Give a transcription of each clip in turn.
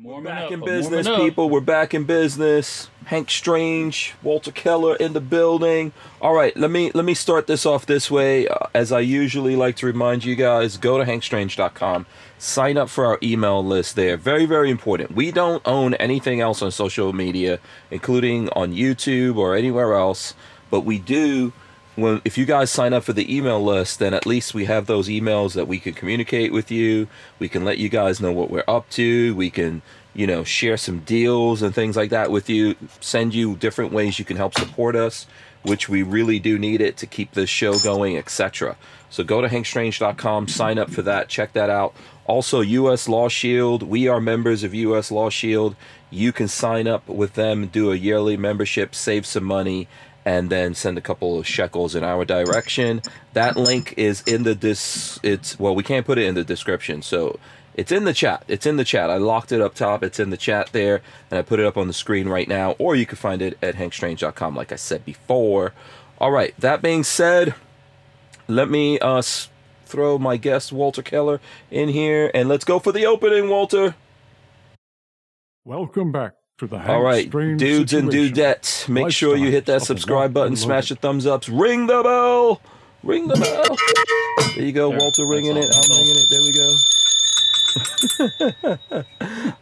We're back in business, people. We're back in business. Hank Strange, Walter Keller in the building. All right, let me let me start this off this way. Uh, as I usually like to remind you guys, go to hankstrange.com. Sign up for our email list there. Very very important. We don't own anything else on social media, including on YouTube or anywhere else, but we do when if you guys sign up for the email list, then at least we have those emails that we can communicate with you. We can let you guys know what we're up to. We can, you know, share some deals and things like that with you. Send you different ways you can help support us, which we really do need it to keep this show going, etc. So go to hankstrange.com, sign up for that, check that out. Also, US Law Shield, we are members of US Law Shield. You can sign up with them, do a yearly membership, save some money, and then send a couple of shekels in our direction. That link is in the dis. It's well, we can't put it in the description, so it's in the chat. It's in the chat. I locked it up top. It's in the chat there, and I put it up on the screen right now. Or you can find it at hankstrange.com, like I said before. All right. That being said, let me uh throw my guest Walter Keller in here, and let's go for the opening, Walter. Welcome back All right, Strange dudes and Situation. dudettes, make sure you hit that Lifestyles of a subscribe button, locked smash the thumbs ups, ring the bell, ring the bell. There you go, There, Walter ringing it. all, I'm ringing it. There we go.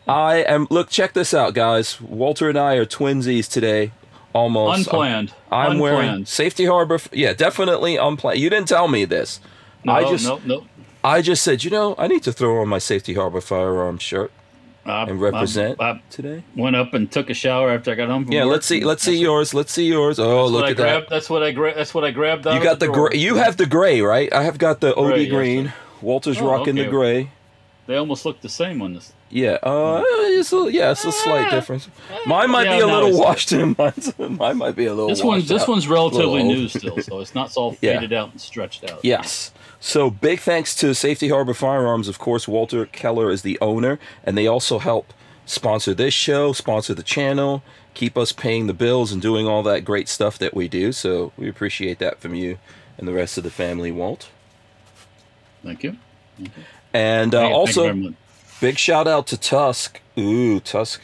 I am. Look, check this out, guys. Walter and I are twinsies today, almost. Unplanned. I'm wearing Unplanned. Safety Harbor. Yeah, definitely unplanned. You didn't tell me this. No, I just, no, no. I just said, you know, I need to throw on my Safety Harbor firearm shirt I, and represent I, I today. went up and took a shower after I got home. From Yeah, work. let's see. Let's see yours. Let's see yours. Oh, look at that. That's what I grabbed. That's what I grabbed. You got the gray. You have the gray, right? I have got the OD yes, green. sir. Walter's Oh, rocking the gray. They almost look the same on this. Yeah, uh, it's a, yeah, it's a slight Ah. difference. Mine might Yeah, be a little washed in. Mine's, mine might be a little. This one, this out. one's relatively new still, so it's not all Yeah. faded out and stretched out. Yes. So big thanks to Safety Harbor Firearms. Of course, Walter Keller is the owner, and they also help sponsor this show, sponsor the channel, keep us paying the bills, and doing all that great stuff that we do. So we appreciate that from you and the rest of the family, Walt. Thank you. And uh, Thank- you also, very much. Big shout out to Tusk. Ooh, Tusk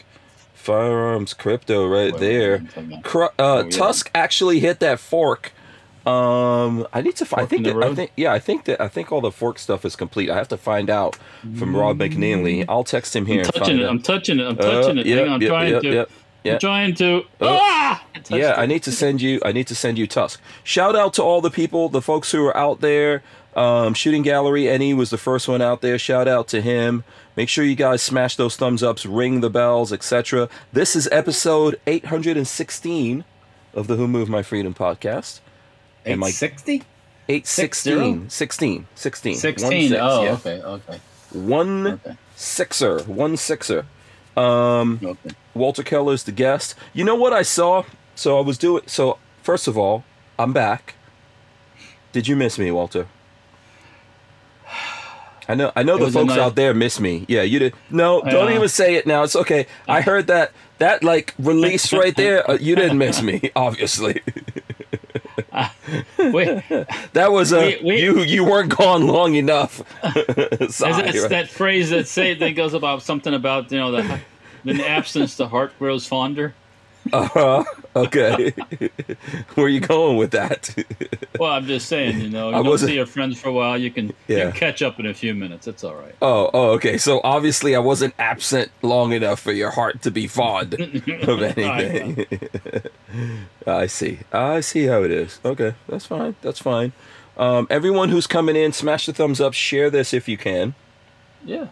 Firearms Crypto right there. uh, Oh. Tusk actually hit that fork. Um, I need to find. I think. That, I think. Yeah, I think that. I think all the fork stuff is complete. I have to find out from Rob McNeely. I'll text him here. I'm touching it. out. I'm touching it. I'm Uh, touching it. yep, Hang on, I'm yep, trying yep, to. yep, yep. I'm trying to. Uh, ah! I Yeah, I need to send you. I need to send you Tusk. Shout out to all the people, the folks who are out there. Um, Shooting Gallery NE was the first one out there. Shout out to him. Make sure you guys smash those thumbs ups, ring the bells, etc. This is episode 816 of the Who Moved My Freedom podcast. And my 860? 816, 16, 16, 16. One six, oh, yeah. okay, okay, One okay, sixer, one sixer. Um, okay. Walter Keller's the guest. You know what I saw? So I was doing. So first of all, I'm back. Did you miss me, Walter? I know. I know It the folks nice- out there miss me. Yeah, you did. No, don't Yeah. even say it now. It's okay. I heard that that like release right there. Uh, you didn't miss me, obviously. Wait, That was a We- we- you. You weren't gone long enough. that, right? that phrase that say that goes about something about you know the in absence the heart grows fonder. Uh-huh. Okay. Where are you going with that? Well, I'm just saying, you know, you I don't see your friends for a while, you can, you can catch up in a few minutes. It's all right. Oh, oh, okay. So obviously I wasn't absent long enough for your heart to be fond of anything. I see. I see how it is. Okay, that's fine. That's fine. Um, everyone who's coming in, smash the thumbs up. Share this if you can. Yeah.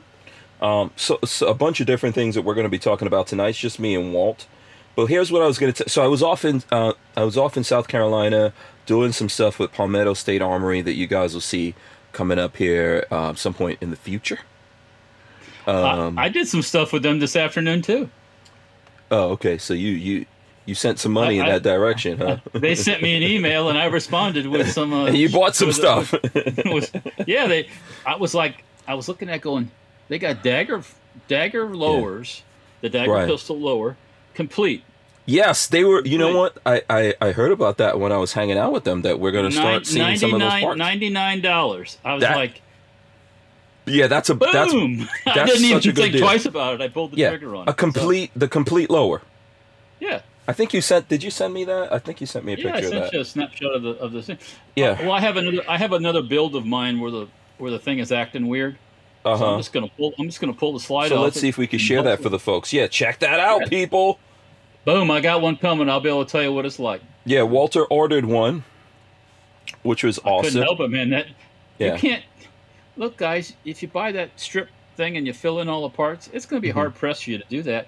Um, so, so a bunch of different things that we're going to be talking about tonight. It's just me and Walt. But here's what I was going to. Tell so I was off in uh, I was off in South Carolina doing some stuff with Palmetto State Armory that you guys will see coming up here um, some point in the future. Um, I, I did some stuff with them this afternoon too. oh, okay. So you you you sent some money I- in I- that direction, huh? They sent me an email and I responded with some. Uh, And you bought some with- stuff. was- yeah, they. I was like, I was looking at going. They got dagger, dagger lowers, the dagger Right. pistol lower, complete. yes, they were. You know what? I, I I heard about that when I was hanging out with them. That we're going to start Nine- seeing some of those 99 parts. $99. I was That- like, Yeah, that's a that's Boom! I that's didn't a even think deal. twice about it. I pulled the yeah trigger on a complete the complete lower. Yeah. I think you sent. Did you send me that? I think you sent me a Yeah, I picture of sent that. you a snapshot of the of the thing. Yeah. Well, I have another. I have another build of mine where the where the thing is acting weird. Uh So I'm just gonna pull. I'm just gonna pull the slide So let's see if we can share that for the folks. Yeah, check that out, Yeah. people. Boom! I got one coming. I'll be able to tell you what it's like. Yeah, Walter ordered one, which was awesome. Couldn't awesome. help it, man. That Yeah. you can't. Look, guys, if you buy that strip thing and you fill in all the parts, it's going to be Mhm. hard pressed for you to do that.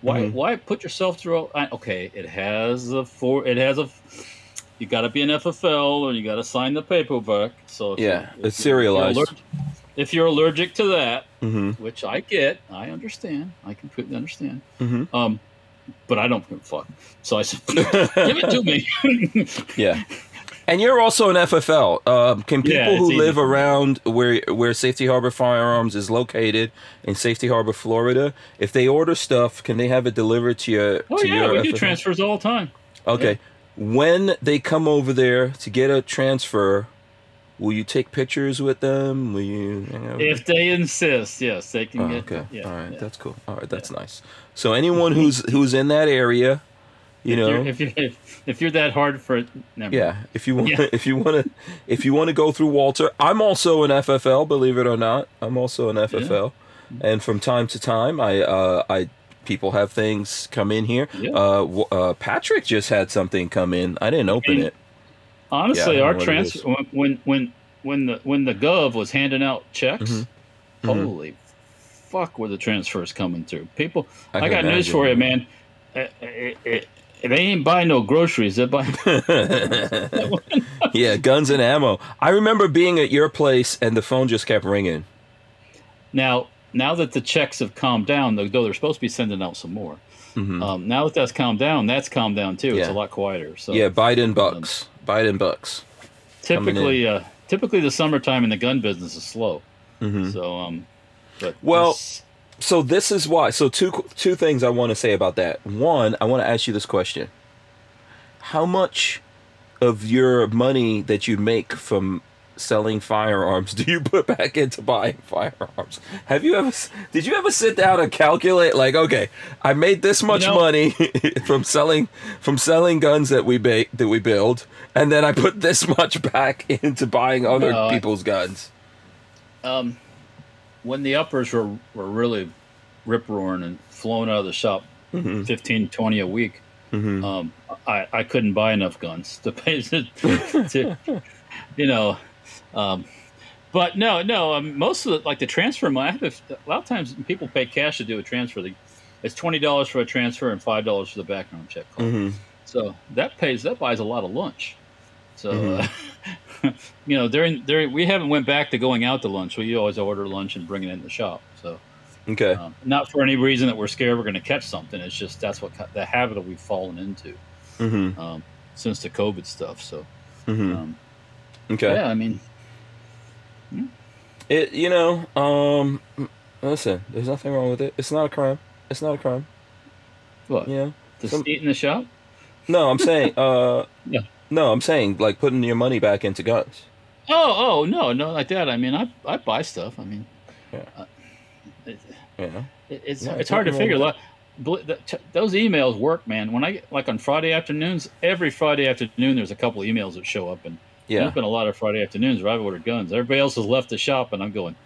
Why? Mhm. Why put yourself through? I, okay, it has a four. It has a. You got to be an FFL, or you got to sign the paperwork. So Yeah, you- it's if you're serialized. allergic- If you're allergic to that, hmm which I get, I understand. I completely understand. hmm Um, but I don't give a fuck. So I said, give it to me. Yeah. And you're also an FFL. Um, can people Yeah, who easy live around where where Safety Harbor Firearms is located in Safety Harbor, Florida, if they order stuff, can they have it delivered to your oh to yeah, your we do transfers all the time. Okay. When they come over there to get a transfer, will you take pictures with them? Will you? you know- If they insist, yes, they can Oh, get. okay. Yeah, All right. yeah. That's cool. All right. That's nice. So anyone who's who's in that area, you if know, you're, if you're if, if you're that hard for it, never. yeah. If you want, Yeah. if you want to, if you want to go through Walter, I'm also an FFL. Believe it or not, I'm also an FFL, and from time to time, I uh, I people have things come in here. Yeah. Uh, uh, Patrick just had something come in. I didn't open it. Honestly, Yeah, our don't know what it transfer when when when the when the gov was handing out checks, Mhm. Mhm. holy fuck, were the transfers coming through? People, I I, got news for you, man. Uh, it- it- they ain't buying no groceries. They're buying. yeah, guns and ammo. I remember being at your place and the phone just kept ringing. now, now that the checks have calmed down, though they're supposed to be sending out some more. Mhm. Um, now that that's calmed down, that's calmed down too. It's a lot quieter. So yeah, Biden bucks. Biden bucks. typically, uh, typically the summertime in the gun business is slow. Mhm. So, um, but Well, this- So this is why. So two two things I want to say about that. One, I want to ask you this question: How much of your money that you make from selling firearms do you put back into buying firearms? Have you ever? Did you ever sit down and calculate? Like, okay, I made this much know- money from selling from selling guns that we make that we build, and then I put this much back into buying other I- people's guns. um, when the uppers were, were really rip roaring and flowing out of the shop, Mhm. 15, 20 a week, Mhm. um, I, I couldn't buy enough guns to pay to, to you know. Um, but no, no. Um, most of the like the transfer money. I have a, lot of times people pay cash to do a transfer. They, it's twenty dollars for a transfer and five dollars for the background check. Mhm. So that pays that buys a lot of lunch. So Mhm. uh, you know, during during we haven't went back to going out to lunch. We always order lunch and bring it in the shop. So Okay. um, not for any reason that we're scared we're going to catch something. It's just that's what the habit that we've fallen into hmm um, since the COVID stuff. So hmm um, Okay. yeah, I mean, It you know, um listen, there's nothing wrong with it. It's not a crime. It's not a crime. what You know? some- in the shop? No, I'm saying uh Yeah. No, I'm saying like putting your money back into guns. Oh, oh no, no, like that. I mean, I I buy stuff. I mean, Yeah. uh, it, know? it- it's Yeah, it's hard to figure. Like, bel- the- ch- those emails work, man. When I get like on Friday afternoons, every Friday afternoon, there's a couple emails that show up, and Yeah. there's been a lot of Friday afternoons where I've ordered guns. Everybody else has left the shop, and I'm going,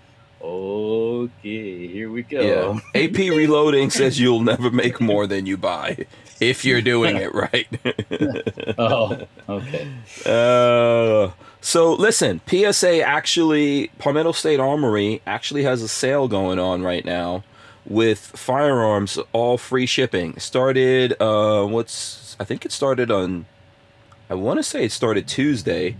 okay, here we go. Yeah. AP reloading says you'll never make more than you buy if you're doing it right. oh, okay. Uh, so listen, PSA actually, Palmetto State Armory actually has a sale going on right now with firearms, all free shipping. Started, uh, what's, I think it started on, I want to say it started Tuesday,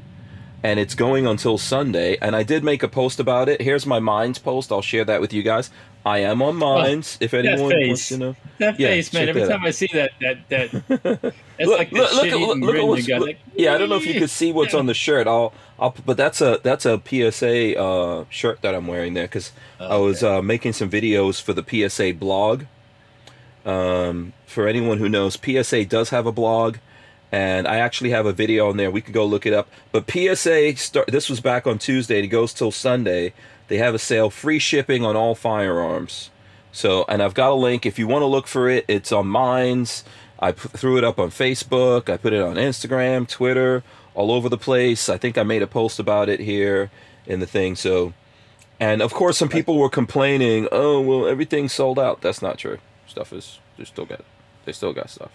and it's going until Sunday. And I did make a post about it. Here's my Minds post. I'll share that with you guys. I am on Minds. if anyone wants to know. That Yeah, face, man. Every time I see that, that, that, it's look, like look, look, look, look what's, look- like, yeah, I don't know if you could see what's on the shirt. I'll, I'll, but that's a that's a PSA uh, shirt that I'm wearing there because I was uh, making some videos for the PSA blog. Um, for anyone who knows, PSA does have a blog, and I actually have a video on there. We could go look it up. But PSA start. This was back on Tuesday. It goes till Sunday. They have a sale, free shipping on all firearms. So, and I've got a link if you want to look for it. It's on Minds. I threw it up on Facebook. I put it on Instagram, Twitter, all over the place. I think I made a post about it here in the thing. So, and of course, some people were complaining, "Oh, well, everything's sold out." That's not true. Stuff is they still got they still got stuff.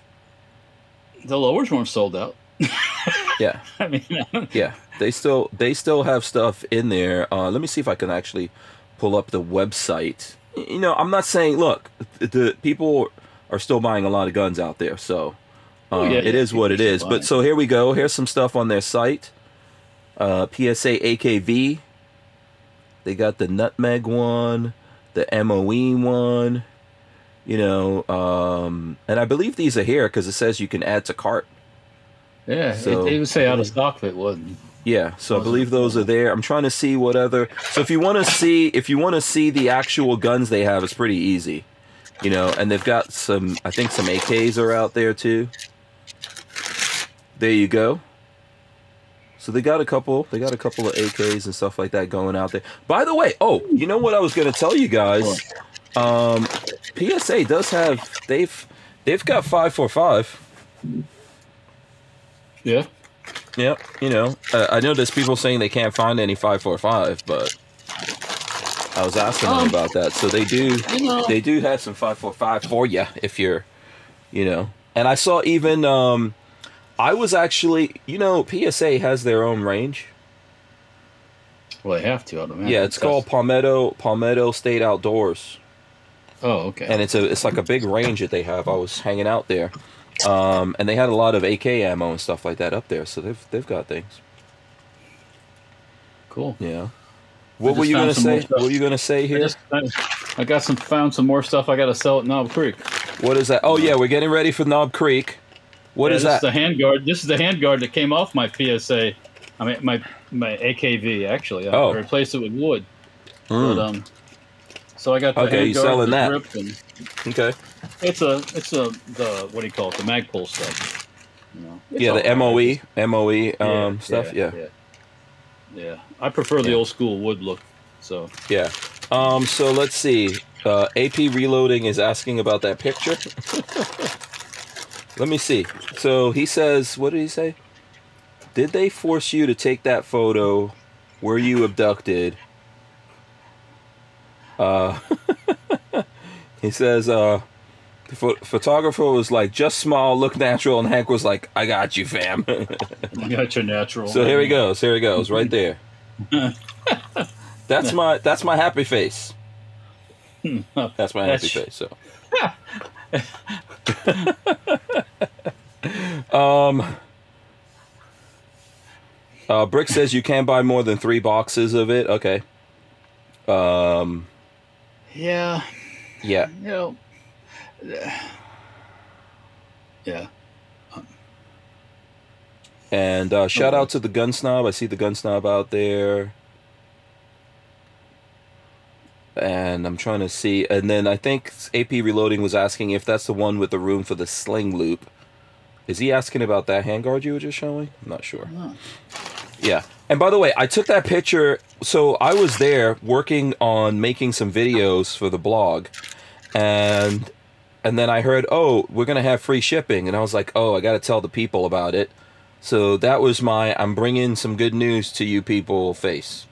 The lowers weren't sold out. Yeah, I mean, yeah. They still they still have stuff in there. Uh, let me see if I can actually pull up the website. You know, I'm not saying look, the, people are still buying a lot of guns out there, so uh, Oh, yeah, it yeah, is what it are But so here we go. Here's some stuff on their site. Uh, PSA AKV. They got the Nutmeg one, the MOE one. You know, um, and I believe these are here because it says you can add to cart. yeah, So- it, it would say out of stock if it wasn't. Yeah, so I believe those are there. I'm trying to see what other. So if you want to see, if you want to see the actual guns they have, it's pretty easy, you know. And they've got some, I think some AKs are out there too. There you go. So they got a couple. They got a couple of AKs and stuff like that going out there. By the way, oh, you know what I was going to tell you guys? Um, PSA does have. They've they've got five four five. Yeah. Yeah, you know, uh, I know there's people saying they can't find any 545, but I was asking them Um, about that. So they do, You know, they do have some 545 for you if you're, you know. And I saw even, um, I was actually, you know, PSA has their own range. well, they have to. I don't know. Yeah, it's called Palmetto Palmetto State Outdoors, Oh, okay. and it's a it's like a big range that they have. I was hanging out there, um, and they had a lot of AK ammo and stuff like that up there. So they've they've got things. cool. Yeah. What were you gonna say? What were you gonna say I here? just I, I got some found some more stuff I got to sell at Knob Creek. What is that? Oh yeah, we're getting ready for Knob Creek. What Yeah, is this that? Is the handguard. This is the handguard that came off my PSA. I mean my my AKV actually. I Oh. replaced it with wood. Mm, But um, so I got the Okay, you handguard, selling the that. and okay. it's a it's a the what do you call it? The Magpul stuff. You know, Yeah, all the right. MOE, MOE Yeah, um, stuff. Yeah. yeah. Yeah. I prefer the Yeah. old school wood look. So yeah, Um, so let's see. Uh, AP Reloading is asking about that picture. Let me see. So he says, what did he say? Did they force you to take that photo? Were you abducted? Uh, he says, uh, the pho- photographer was like, just small, look natural, and Hank was like, I got you, fam. you got your natural. so here he goes. Here he goes, right there. That's my that's my happy face. That's my happy That's- face. So. um. Uh, Brick says you can buy more than three boxes of it. Okay. Um. Yeah. Yeah. You know. Yeah. And uh, shout out to the Gun Snob. I see the Gun Snob out there. And I'm trying to see. And then I think AP Reloading was asking if that's the one with the room for the sling loop. Is he asking about that handguard you were just showing? I'm not sure. Oh. Yeah. And by the way, I took that picture. So I was there working on making some videos for the blog, and and then I heard, oh, we're gonna have free shipping, and I was like, oh, I got to tell the people about it. So that was my I'm bringing some good news to you people face.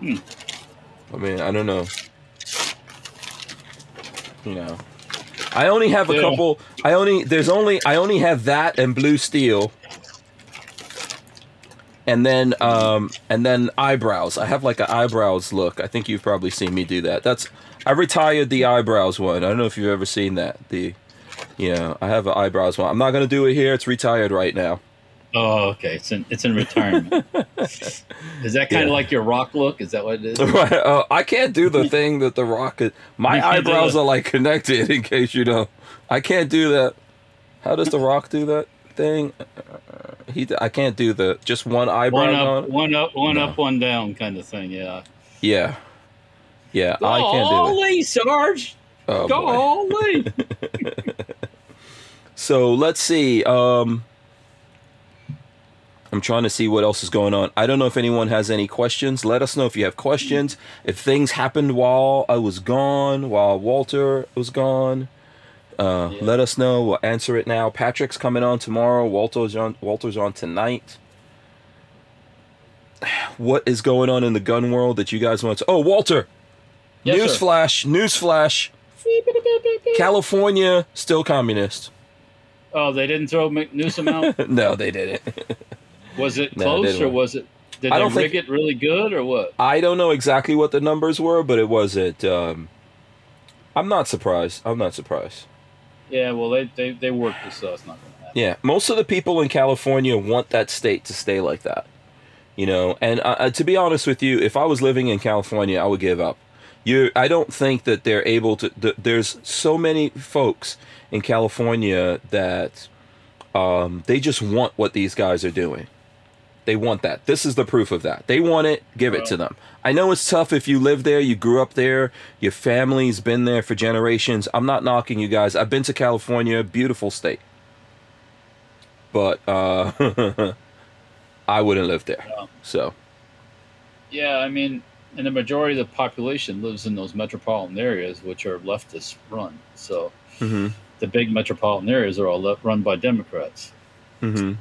Hmm. I mean, I don't know. You know. I only have a Yeah. couple I only there's only I only have that and blue steel. And then um and then eyebrows. I have like an eyebrows look. I think you've probably seen me do that. That's I retired the eyebrows one. I don't know if you've ever seen that. The you know, I have an eyebrows one. I'm not gonna do it here. It's retired right now. Oh, okay. It's in it's in retirement. is that kind of like your rock look? Is that what it is? Right. Uh, I can't do the thing that the rock. Is, my You can't do eyebrows are like connected. In case you know, I can't do that. How does the rock do that thing? Uh, he. I can't do the just one eyebrow. One up, it. one up, one No. up, one down kind of thing. Yeah. Yeah. Yeah. I can't do it. Golly, Sarge. Oh, boy. Golly. So let's see. Um, I'm trying to see what else is going on. I don't know if anyone has any questions. Let us know if you have questions. If things happened while I was gone, while Walter was gone, uh, Yeah. let us know. We'll answer it now. Patrick's coming on tomorrow. Walter's on. Walter's on tonight. What is going on in the gun world that you guys want to? Oh, Walter! Yes, newsflash! Newsflash! California still communist. Oh, they didn't throw Newsom out. no, they didn't. Was it close didn't or was it? Did I they don't rig think- it really good or what? I don't know exactly what the numbers were, but it wasn't. Um, I'm not surprised. I'm not surprised. Yeah, well, they they, they worked this, so it's not going to happen. Yeah, most of the people in California want that state to stay like that. You know, and uh, uh, to be honest with you, if I was living in California, I would give up. You, I don't think that they're able to. Th- there's so many folks in California that um, they just want what these guys are doing. They want that. This is the proof of that. They want it. Give it to them. I know it's tough if you live there, you grew up there, your family's been there for generations. I'm not knocking you guys. I've been to California, beautiful state but uh, I wouldn't live there. So Yeah, I mean, and the majority of the population lives in those metropolitan areas, which are leftist run. So hmm the big metropolitan areas are all left, run by Democrats. hmm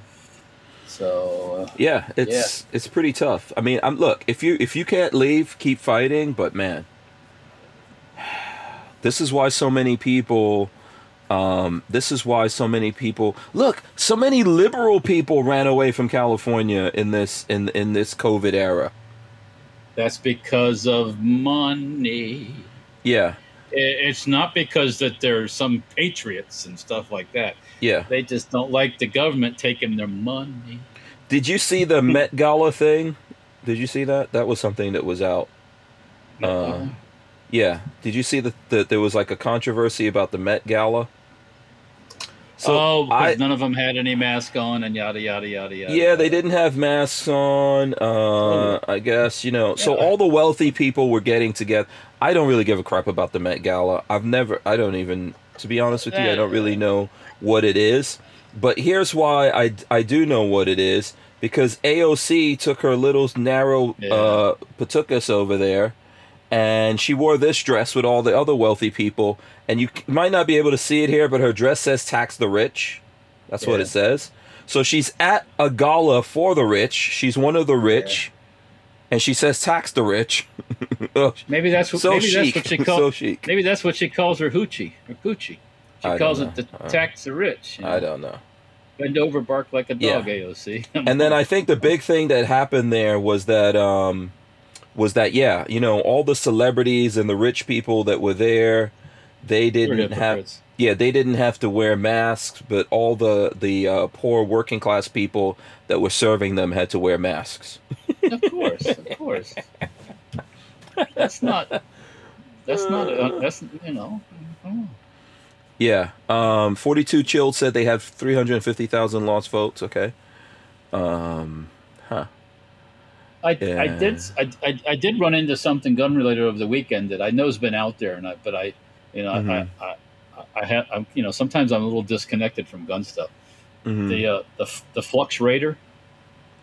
So uh, yeah, it's it's pretty tough. I mean, I'm look if you if you can't leave, keep fighting. But man, this is why so many people. Um, this is why so many people look. So many liberal people ran away from California in this in in this COVID era. that's because of money. Yeah, It's not because that they're some patriots and stuff like that. Yeah. They just don't like the government taking their money. Did you see the Met Gala thing? Did you see that? That was something that was out. Uh, Yeah. Did you see that the, there was like a controversy about the Met Gala? oh, because I- none of them had any mask on and yada yada yada yada. Yeah, they didn't have masks on. Uh, I guess you know. So Yeah. all the wealthy people were getting together. I don't really give a crap about the Met Gala. I've never. I don't even. To be honest with you, I don't really know what it is. But here's why I I do know what it is because AOC took her little narrow Yeah. uh patukas over there. And she wore this dress with all the other wealthy people, and you might not be able to see it here, but her dress says "tax the rich." That's what it says. So she's at a gala for the rich. She's one of the rich, and she says "tax the rich." Maybe that's what so maybe chic, that's what she so calls. chic. maybe that's what she calls her hoochie or Gucci. She I calls it the tax the rich. you I don't know. Bend over, bark like a Yeah. dog, AOC. And then I think the big thing that happened there was that um, was that yeah, you know, all the celebrities and the rich people that were there, they didn't have yeah, they didn't have to wear masks, but all the the uh, poor working class people that were serving them had to wear masks. of course, of course. That's not. That's not. Uh, that's you know. oh. Yeah. Um, 42 Chilled said they have 350,000 lost votes. Okay. Um, huh. I, I did I, I, I did run into something gun related over the weekend that I know has been out there, and I but I you know Mhm. I, I I I have I'm, you know sometimes I'm a little disconnected from gun stuff. Mhm. The uh, the the Flux Raider.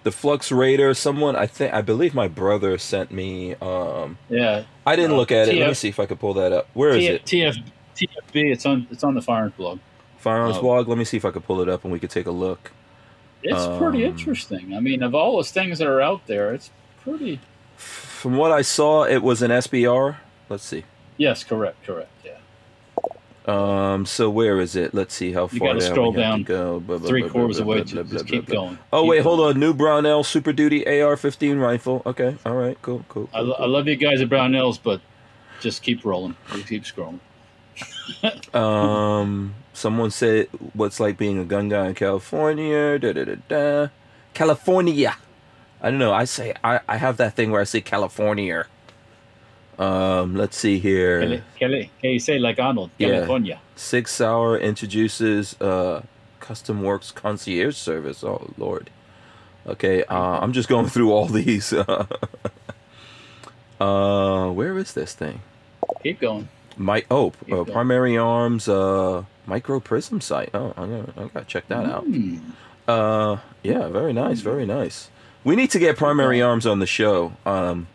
The Flux Raider, someone, I think, I believe my brother sent me. Um, Yeah, I didn't Uh, look at it. Let me see if I could pull that up. Where is T- it? TF TFB. It's on it's on the Firearms blog. Firearms Oh. blog. Let me see if I could pull it up and we could take a look. It's pretty Um, interesting. I mean, of all those things that are out there, it's pretty. From what I saw, it was an SBR. Let's see. Yes, correct, correct. Yeah, Um, so where is it? Let's see how You far gotta down scroll we have down go. Blah, blah, three blah, quarters away. To, just blah, keep going. Oh Keep wait, going. hold on. New Brownell Super Duty AR-15 rifle. Okay, all right, cool, cool. I, cool, lo- I love you guys at Brownells, but just keep rolling. Keep scrolling. Um, someone said, "What's like being a gun guy in California?" Da da da da. California. I don't know. I say I, I have that thing where I say California. Um, let's see here. Kelly, Kelly, can you say like Arnold, Yeah. California? Sig Sauer introduces uh custom works concierge service. Oh lord. Okay, uh, I'm just going through all these. uh, where is this thing? Keep going. My oh, uh, primary arms uh micro prism sight. Oh, I'm gonna I gotta check that out. Hmm. Uh, yeah, very nice, very nice. We need to get Primary Arms on the show. Um,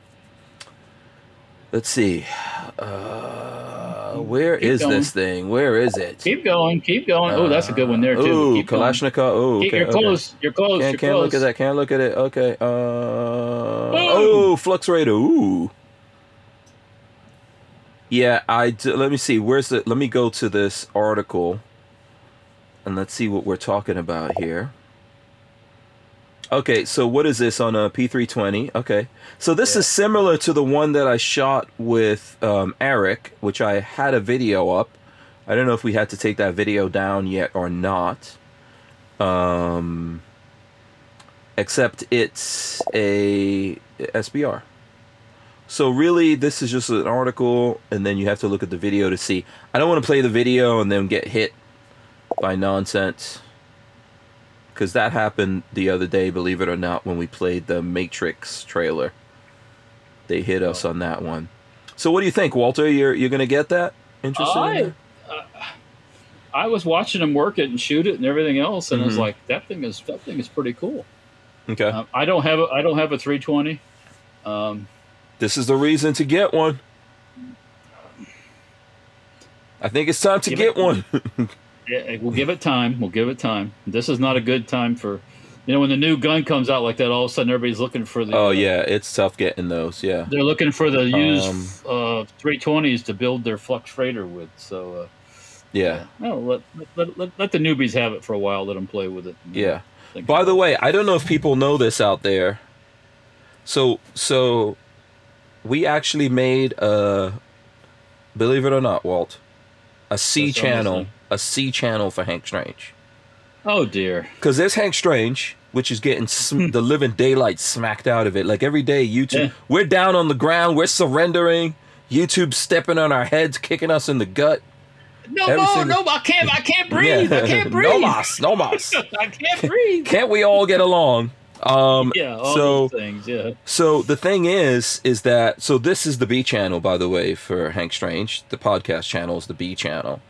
let's see. Uh, where Keep is going. this thing? Where is it? Keep going, keep going. oh, that's a good one there too. Ooh, keep. Kalashnikov. Oh, okay. you're okay. close. You're close. Can't, you're can't close. look at that. Can't look at it. Okay. Uh, oh, Flux Raider. Ooh. Yeah, I d- let me see. Where's the? Let me go to this article, and let's see what we're talking about here. Okay, so what is this on a P320? Okay, so this Yeah. is similar to the one that I shot with um, Eric, which I had a video up. I don't know if we had to take that video down yet or not. Um, except it's a SBR. So really, this is just an article, and then you have to look at the video to see. I don't want to play the video and then get hit by nonsense, because that happened the other day. Believe it or not, when we played the Matrix trailer, they hit us on that one. So what do you think, Walter? You're you're gonna get that? Interested? in I, that? I was watching him work it and shoot it and everything else, and I was Mhm. like, that thing is that thing is pretty cool. Okay. Um, I don't have a I don't have a 320. Um, This is the reason to get one. I think it's time to Give get it- one. yeah, we'll give it time. We'll give it time. This is not a good time for, you know, when the new gun comes out like that. All of a sudden, everybody's looking for the. oh uh, yeah, it's tough getting those. Yeah. They're looking for the used Um, uh, 320s to build their Flux Raider with. So, uh, Yeah. no, let, let, let, let the newbies have it for a while. Let them play with it. Yeah. By the way, I don't know if people know this out there. So so we actually made a believe it or not, Walt, a C I'm channel, listening. a C channel for Hank Strange. Oh dear. Cuz there's Hank Strange which is getting sm- the living daylight smacked out of it. Like every day YouTube Yeah. we're down on the ground, we're surrendering. YouTube stepping on our heads, kicking us in the gut. No, Every no, single- no! I can't. I can't breathe. I can't breathe. no mas, no mas. I can't breathe. Can't we all get along? Um, yeah, all so those things. Yeah. So the thing is, is that so this is the B channel, by the way, for Hank Strange. The podcast channel is the B channel,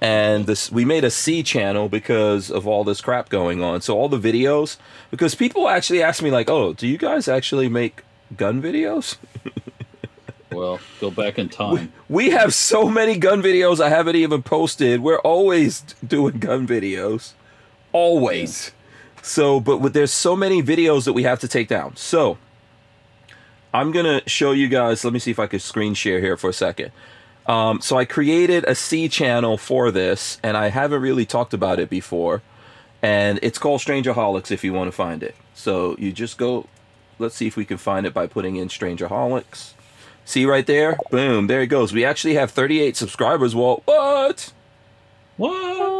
and this we made a C channel because of all this crap going on. So all the videos, because people actually ask me like, "Oh, do you guys actually make gun videos?" Well, go back in time. We have so many gun videos I haven't even posted. We're always doing gun videos, always. So, but with, there's so many videos that we have to take down. So, I'm gonna show you guys. Let me see if I could screen share here for a second. Um, so I created a C channel for this, and I haven't really talked about it before. And it's called Strangerholics if you want to find it. So you just go. Let's see if we can find it by putting in Strangerholics. See right there? Boom, there it goes. We actually have 38 subscribers. Well, what? What?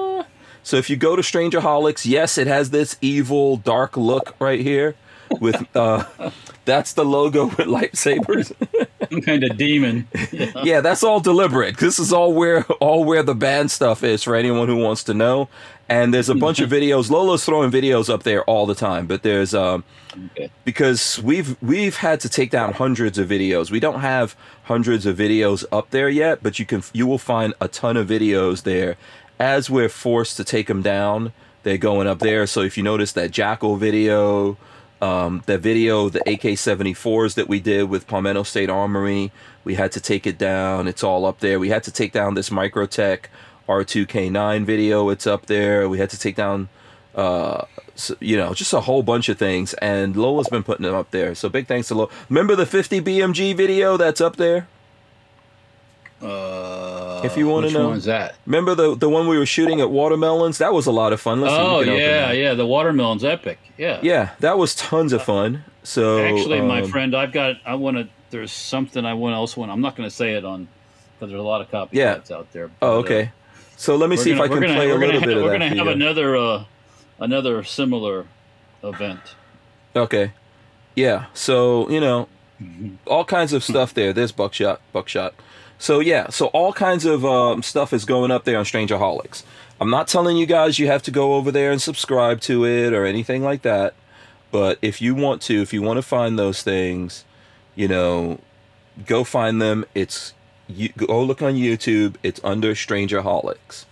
So if you go to Strangerholics, yes, it has this evil, dark look right here. With uh, that's the logo with lightsabers. Some kind of demon. Yeah. yeah, that's all deliberate. This is all where all where the band stuff is for anyone who wants to know. And there's a bunch of videos. Lola's throwing videos up there all the time, but there's um, Okay. because we've we've had to take down hundreds of videos. We don't have hundreds of videos up there yet, but you can you will find a ton of videos there. As we're forced to take them down, they're going up there. So if you notice that JAKL video, um, the video, the AK-74s that we did with Palmetto State Armory, we had to take it down. It's all up there. We had to take down this Microtech R2K9 video. It's up there. We had to take down uh, so, you know, just a whole bunch of things. And Lola's been putting them up there. So big thanks to Lola. Remember the 50 BMG video that's up there? Uh, If you wanna which know. one's that? Remember the the one we were shooting at Watermelons? That was a lot of fun. Listen, oh yeah, yeah. The watermelon's epic. Yeah. Yeah, that was tons of fun. So Actually, my um, friend, I've got. I want to. There's something I want else want. I'm not going to say it on because there's a lot of copycats Yeah. out there. Oh, but, uh, okay. So let me see gonna- if I can gonna- play a we're little have- bit of that. We're gonna have you. another uh, another similar event. Okay. Yeah. So, you know, Mm-hmm. all kinds of stuff there. There's buckshot, buckshot. So yeah, so all kinds of um, stuff is going up there on Strangerholics. I'm not telling you guys you have to go over there and subscribe to it or anything like that. But if you want to, if you want to find those things, you know, go find them. It's you go look on YouTube. It's under Strangerholics.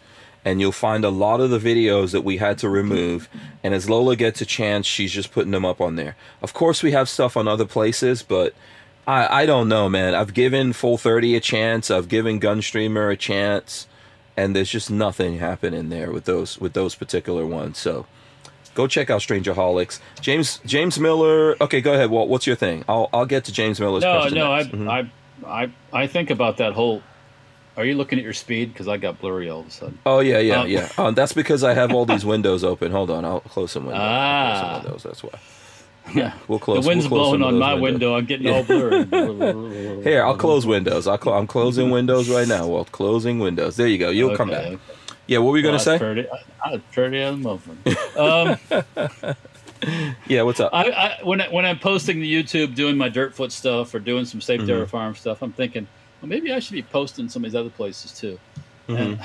and you'll find a lot of the videos that we had to remove. And as Lola gets a chance, she's just putting them up on there. Of course, we have stuff on other places, but I, I don't know, man. I've given Full 30 a chance. I've given Gunstreamer a chance, and there's just nothing happening there with those with those particular ones. So go check out Strangerholics. James James Miller. Okay, go ahead, Walt. What's your thing? I'll I'll get to James Miller's No, question. no, I. Mhm. I, I, I think about that whole. Are you looking at your speed? Because I got blurry all of a sudden. Oh yeah, yeah, Um, yeah. Um, that's because I have all these windows open. Hold on, I'll close some windows. I'll close some Ah. windows. That's why. Yeah, We'll close. the wind's we'll close blowing on my windows. window. I'm getting all blurry. Here, I'll close windows. I'll cl- I'm closing windows right now. Well, closing windows. There you go. You'll come back. Yeah, what were you gonna Well, say? that's Pretty, I, I, pretty as a. Um, Yeah, what's up? I, I when I, when I'm posting to YouTube, doing my Dirtfoot stuff or doing some Safe. Terror Farm stuff, I'm thinking, well, maybe I should be posting some of these other places too. Mhm. And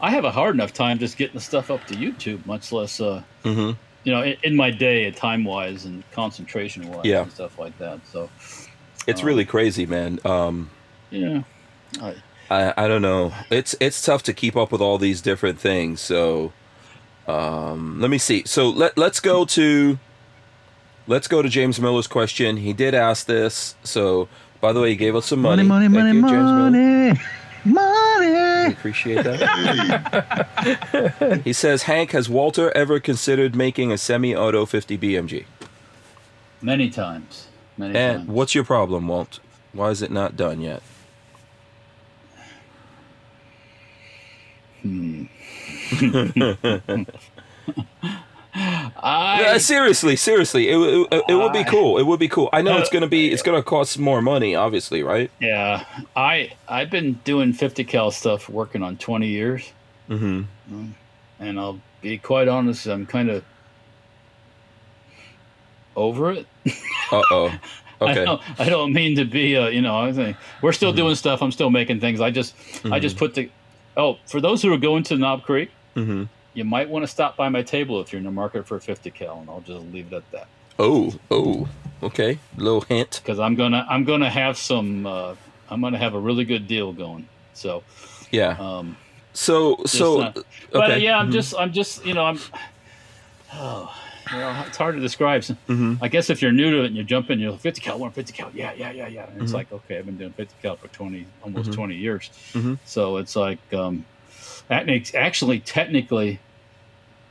I have a hard enough time just getting the stuff up to YouTube, much less, uh, hmm you know, in, in my day, time wise and concentration wise, Yeah. and stuff like that. So, It's um, really crazy, man. Um, yeah, I, I I don't know. It's it's tough to keep up with all these different things. So, um, let me see. So let let's go to let's go to James Miller's question. He did ask this. So, by the way, he gave us some money. Money, money, Thank money, you, James Miller. money, money. We appreciate that. he says, Hank, has Walter ever considered making a semi-auto 50 BMG? many times, many And times. what's your problem, Walt? Why is it not done yet? Hmm. Yeah, I seriously, seriously, it, it, it, would be cool. It would be cool. I know it's Uh, gonna be it's gonna cost more money, obviously, right? yeah, I I've been doing 50 cal stuff, working on 20 years. Mm-hmm. and I'll be quite honest, I'm kind of over it. Uh oh. I Okay. don't, I don't mean to be, uh, you know, I think we're still doing stuff. I'm still making things. I just, I just put the, oh, for those who are going to Knob Creek, Mm-hmm. You might want to stop by my table if you're in the market for a 50 cal, and I'll just leave it at that. Oh, oh. Okay. Little hint. Because I'm gonna, I'm gonna have some, uh, I'm gonna have a really good deal going. So, Yeah. um, So so not- but okay. yeah, I'm Mhm. just, I'm just, you know, I'm. Oh, you know, it's hard to describe. Mhm. I guess if you're new to it and you jump in, you're like, 50 cal, one 50 cal, yeah, yeah, yeah, yeah. And it's Mhm. like, okay, I've been doing 50 cal for 20, almost Mhm. 20 years. Mhm. So it's like, um, that makes actually technically,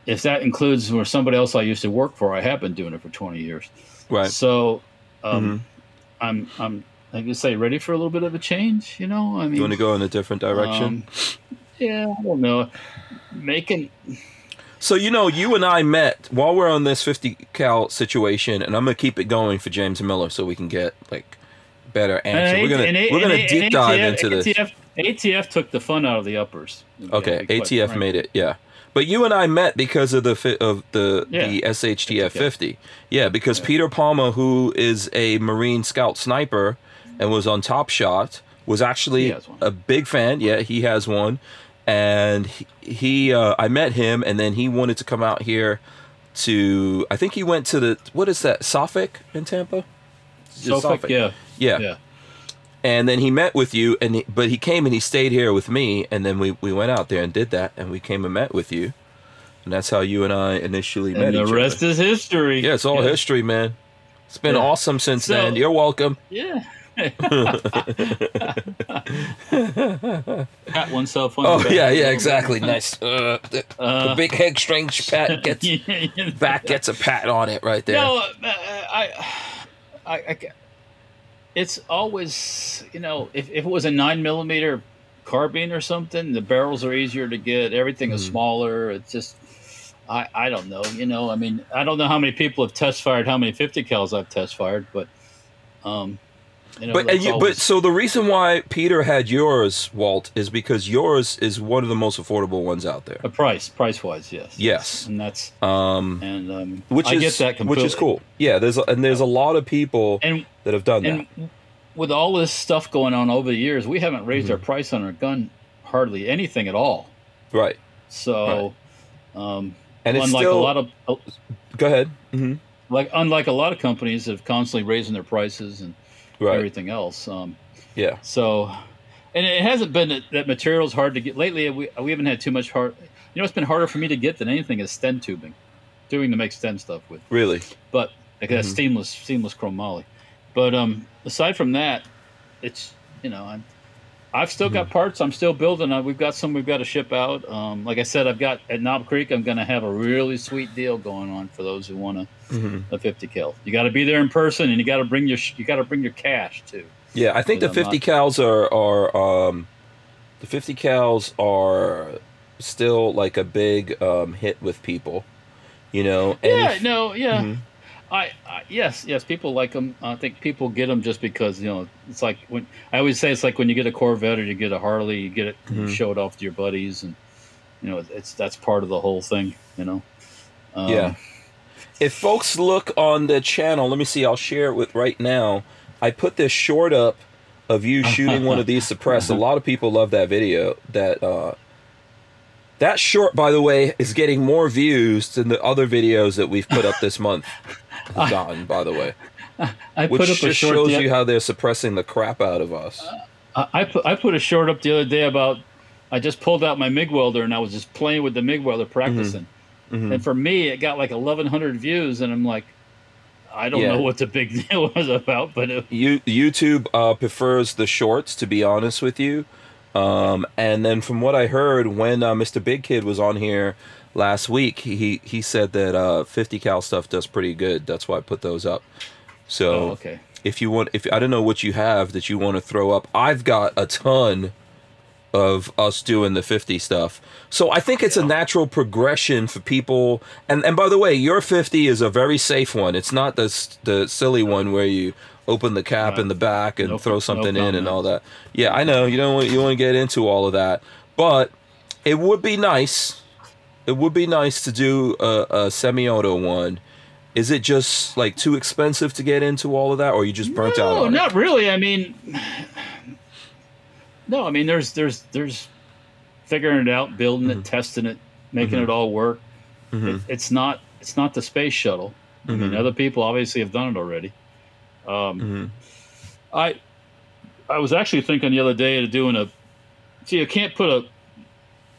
if that includes where somebody else I used to work for, I have been doing it for 20 years. Right. So, um, Mhm. I'm, I'm, like you say, ready for a little bit of a change. You know, I mean, You want to go in a different direction? um, yeah, I don't know. Making So you know, you and I met while we're on this 50 cal situation, and I'm gonna keep it going for James Miller so we can get like better answer. And we're gonna and we're gonna and deep dive ATF, into this. ATF, took the fun out of the uppers. Okay, ATF frank. made it. Yeah, but you and I met because of the fi- of the Yeah. the SHTF 50. Yeah, because Yeah. Peter Palmer, who is a Marine Scout sniper and was on Top Shot, was actually He has one. a big fan. Yeah, he has one, and he, he uh, I met him, and then he wanted to come out here to. I think he went to the what is that SOFIC in Tampa? SOFIC, yeah, yeah, yeah. And then he met with you, and he, but he came and he stayed here with me, and then we, we went out there and did that, and we came and met with you, and that's how you and I initially met And the each rest other. is history. Yeah, it's all yeah. history, man. It's been Yeah. awesome since So- then. You're welcome. Yeah. Pat oneself on Oh the yeah, yeah, exactly. Nice. Uh, the, the Uh, big head strange pat gets back gets a pat on it right there. No, uh, I, I, I, it's always you know if, if it was a nine millimeter carbine or something, the barrels are easier to get. Everything is Mhm. smaller. It's just. I, I don't know, you know. I mean, I don't know how many people have test fired, how many fifty cals I've test fired, but, um, you know, but and that's you, but so the reason why Peter had yours, Walt, is because yours is one of the most affordable ones out there. a price, price wise, yes, Yes. and that's Um, and um, which I is get that completely. which is cool. Yeah, there's a, and there's a lot of people And that have done that. with all this stuff going on over the years, we haven't raised Mm-hmm. our price on our gun hardly anything at all. Right. So, um, And it's unlike still a lot of go ahead. hmm like unlike a lot of companies that have constantly raising their prices and Right. everything else. Um, Yeah. so, and it hasn't been that, that material's hard to get lately. We we haven't had too much hard. You know, it's been harder for me to get than anything is stem tubing, doing to make stem stuff with. Really? But like that Mhm. seamless seamless chromoly. But um, aside from that, it's you know I'm. I've still Mm-hmm. got parts. I'm still building. Uh, we've got some. We've got to ship out. Um, like I said, I've got at Knob Creek. I'm going to have a really sweet deal going on for those who want a, hmm a 50 cal. You got to be there in person, and you got to bring your you got to bring your cash too. Yeah, I think the Because I'm 50 cals are are um, the 50 cals are still like a big um, hit with people. You know. And yeah, if- no, yeah. Mhm. I, I yes, yes. People like them. I think people get them just because you know it's like when I always say it's like when you get a Corvette or you get a Harley, you get it, you Mhm. show it off to your buddies, and you know it's that's part of the whole thing. You know. Um, Yeah. If folks look on the channel, let me see. I'll share it with right now. I put this short up of you shooting one of these suppressed. A lot of people love that video. That uh, that short, by the way, is getting more views than the other videos that we've put up this month. Gotten, by the way, I which put up a just short. shows you how they're suppressing the crap out of us. I I put I put a short up the other day about I just pulled out my MIG welder and I was just playing with the MIG welder practicing. Mhm. And for me, it got like 1,100 views, and I'm like, I don't Yeah. know what the big deal was about, but it, You, YouTube uh, prefers the shorts, to be honest with you. Um, and then from what I heard, when uh, Mr. Big Kid was on here last week, he he said that uh, 50 cal stuff does pretty good. That's why I put those up. So oh, okay. if you want, if I don't know what you have that you want to throw up, I've got a ton of us doing the 50 stuff. So I think it's a natural progression for people. And and by the way, your 50 is a very safe one. It's not the the silly one where you open the cap in the back and throw something in and all that. Yeah, I know you don't want you want to get into all of that, but it would be nice. It would be nice to do a, a semi-auto one. Is it just like too expensive to get into all of that, or you just burnt no, out it? not really. I mean, no. I mean, there's there's there's figuring it out, building Mm-hmm. it, testing it, making it all work. Mhm. It, it's not it's not the space shuttle. I mean, Mhm. other people obviously have done it already. Um, Mhm. I I was actually thinking the other day of doing a. See, you can't put a.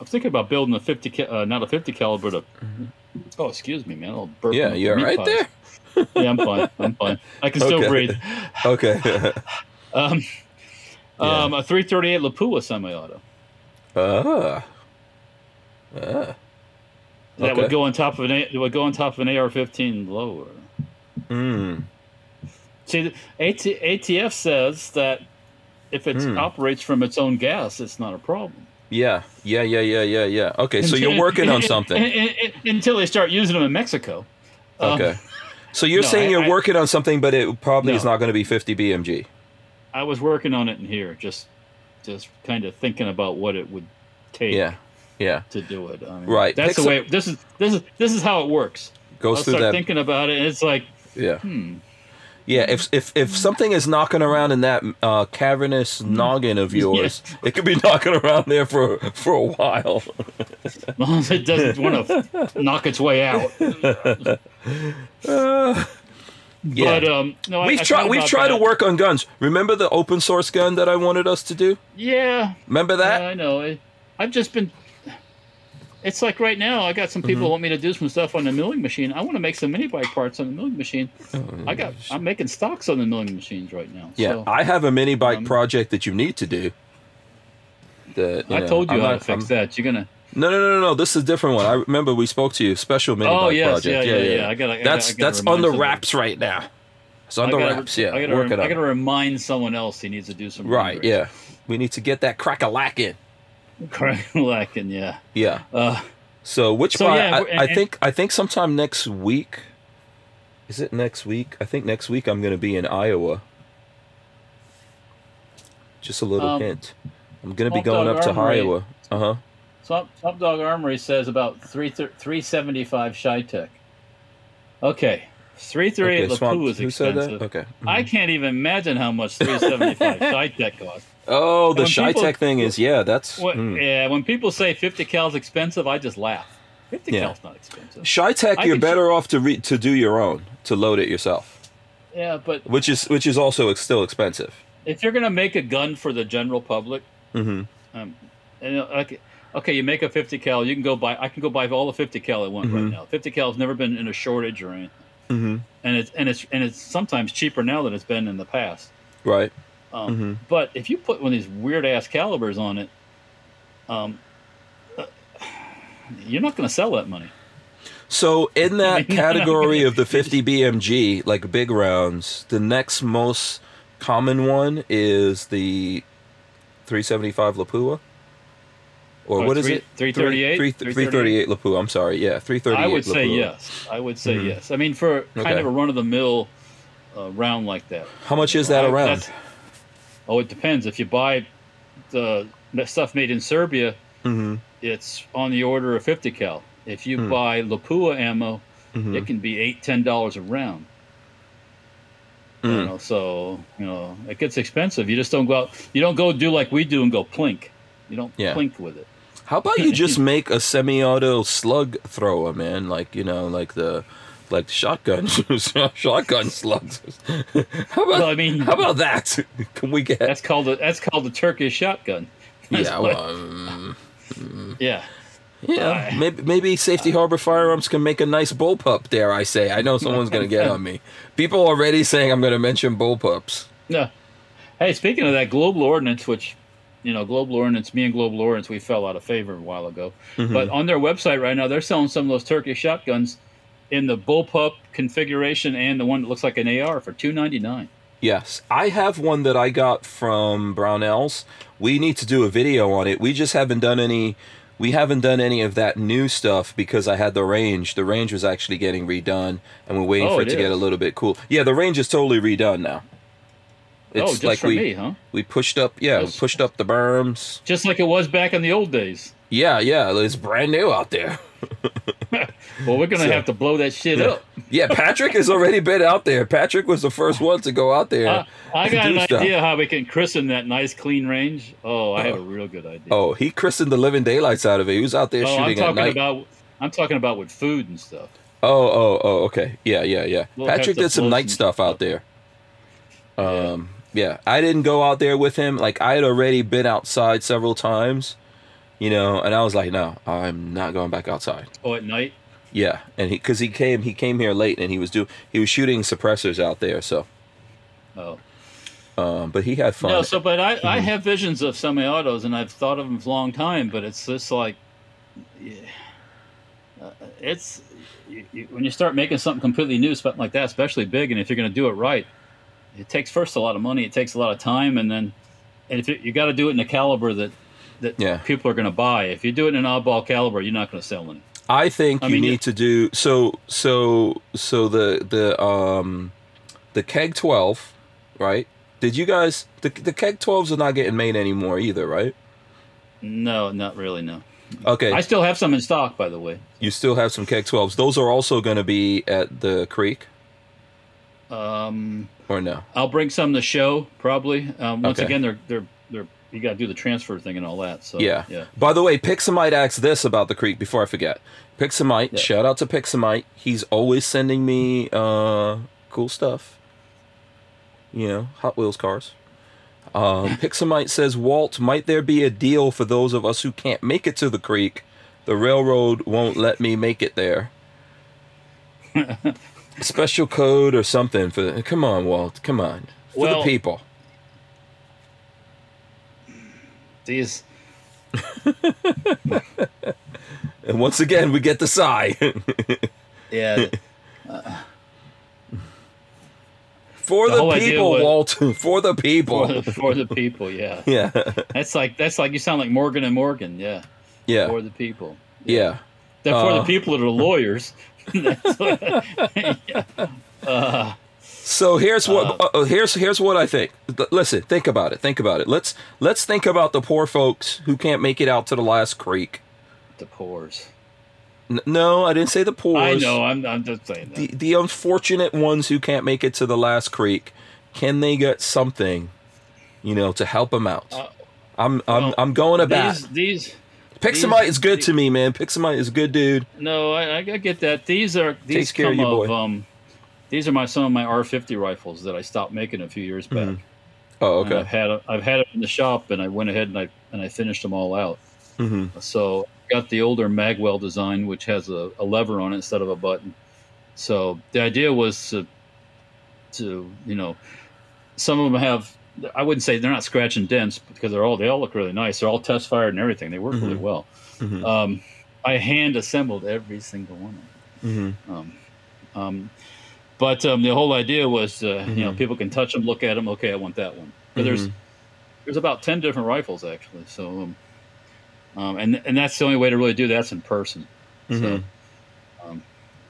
I'm thinking about building a 50, ca- uh, not a 50 caliber, a. Oh, excuse me, man. I'll burp. Yeah, you're right pies. there. Yeah, I'm fine. I'm fine. I can still Okay. breathe. Okay. Um, Yeah. um, a 338 Lapua semi-auto ah. Ah. that Okay. would go on top of an it would go on top of an AR-15 lower. Mm. See, AT, ATF says that if it Hmm. operates from its own gas, it's not a problem. Yeah. Yeah. Yeah. Yeah. Yeah. Yeah. Okay. So you're working on something. until they start using them in Mexico. Um, Okay. So you're no, saying I- you're I- working on something, but it probably is not going to be 50 BMG. I was working on it in here, just just kind of thinking about what it would take Yeah. Yeah. to do it. I mean, Right. That's Pick the way. This is this is this is how it works. Goes I'll through start that. thinking about it, and it's like, yeah. hmm, Yeah. If if if something is knocking around in that uh, cavernous noggin of yours, it could be knocking around there for for a while. as long as it doesn't want to knock its way out. Uh, yeah. But um, no, we've I tried. thought We've tried to work on guns. Remember the open source gun that I wanted us to do? Yeah, Remember that? yeah, I know. I- I've just been. It's like right now, I got some Mm-hmm. people want me to do some stuff on the milling machine. I want to make some mini bike parts on the milling machine. I got. I'm making stocks on the milling machines right now. Yeah, so I have a mini bike um, project that you need to do. That I know, told you I'm how not- to fix I'm- that. You're gonna. No, no, no, no, no. This is a different one. I remember we spoke to you. Special mini Oh bike yes, project. yeah, yeah, yeah. I gotta. I gotta, I gotta that's on the wraps right now. It's on I the gotta- wraps. Yeah, I gotta, working rem- I gotta remind someone else he needs to do some. Right. Yeah. We need to get that crack a lack in. Correct. Lacking. Yeah. Yeah. Uh, So which So, by yeah, I, we're- I think I think sometime next week. Is it next week? I think next week I'm going to be in Iowa. Just a little Um, hint. I'm going to be going up to Armory- Iowa. Uh huh. Top, Top Dog Armory says about three three seventy five CheyTac. Okay, three thirty eight Okay, Lapua is who said expensive. that? Okay. I can't even imagine how much three seventy five CheyTac costs. Oh, the people- CheyTac thing is yeah. That's When, mm. Yeah, when people say fifty cal's expensive, I just laugh. Fifty Yeah. cal's not expensive. CheyTac. I You're better off to re- to do your own to load it yourself, Yeah, but which is which is also still expensive. if you're gonna make a gun for the general public, Mm-hmm. Um, and uh, like, okay, you make a 50 cal, you can go buy. I can go buy all the 50 cal I want Mhm. right now. 50 cal has never been in a shortage or anything, Mm-hmm. and it's and it's and it's sometimes cheaper now than it's been in the past. Right. Um, Mhm. But if you put one of these weird ass calibers on it, um, uh, you're not going to sell that money. So in that category of the 50 BMG, like big rounds, the next most common one is the 375 Lapua. Or Or what is three- it? 338? Three- 338 Lapua. I'm sorry. Yeah, 338. I would say yes. I would say Mhm. yes. I mean, for kind Okay. of a run of the mill uh, round like that. How much is that I- around? that's- Oh, it depends. If you buy the stuff made in Serbia, Mm-hmm. it's on the order of 50 cal. If you Hmm. buy Lapua ammo, Mm-hmm. it can be eight, ten dollars a round. You Mm. know, so you know it gets expensive. You just don't go out. You don't go do like we do and go plink. You don't Yeah. plink with it. How about you just make a semi-auto slug thrower, man? Like you know, like the like shotgun shotgun slugs. how about Well, I mean, how about that? Can we get? that's called a that's called a Turkish shotgun. That's yeah, well, um, yeah. yeah. Maybe maybe Safety Harbor Firearms can make a nice bullpup. Dare I say? I know someone's gonna get on me. People already saying I'm gonna mention bullpups. No. Hey, speaking of that Global Ordnance, which you know, Global Ordnance, me and Global Ordnance, we fell out of favor a while ago. Mm-hmm. But on their website right now, they're selling some of those Turkish shotguns in the bullpup configuration and the one that looks like an AR for two ninety nine. Yes, I have one that I got from Brownells. We need to do a video on it. We just haven't done any. We haven't done any of that new stuff because I had the range. The range was actually getting redone, and we're waiting Oh, for it, it to get a little bit cool. Yeah, the range is totally redone now. Oh, just for we me, huh? we pushed up. Yeah, we pushed up the berms. Just like it was back in the old days. Yeah, yeah, it's brand new out there. Well, we're gonna So- have to blow that shit up. Yeah, Patrick has already been out there. Patrick was the first one to go out there. Uh, I got an stuff. idea how we can christen that nice clean range. Oh, I have a real good idea. Oh, he christened the living daylights out of it. He was out there Oh, I'm shooting at talking night. about I'm talking about with food and stuff. Oh, oh, oh, okay. Yeah, yeah, yeah. We'll Patrick did some night some stuff out there. Um, yeah, I didn't go out there with him. Like I had already been outside several times, you know, and I was like, no, I'm not going back outside. Oh, at night. Yeah, and he because he came he came here late and he was do he was shooting suppressors out there. So, Oh. um, but he had fun. No, so but I, Mm-hmm. I have visions of semi-autos, and I've thought of them for a long time. But it's just like, yeah, uh, it's you, you, when you start making something completely new, something like that, especially big, and if you're going to do it right, it takes first a lot of money, it takes a lot of time, and then and if you, you got to do it in a caliber that that Yeah. people are going to buy. If you do it in an oddball caliber, you're not going to sell any. I think I you mean, need to do so. So so the the um the keg twelve, right? Did you guys the the keg twelves are not getting made anymore either, right? No, not really. No, Okay, I still have some in stock, by the way. you still have some keg twelves. Those are also going to be at the creek, Um, or no? I'll bring some to show probably. Um, once Okay. again, they're they're they're you got to do the transfer thing and all that. So Yeah. yeah. By the way, Pixamite asked this about the creek before I forget. Pixamite, Yeah. shout out to Pixamite. He's always sending me uh, cool stuff. You know, Hot Wheels cars. Um, Pixamite says, Walt, might there be a deal for those of us who can't make it to the creek? The railroad won't let me make it there. Special code or something for. Come on, Walt. Come on. For Well- the people. These And once again, we get the sigh. yeah. for The the, people, was- Walt. For the people. for, the, for the people, yeah. yeah. That's like that's like you sound like Morgan and Morgan, yeah. Yeah. For the people. Yeah. They're for Uh, the people that are lawyers. That's what- yeah. uh, So here's what uh, here's here's what I think. Listen, think about it. Think about it. Let's let's think about the poor folks who can't make it out to the last creek. the pores. N- no, I didn't say the poor. I know. I'm, I'm just saying that. The the unfortunate ones who can't make it to the last creek, can they get something, you know, to help them out? Uh, I'm I'm well, I'm going about these, these Pixamite these- is good to me, man. Pixamite is good dude. no, I, I get that. These are these Takes care of come you, of um, these are my some of my R50 rifles that I stopped making a few years back. Mhm. Oh, And I've had I've had it in the shop, and I went ahead and I and I finished them all out. hmm So got the older Magwell design, which has a, a lever on it instead of a button. So the idea was to, to you know, some of them have. I wouldn't say they're not scratch and dents because they're all they all look really nice. They're all test fired and everything. They work really Mhm. well. hmm Um, I hand assembled every single one. of them. hmm Um, um, but um, the whole idea was, uh, you know, Mhm. people can touch them, look at them. Okay, I want that one. But there's there's about ten different rifles actually. So, um, um, and and that's the only way to really do that's in person. Mhm. So,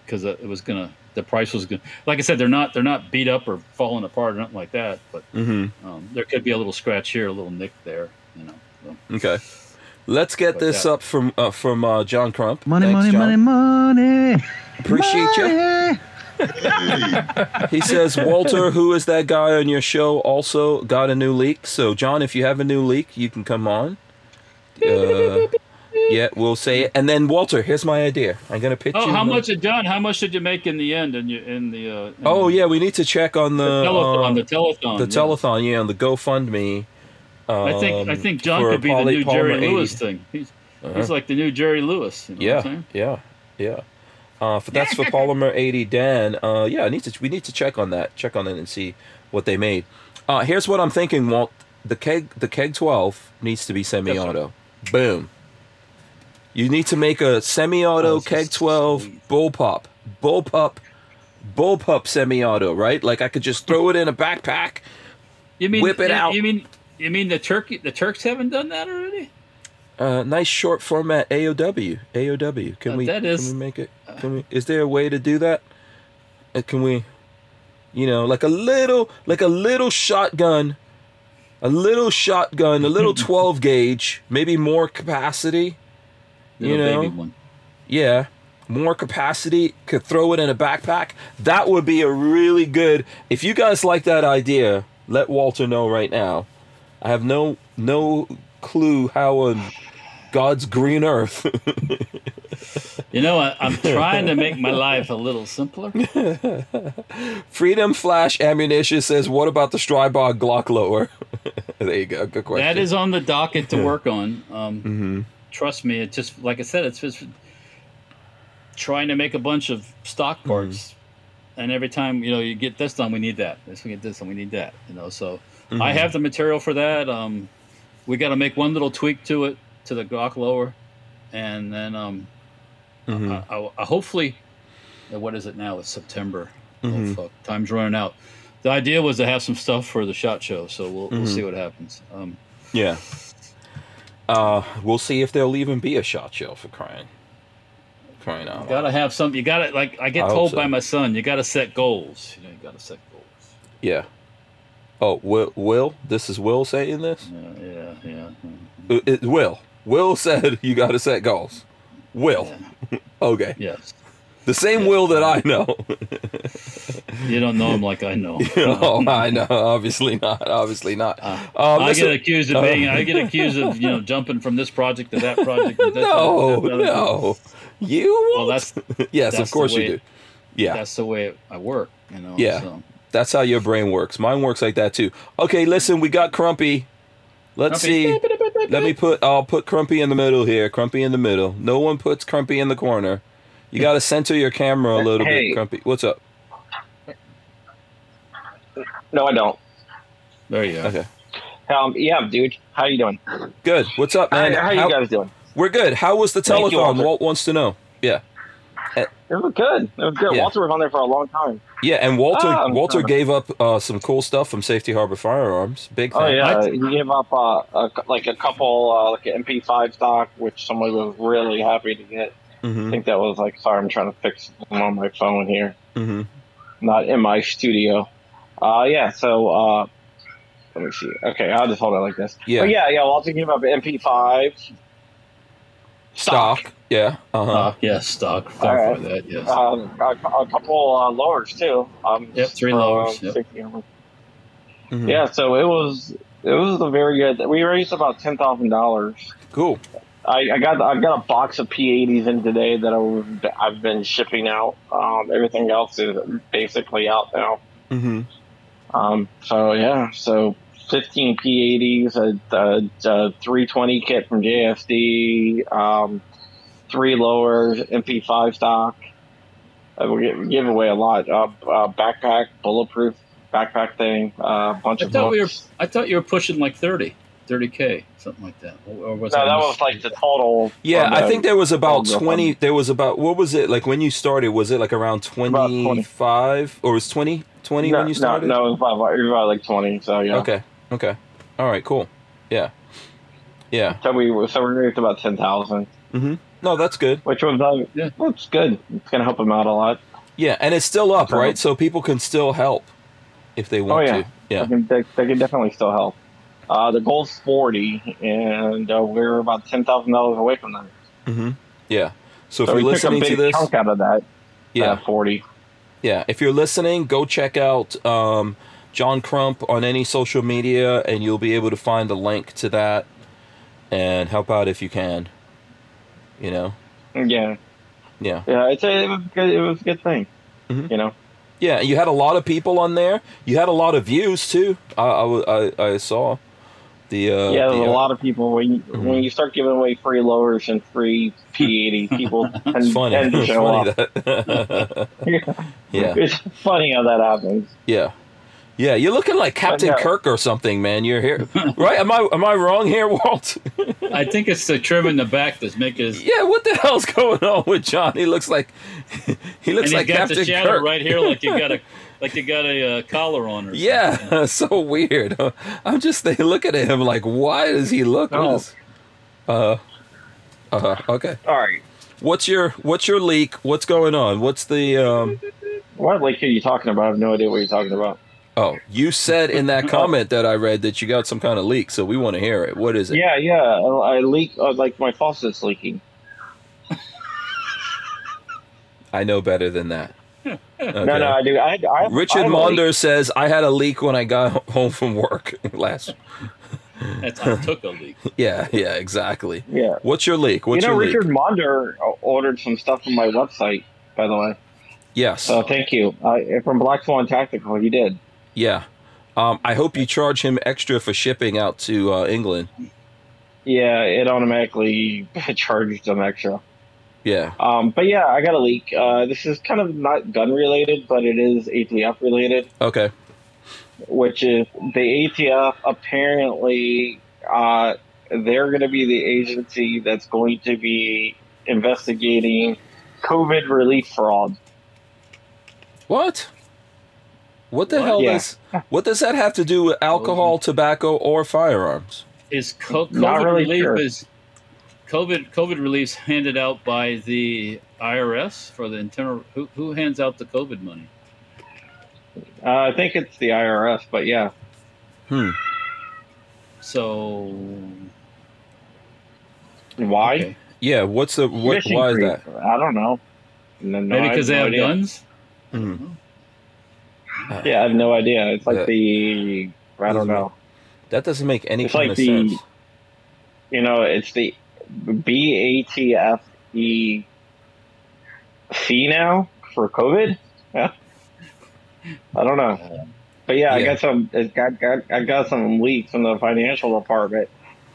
because it was gonna, the price was gonna, like I said, they're not they're not beat up or falling apart or nothing like that. But hmm um, there could be a little scratch here, a little nick there. You know. So. Okay. Let's get But this yeah. up from uh, from uh, John Crump. Money, Thanks, money, John. money, money. Appreciate you. He says, Walter, who is that guy on your show, also got a new leak. So, John, if you have a new leak, you can come on. Uh, yeah, we'll say it. And then, Walter, here's my idea. I'm gonna pitch Oh, you. how much did done? How much did you make in the end? In, you, in the uh, in Oh yeah, we need to check on the the telethon. uh, the telethon. the yeah. telethon. Yeah, on the GoFundMe. I think I um, think John could be the new Polymer Jerry 80. Lewis thing. He's Uh-huh. he's like the new Jerry Lewis. You know Yeah, What I'm saying? yeah, yeah. Uh, for, that's for Polymer 80 Dan. Uh, yeah, I need to. We need to check on that. Check on it and see what they made. Uh, here's what I'm thinking, Walt. The keg, the keg 12 needs to be semi-auto. Boom. You need to make a semi-auto Oh, this keg is 12 sweet. bullpup, bullpup, bullpup semi-auto. Right? Like I could just throw it in a backpack. You mean Whip it you, out. You mean you mean the turkey? The Turks haven't done that already? Uh, nice short format AOW. AOW. Can Uh, we? that is- Can we make it? Can we? Is there a way to do that? Uh, can we? You know, like a little, like a little shotgun, a little shotgun, a little twelve gauge, maybe more capacity. You know? baby one. Yeah, more capacity. Could throw it in a backpack. That would be a really good. If you guys like that idea, let Walter know right now. I have no no clue how on God's green earth. You know, I, I'm trying to make my life a little simpler. Freedom Flash Ammunition says, "What about the Stribog Glock lower?" there you go. Good question. That is on the docket to work on. Um, hmm Trust me, it just like I said, it's just trying to make a bunch of stock Mm-hmm. parts, and every time you know you get this done, we need that. This we get this, and we need that. You know, so Mm-hmm. I have the material for that. Um, we got to make one little tweak to it to the Glock lower, and then um, Mhm. I, I, I hopefully, uh, what is it now? It's September. Mhm. Oh fuck, time's running out. The idea was to have some stuff for the shot show, so we'll, we'll Mhm. see what happens. Um, Yeah. Uh, we'll see if there'll even be a shot show for crying, crying out. you gotta have some. You gotta like. I get I told so. by my son, you gotta set goals. You know, you gotta set goals. Yeah. Oh, Will, Will, this is Will saying this. Yeah, yeah, yeah. mhm. Uh, It, Will. Will said you got to set goals. Will. Okay. Yes. The same Will that I know. You don't know him like I know. oh, I know. Obviously not. Obviously not. Uh, Um, I get accused of being. I get accused of you know jumping from this project to that project. to that- no, that- that- no. You Well, won't. that's yes, that's of course you way- do. Yeah, that's the way I work. You know. Yeah. So. that's how your brain works. Mine works like that too. Okay, listen, we got Crumpy. Let's see. Let me put. I'll put Crumpy in the middle here. Crumpy in the middle. No one puts Crumpy in the corner. You got to center your camera a little Hey. bit, Crumpy. What's up? No, I don't. There you go. Okay, Um, yeah, dude. How you doing? good. What's up, man? how, how you guys doing? We're good. How was the Thank you, telethon? Walt wants to know. Yeah, It was good. It was good. Yeah. Walter was on there for a long time. yeah. And Walter, Ah, Walter sorry. gave up uh, some cool stuff from Safety Harbor Firearms. Big fan. Oh yeah, I- he gave up uh, a, like a couple uh, like an MP5 stock, which somebody was really happy to get. I Mm-hmm. think that was like sorry, I'm trying to fix them on my phone here, Mm-hmm. not in my studio. Uh, yeah. So uh, let me see. Okay, I'll just hold it like this. Yeah. But yeah, yeah. Walter gave up an MP5. Stock. Yeah. Uh huh. Uh, yes, stock. All right. Clarify that. Yes. Um, a, a couple uh, lowers too. Um, Yep, three from, lowers, yep. 60 Hammer. Mhm. Yeah, so it was it was a very good. We raised about ten thousand dollars. Cool. I, I got I got a box of P80s in today that I, I've been shipping out. Um, everything else is basically out now. Mm-hmm. Um, so yeah, so 15 P80s, a, a, a 320 kit from JSD, um, three lowers, MP5 stock. Uh, we give, give away a lot. Uh, uh, backpack, bulletproof backpack thing, uh, a bunch I of thought we were. I thought you were pushing like 30, 30 k, something like that. Or, or was No, I that was like the total. Yeah, on I think there was about on the- 20. There was about, what was it? Like when you started, was it like around About 20. 25? Or was 20? 20 no, when you started? No, no, it was about, it was about like 20. So, yeah. Okay. Okay. All right, cool. Yeah. Yeah. So we were, so we raised about 10,000, hmm No, that's good. which was, uh, Yeah. well, it's good. It's going to help them out a lot. Yeah, and it's still up, So- right? So people can still help if they want Oh, yeah. to. Yeah. They can, they, they can definitely still help. Uh, the goal's 40, and uh, we're about $10,000 away from that. hmm Yeah. So if so you're we took a listening big to this, chunk out of that. yeah, uh, 40. yeah. If you're listening, go check out um, John Crump on any social media, and you'll be able to find a link to that and help out if you can. You know. Yeah. Yeah. Yeah, it's a, it was good. It was a good thing. Mhm. You know. Yeah, you had a lot of people on there. You had a lot of views too. I I, I, I saw the uh, yeah, the, a uh, lot of people when you, Mhm. when you start giving away free lowers and free P80, people tend, It's funny. tend to It's show funny up. that. yeah, It's funny how that happens. yeah, yeah. You're looking like Captain. Kirk or something, man. You're here, right? Am I am I wrong here, Walt? I think it's the trim in the back that's making his. yeah. What the hell's going on with John? He looks like he And looks he's like got Captain the shadow Kirk. right here, like you got a, like you got a uh, collar on or something. Yeah, so weird. I'm just they looking at him like, why does he look? Oh. this? Uh, uh, okay. All right. What's your what's your leak? What's going on? What's the um? What leak are you talking about? I have no idea what you're talking about. Oh, you said in that comment that I read that you got some kind of leak, so we want to hear it. What is it? Yeah, yeah. I, I leak uh, like my faucet's leaking. I know better than that. No, Okay. no, I do. I, I Richard I have a leak. Monder says I had a leak when I got home from work last. That's I took a leak. Yeah, yeah, exactly. Yeah. What's your leak? What's you know, your Richard leak? Monder uh, ordered some stuff from my website, by the way. Yes. So thank you. Uh, from Black Swan Tactical, he did. Yeah. Um, I hope you charge him extra for shipping out to uh, England. Yeah, it automatically charged them extra. Yeah. Um, but yeah, I got a leak. Uh, this is kind of not gun related, but it is ATF related, Okay. which is the ATF apparently uh, they're going to be the agency that's going to be investigating COVID relief fraud. What? What the What? hell Yeah. does what does that have to do with alcohol, tobacco, or firearms? Is co- COVID really relief sure. is COVID COVID reliefs handed out by the IRS for the internal? Who, who hands out the COVID money? Uh, I think it's the IRS, but yeah. Hmm. So Why? okay. Yeah. What's the what? Why is that? I don't know. No, no, maybe I because they no have idea. guns. Hmm. Yeah, I have no idea. It's like Yeah. the I don't know. That doesn't make any sense. It's kind like of the- sense. You know, it's the B A T F E C now for COVID. Yeah. I don't know, but yeah, I got some. I got, got I got some leaks from the financial department.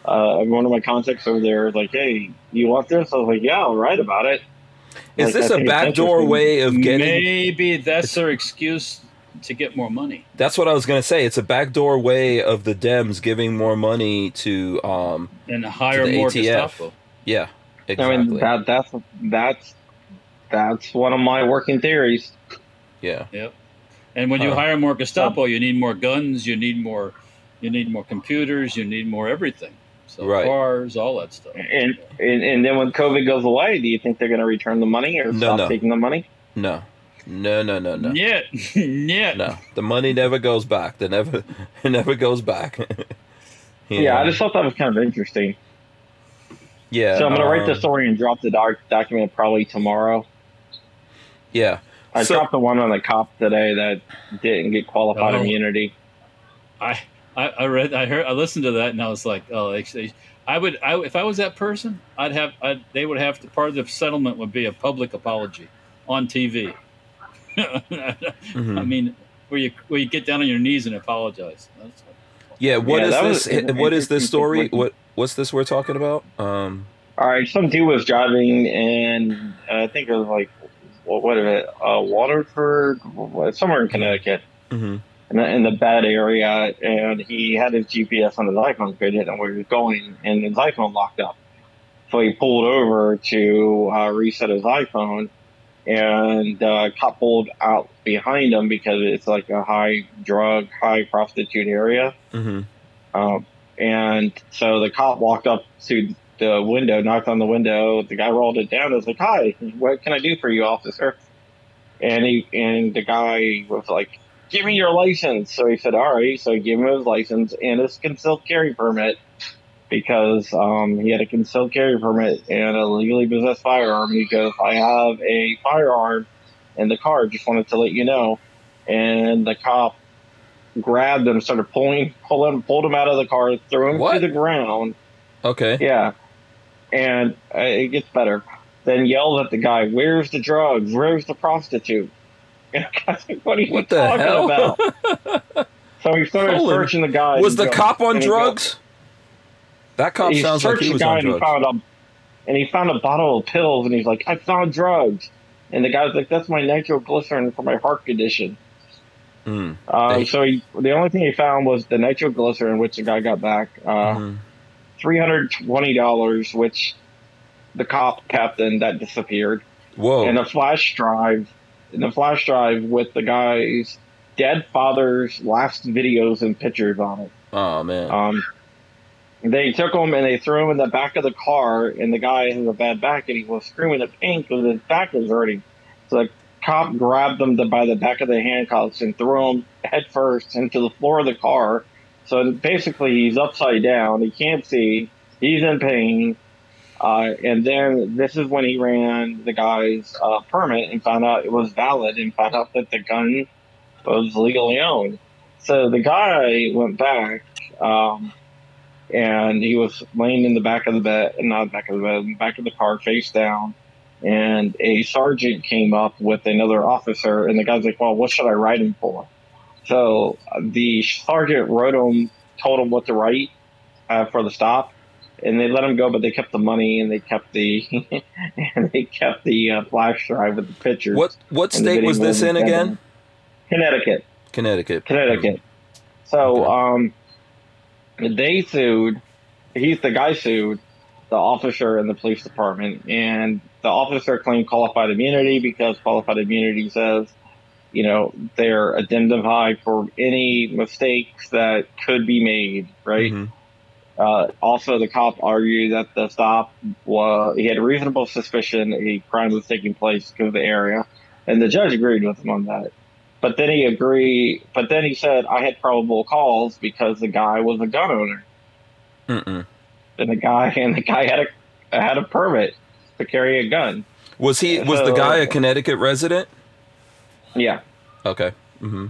Uh, one of my contacts over there was like, "Hey, you want this?" I was like, "Yeah, I'll write about it." Is Like, this I a think it's backdoor way of getting? Maybe that's their excuse to get more money. That's what I was gonna say. It's a backdoor way of the Dems giving more money to. um and hire the more ATF. Gestapo. Yeah. Exactly. I mean, that that's that's that's one of my working theories. yeah. Yep. And when you Huh. hire more Gestapo, you need more guns, you need more, you need more computers, you need more everything. So Right. cars, all that stuff. And, and and then when COVID goes away, do you think they're going to return the money or No, stop no. taking the money? No. No. No. No. No. Yeah, yeah. No. The money never goes back. The never. It never goes back. Yeah, know? I just thought that was kind of interesting. Yeah. so I'm going to write the um, story and drop the doc- document probably tomorrow. Yeah. I So- dropped the one on the cop today that didn't get qualified Oh. immunity. I, I, I read, I heard, I listened to that, and I was like, oh, actually, I would, I, if I was that person, I'd have, I'd, they would have to. Part of the settlement would be a public apology on TV. I mhm. mean, where you where you get down on your knees and apologize. That's Yeah, what Yeah, is this? was what is this story? What what's this we're talking about? Um, All right, some dude was driving, and I think it was like what, what is it? Uh, Waterford, somewhere in Connecticut. mhm. in the, in the bad area, and he had his GPS on his iPhone, so he didn't know where he was going, and his iPhone locked up. So he pulled over to uh, reset his iPhone, and uh, cop pulled out behind him because it's like a high drug, high prostitute area. Mhm. Um, and so the cop walked up to the window, knocked on the window. The guy rolled it down. was like, "Hi, what can I do for you, officer?" And he and the guy was like, "Give me your license." So he said, "All right." So he gave him his license and his concealed carry permit because um, he had a concealed carry permit and a legally possessed firearm. He goes, "I have a firearm in the car. Just wanted to let you know." And the cop grabbed him, started pulling, pulling, pulled him out of the car, threw him What? to the ground. Okay. Yeah, and uh, it gets better. Then yelled at the guy, "Where's the drugs? Where's the prostitute?" And the guy's like, "What are you What the talking hell? about?" So he started Hold on. searching the guy. Was the go- cop on drugs? That cop he sounds like he the was guy on and he found a, and he found a bottle of pills, and he's like, "I found drugs." And the guy's like, "That's my nitroglycerin for my heart condition." Mm. Uh, They- so he, the only thing he found was the nitroglycerin, which the guy got back. Uh, Mhm. three hundred twenty dollars, which the cop captain that disappeared, Whoa. and a flash drive, and a flash drive with the guy's dead father's last videos and pictures on it. oh man. Um, they took him and they threw him in the back of the car, and the guy has a bad back, and he was screaming in pain because his back was hurting. So the cop grabbed him by the back of the handcuffs and threw him headfirst into the floor of the car. So basically, he's upside down. He can't see. He's in pain. Uh, and then this is when he ran the guy's uh, permit and found out it was valid and found out that the gun was legally owned. So the guy went back um, and he was laying in the back of the bed, not back of the bed, in the back of the car, face down. And a sergeant came up with another officer, and the guy's like, "Well, what should I write him for?" So the sergeant wrote him, told him what to write uh, for the stop, and they let him go, but they kept the money and they kept the and they kept the uh, flash drive with the pictures. what what state was this in again? Connecticut. Connecticut. Connecticut. So um, they sued. He's the guy sued the officer in the police department, and the officer claimed qualified immunity because qualified immunity says, you know, they're indemnified for any mistakes that could be made, right? Mhm. Uh, also, the cop argued that the stop was he had reasonable suspicion a crime was taking place because of the area, and the judge agreed with him on that. But then he agreed. But then he said I had probable cause because the guy was a gun owner, Mm-mm. and the guy and the guy had a had a permit to carry a gun. Was he was the guy a Connecticut resident? Yeah. Okay. hmm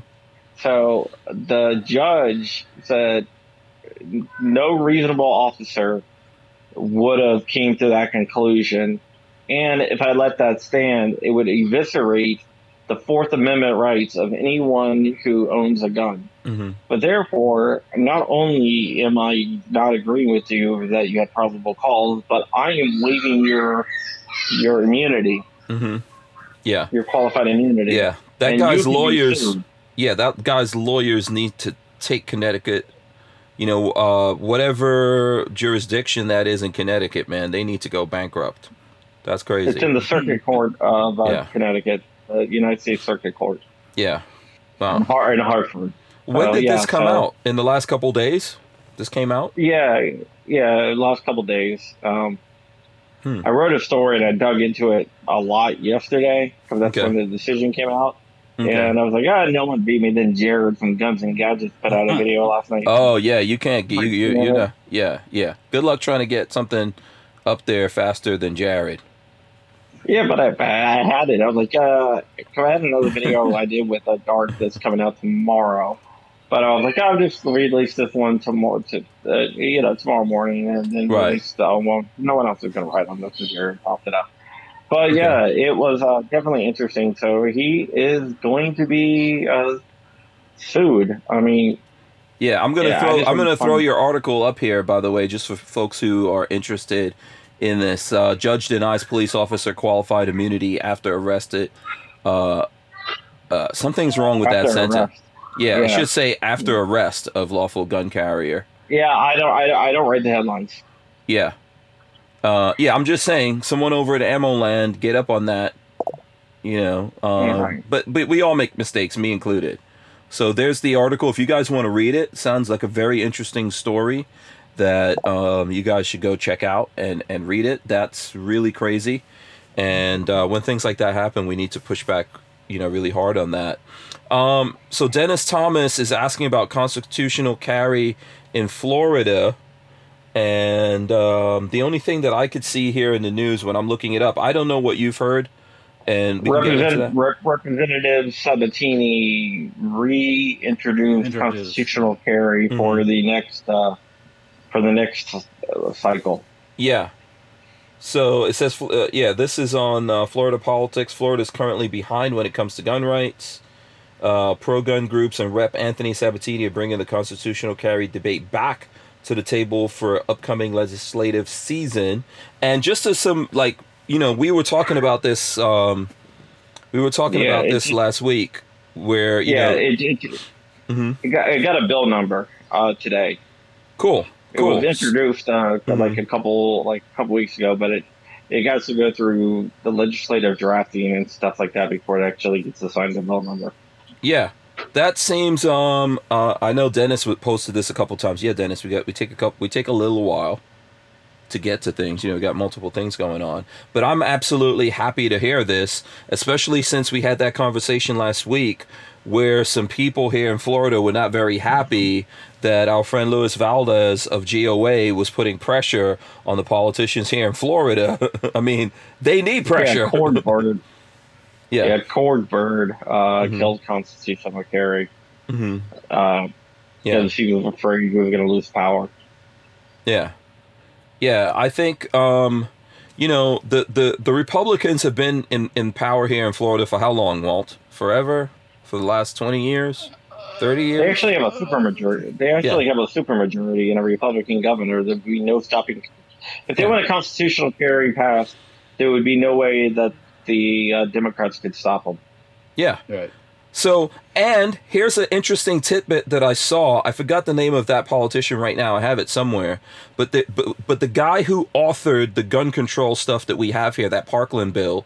So the judge said no reasonable officer would have came to that conclusion, and if I let that stand, it would eviscerate the Fourth Amendment rights of anyone who owns a gun. hmm But therefore, not only am I not agreeing with you that you had probable cause, but I am waiving your your immunity, hmm Yeah. your qualified immunity. Yeah. That And guy's lawyers. Yeah, that guy's lawyers need to take Connecticut. You know, uh, whatever jurisdiction that is in Connecticut, man, they need to go bankrupt. That's crazy. It's in the Circuit Court of uh, Yeah. Connecticut, uh, United States Circuit Court yeah. in, Har- in Hartford. When did yeah, this come out? In the last couple days? This came out? Yeah, yeah. Last couple days, um, Hmm. I wrote a story and I dug into it a lot yesterday because that's Okay. when the decision came out. Okay. And I was like, ah, no one beat me. Then Jared from Guns and Gadgets put out a video last night. Oh yeah, you can't get you you, you know yeah yeah. Good luck trying to get something up there faster than Jared. Yeah, but I, I had it. I was like, uh, I had another video I did with a dart that's coming out tomorrow. But I was like, I'll just release this one tomorrow, to, uh, you know, tomorrow morning, and then Right. release the one. No one else is going to write on this. So Jared popped it up. But yeah, it was uh, definitely interesting. So he is going to be uh, sued. I mean, Yeah, I'm gonna Yeah, throw. I'm gonna throw your article up here, by the way, just for folks who are interested in this. Uh, judge denies police officer qualified immunity after arrested. Uh, uh, something's wrong with that After sentence. arrest. Yeah, I should say after arrest of lawful gun carrier. Yeah, I don't. I, I don't write the headlines. Yeah. Uh, yeah, I'm just saying, someone over at AmmoLand, get up on that. You know, um, Yeah, right. but but we all make mistakes, me included. So there's the article. If you guys want to read it, sounds like a very interesting story that um, you guys should go check out and and read it. That's really crazy. And uh, when things like that happen, we need to push back, you know, really hard on that. Um, so Dennis Thomas is asking about constitutional carry in Florida. And um, the only thing that I could see here in the news when I'm looking it up, I don't know what you've heard. And we can Representative. Rep- Sabatini reintroduced Introduced. constitutional carry for Mhm. the next uh, for the next uh, cycle. Yeah. So it says, uh, yeah, this is on uh, Florida politics. Florida is currently behind when it comes to gun rights. Uh, Pro gun groups and Rep. Anthony Sabatini are bringing the constitutional carry debate back to the table for upcoming legislative season. And just as some, like, you know, we were talking about this, um, we were talking Yeah, about this last week where, you yeah, know, it, it, Mhm. it got it got a bill number uh, today. cool. It was introduced uh, Mhm. like a couple like a couple weeks ago, but it it got to go through the legislative drafting and stuff like that before it actually gets assigned a bill number. Yeah, that seems. Um, uh, I know Dennis posted this a couple times. Yeah, Dennis, we got we take a couple. We take a little while to get to things. You know, we got multiple things going on. But I'm absolutely happy to hear this, especially since we had that conversation last week where some people here in Florida were not very happy that our friend Luis Valdez of GOA was putting pressure on the politicians here in Florida. I mean, they need pressure. Yeah, Cord Byrd. yeah. yeah, Cord Byrd uh, Mhm. killed constitutional carry hmm uh, yeah. because she was afraid we were going to lose power. Yeah. Yeah, I think um you know, the the the Republicans have been in in power here in Florida for how long, Walt? Forever? For the last 20 years? 30 years. They actually have a supermajority. They actually have a supermajority and a Republican governor. There'd be no stopping. If they Yeah. want a constitutional carry passed, there would be no way that the uh, Democrats could stop them. Yeah. Right. So, and here's an interesting tidbit that I saw. I forgot the name of that politician right now. I have it somewhere. But the but, but the guy who authored the gun control stuff that we have here, that Parkland bill,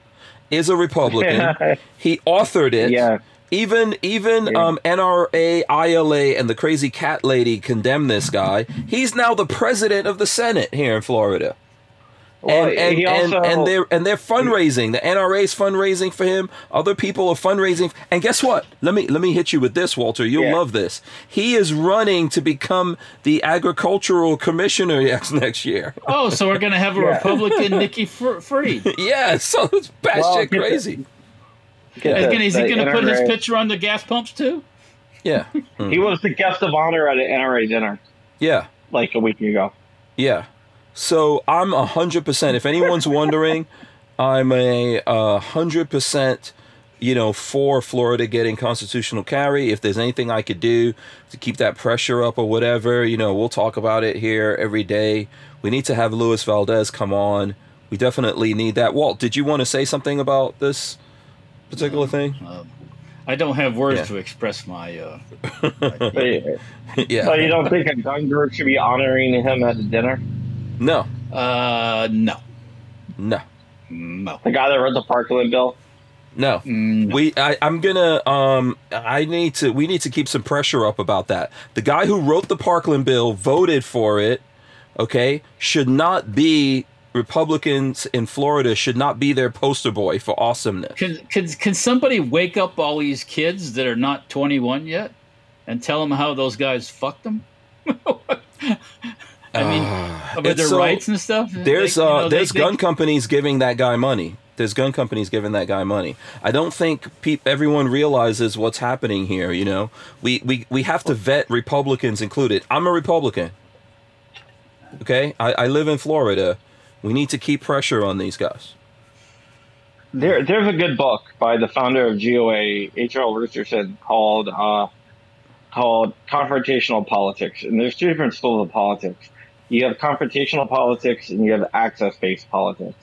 is a Republican. he authored it. yeah, Even even Yeah. um, NRA, ILA, and the crazy cat lady condemn this guy. He's now the president of the Senate here in Florida, Well, and and, he and, also- and they're and they're fundraising. The NRA's fundraising for him. Other people are fundraising. And guess what? Let me let me hit you with this, Walter. You'll Yeah. love this. He is running to become the agricultural commissioner next next year. Oh, so we're gonna have a Yeah. Republican Nikki Fr- Freed. yeah, so it's batshit Well, get the- crazy. Get Is, the- gonna- is he going to put his picture on the gas pumps too? Yeah, hmm. He was the guest of honor at an NRA dinner yeah. like a week ago. Yeah. So I'm a hundred percent. If anyone's wondering, I'm a a hundred percent, you know, for Florida getting constitutional carry. If there's anything I could do to keep that pressure up or whatever, you know, we'll talk about it here every day. We need to have Luis Valdez come on. We definitely need that. Walt, did you want to say something about this particular thing? Um, I don't have words Yeah. to express my. Uh, But, yeah. So you don't think a gun group should be honoring him at the dinner? No. uh, no, No. no, The guy that wrote the Parkland bill? No. Mm, We I, I'm gonna um I need to we need to keep some pressure up about that. The guy who wrote the Parkland bill voted for it, okay, should not be Republicans in Florida should not be their poster boy for awesomeness. Can, can can somebody wake up all these kids that are not 21 yet and tell them how those guys fucked them? I mean, Ah, about their so- rights and stuff. There's They- you uh know, there's they- gun companies giving that guy money. There's gun companies giving that guy money. I don't think peop everyone realizes what's happening here. You know, we we we have to vet Republicans included. I'm a Republican. Okay, I, I live in Florida. We need to keep pressure on these guys. There, there's a good book by the founder of GOA, H.L. Richardson, called uh, called confrontational politics, and there's two different schools of politics. You have confrontational politics and you have access-based politics.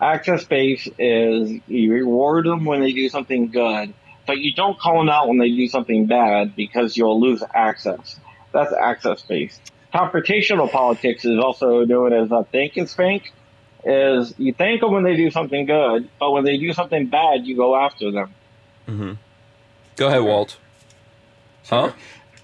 Access-based is you reward them when they do something good, but you don't call them out when they do something bad because you'll lose access. That's access-based. Confrontational politics is also known as a think and spank. Is you thank them when they do something good, but when they do something bad, you go after them. hmm Go ahead, Walt. Huh?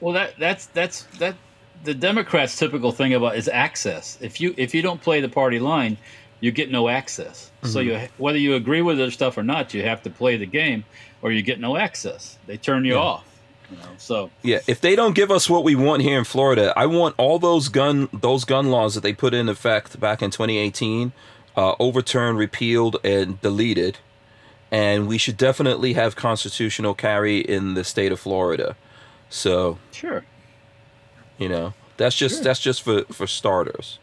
Well, that that's that's that. The Democrats' typical thing about is access. If you if you don't play the party line, you get no access. So you whether you agree with their stuff or not, you have to play the game, or you get no access. They turn you Yeah. off. You know? So Yeah, if they don't give us what we want here in Florida, I want all those gun those gun laws that they put in effect back in 2018 uh, overturned, repealed, and deleted. And we should definitely have constitutional carry in the state of Florida. So sure, you know that's just Sure. that's just for for starters.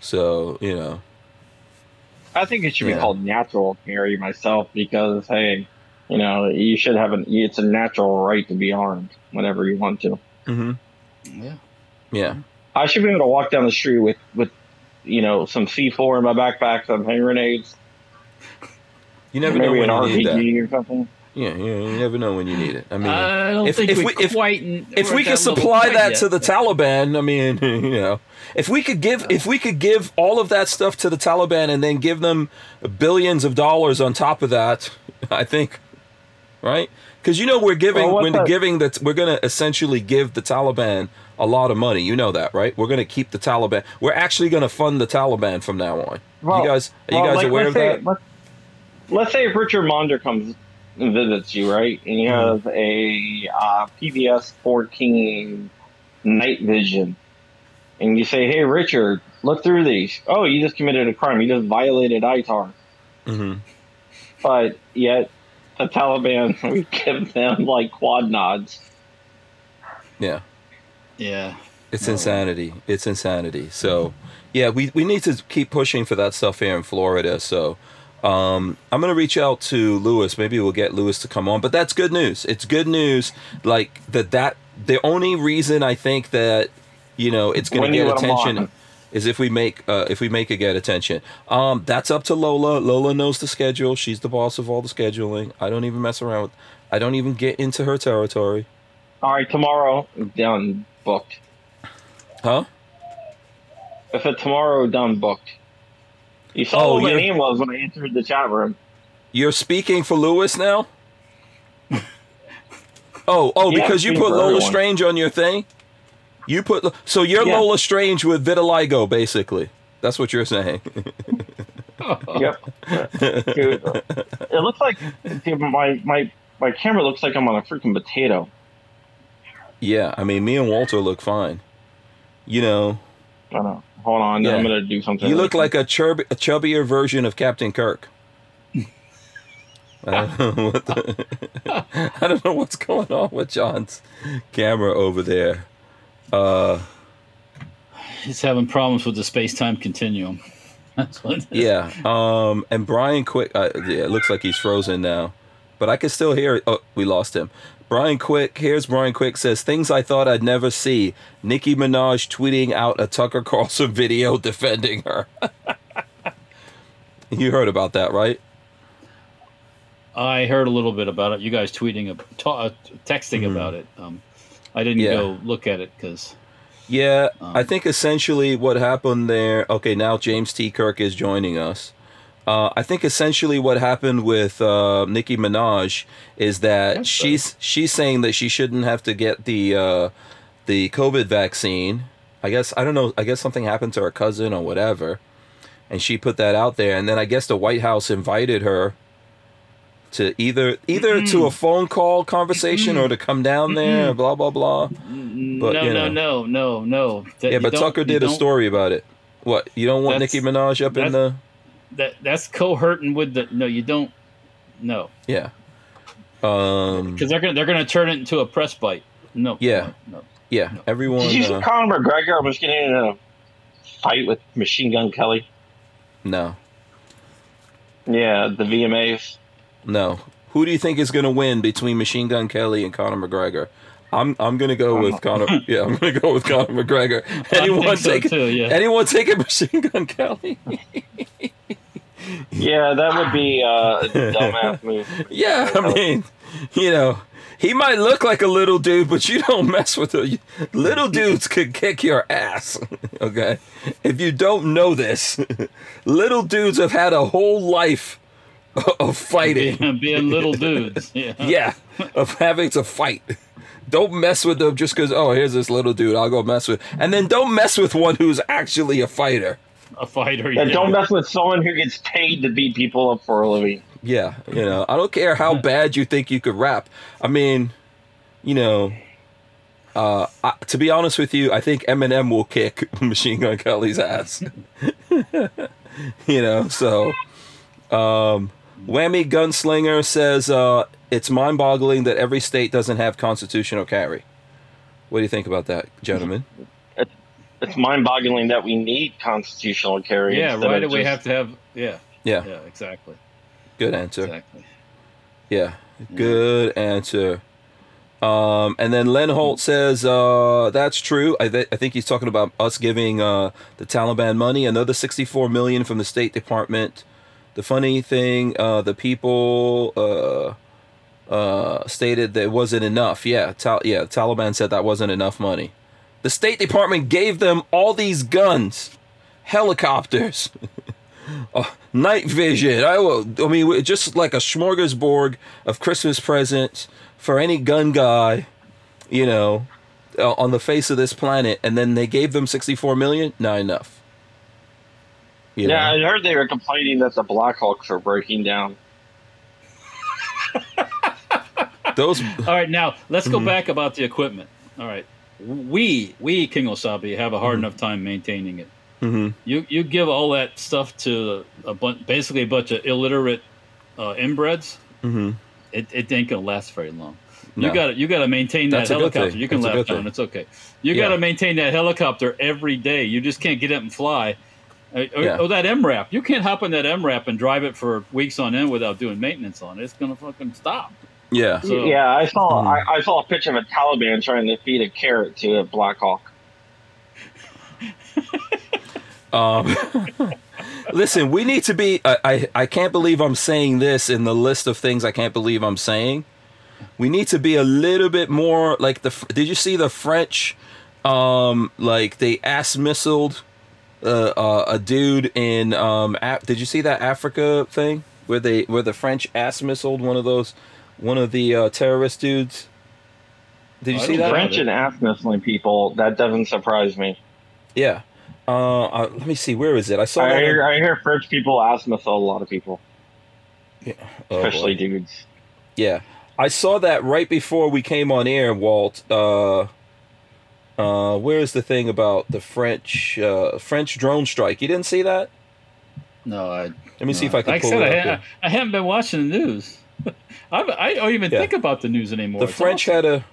So you know I think it should Yeah. be called natural carry myself because hey, you know, you should have an it's a natural right to be armed whenever you want to. hmm yeah. yeah I should be able to walk down the street with with you know some C4 in my backpack, some hand grenades, you never know when an you need that. Or something. Yeah, yeah, you never know when you need it. I mean, I don't if- think if we, we- if- quite. if we're we could supply that yet. to the Taliban, I mean, you know, if we could give if we could give all of that stuff to the Taliban and then give them billions of dollars on top of that, I think, right? Because you know we're giving Well, what's we're giving that we're going to essentially give the Taliban a lot of money. You know that, right? We're going to keep the Taliban. We're actually going to fund the Taliban from now on. Well- you guys, are you Well, guys like, aware of say, that? Let's, let's say if Richard Monder comes and visits you, right, and you Mhm. have a uh, PVS 14 night vision, and you say, "Hey, Richard, look through these. Oh, you just committed a crime. You just violated ITAR." hmm But yet, the Taliban we give them like quad nods. Yeah. Yeah. It's No. insanity. It's insanity. So, yeah, we, we need to keep pushing for that stuff here in Florida. So, um, I'm going to reach out to Lewis. Maybe we'll get Lewis to come on. But that's good news. It's good news. Like, that, that the only reason I think that, you know, it's going to get let 'em attention on. Is if we make uh, if we make it get attention. Um, that's up to Lola. Lola knows the schedule. She's the boss of all the scheduling. I don't even mess around with. I don't even get into her territory. All right, tomorrow done booked. Huh? If it's tomorrow done booked. You saw Oh, what my name was when I entered the chat room. You're speaking for Lewis now? oh, oh, Yeah, because you put Lola everyone. Strange on your thing? You put so you're Yeah. Lola Strange with vitiligo, basically. That's what you're saying. Yep. Dude, it looks like dude, my my my camera looks like I'm on a freaking potato. yeah, I mean, me and Walter look fine. You know, I know. Hold on, Yeah. I'm gonna do something. you look like a, chub- a chubbier version of Captain Kirk. I don't know what the, I don't know what's going on with John's camera over there. Uh, He's having problems with the space time continuum. That's what. Yeah. Um. And Brian Quick. Uh, yeah. It looks like he's frozen now, but I can still hear. It. Oh, we lost him. Brian Quick. Here's Brian Quick says things I thought I'd never see. Nicki Minaj tweeting out a Tucker Carlson video defending her. you heard about that, right? I heard a little bit about it. You guys tweeting, ta- texting Mhm. about it. Um, I didn't Yeah. go look at it because Yeah. Um, I think essentially what happened there. Okay, now James T. Kirk is joining us. Uh, I think essentially what happened with uh, Nicki Minaj is that That's she's she's saying that she shouldn't have to get the uh, the COVID vaccine. I guess I don't know. I guess something happened to her cousin or whatever, and she put that out there. And then I guess the White House invited her to either either to a phone call conversation or to come down there. Blah blah blah. But, no, you no, know. no, no, no. That Yeah, but Tucker did a story about it. What you don't want That's- Nicki Minaj up in the That that's cohorting with the. No, you don't. No, yeah. Um. because they're gonna they're gonna turn it into a press bite. No. Yeah. No. Yeah. Everyone. Did you see Uh, Conor McGregor was getting in a fight with Machine Gun Kelly? no. Yeah, the VMAs. No. Who do you think is going to win between Machine Gun Kelly and Conor McGregor? I'm I'm gonna go with Conor. Yeah, I'm gonna go with Conor McGregor. Anyone so, take too, yeah. anyone take a machine gun Kelly? Yeah, that would be uh, a dumbass move. yeah, I mean, you know, he might look like a little dude, but you don't mess with a little dudes could kick your ass. Okay, if you don't know this, little dudes have had a whole life of fighting. being, being little dudes. Yeah. yeah, of having to fight. Don't mess with them just because, oh, here's this little dude, I'll go mess with. And then don't mess with one who's actually a fighter. A fighter. Yeah, yeah. don't mess with someone who gets paid to beat people up for a living. Yeah, you know, I don't care how bad you think you could rap. I mean, you know, uh, I, to be honest with you, I think Eminem will kick Machine Gun Kelly's ass. you know, so um, Whammy Gunslinger says uh, it's mind-boggling that every state doesn't have constitutional carry. What do you think about that, gentlemen? It's mind-boggling that we need constitutional carry. Yeah. Why of do we have to have? Yeah. Yeah, Yeah. Exactly. good answer. Exactly. Yeah, good answer. Um, and then Len Holt says uh, that's true. I, th- I think he's talking about us giving uh, the Taliban money, another 64 million from the State Department. The funny thing, uh, the people uh, uh, stated that it wasn't enough. Yeah, Tal- yeah, Taliban said that wasn't enough money. The State Department gave them all these guns, helicopters. uh, night vision. I, will- I mean, just like a smorgasbord of Christmas presents for any gun guy, you know, uh, on the face of this planet. And then they gave them 64 million. Not enough. You Yeah, know? I heard they were complaining that the Blackhawks were breaking down. those. All right. Now let's Mm-hmm. go back about the equipment. All right. We we King Osabi have a hard Mm-hmm. enough time maintaining it. Mhm. You you give all that stuff to a bunch, basically a bunch of illiterate uh, inbreds. Mhm. It, it ain't gonna last very long. No. You got to you got to maintain that That's helicopter. You can That's a laugh down. It's okay. You Yeah. got to maintain that helicopter every day. You just can't get up and fly. Uh, Or, Yeah. or that MRAP. You can't hop on that MRAP and drive it for weeks on end without doing maintenance on it. It's gonna fucking stop. Yeah. So- yeah, I saw Hmm. I, I saw a picture of a Taliban trying to feed a carrot to a Blackhawk. Um, listen, we need to be. I, I I can't believe I'm saying this in the list of things I can't believe I'm saying. We need to be a little bit more like the. Did you see the French? Um, like they ass missiled uh, uh, a dude in. Um, Af- did you see that Africa thing where they where the French ass missiled one of those one of the uh, terrorist dudes? Did you I see that? French and ass missling people, that doesn't surprise me. Yeah. Uh, uh, let me see. Where is it? I saw I hear, I hear French people ass missile a lot of people, Oh, boy. especially dudes. Yeah, I saw that right before we came on air, Walt. Uh, uh, where's the thing about the French uh, French drone strike? You didn't see that? No, I. Let me see if I can like pull I said, it I, up. ha- here. I haven't been watching the news. I've, I don't even Yeah. think about the news anymore. The It's French awesome. had a.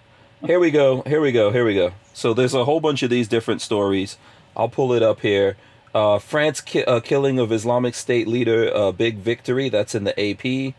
Here we go. Here we go. Here we go. So there's a whole bunch of these different stories. I'll pull it up here. Uh, France ki- uh, killing of Islamic State leader, uh, big victory. That's in the AP.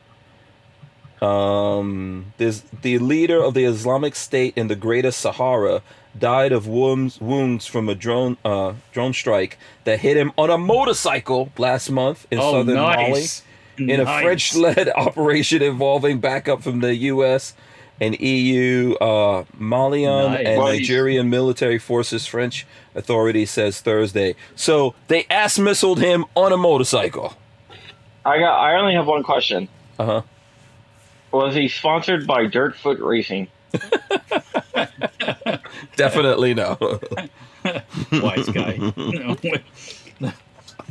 Um, there's the leader of the Islamic State in the Greater Sahara died of wounds wounds from a drone uh, drone strike that hit him on a motorcycle last month in oh, southern Mali nice. in a French-led operation involving backup from the U.S. and EU, uh, Malian Nice. and Well, Nigerian military forces. French authorities says Thursday. So they ass missiled him on a motorcycle. I got. I only have one question. Uh huh. Was he sponsored by Dirtfoot Racing? Definitely no. wise guy. You know,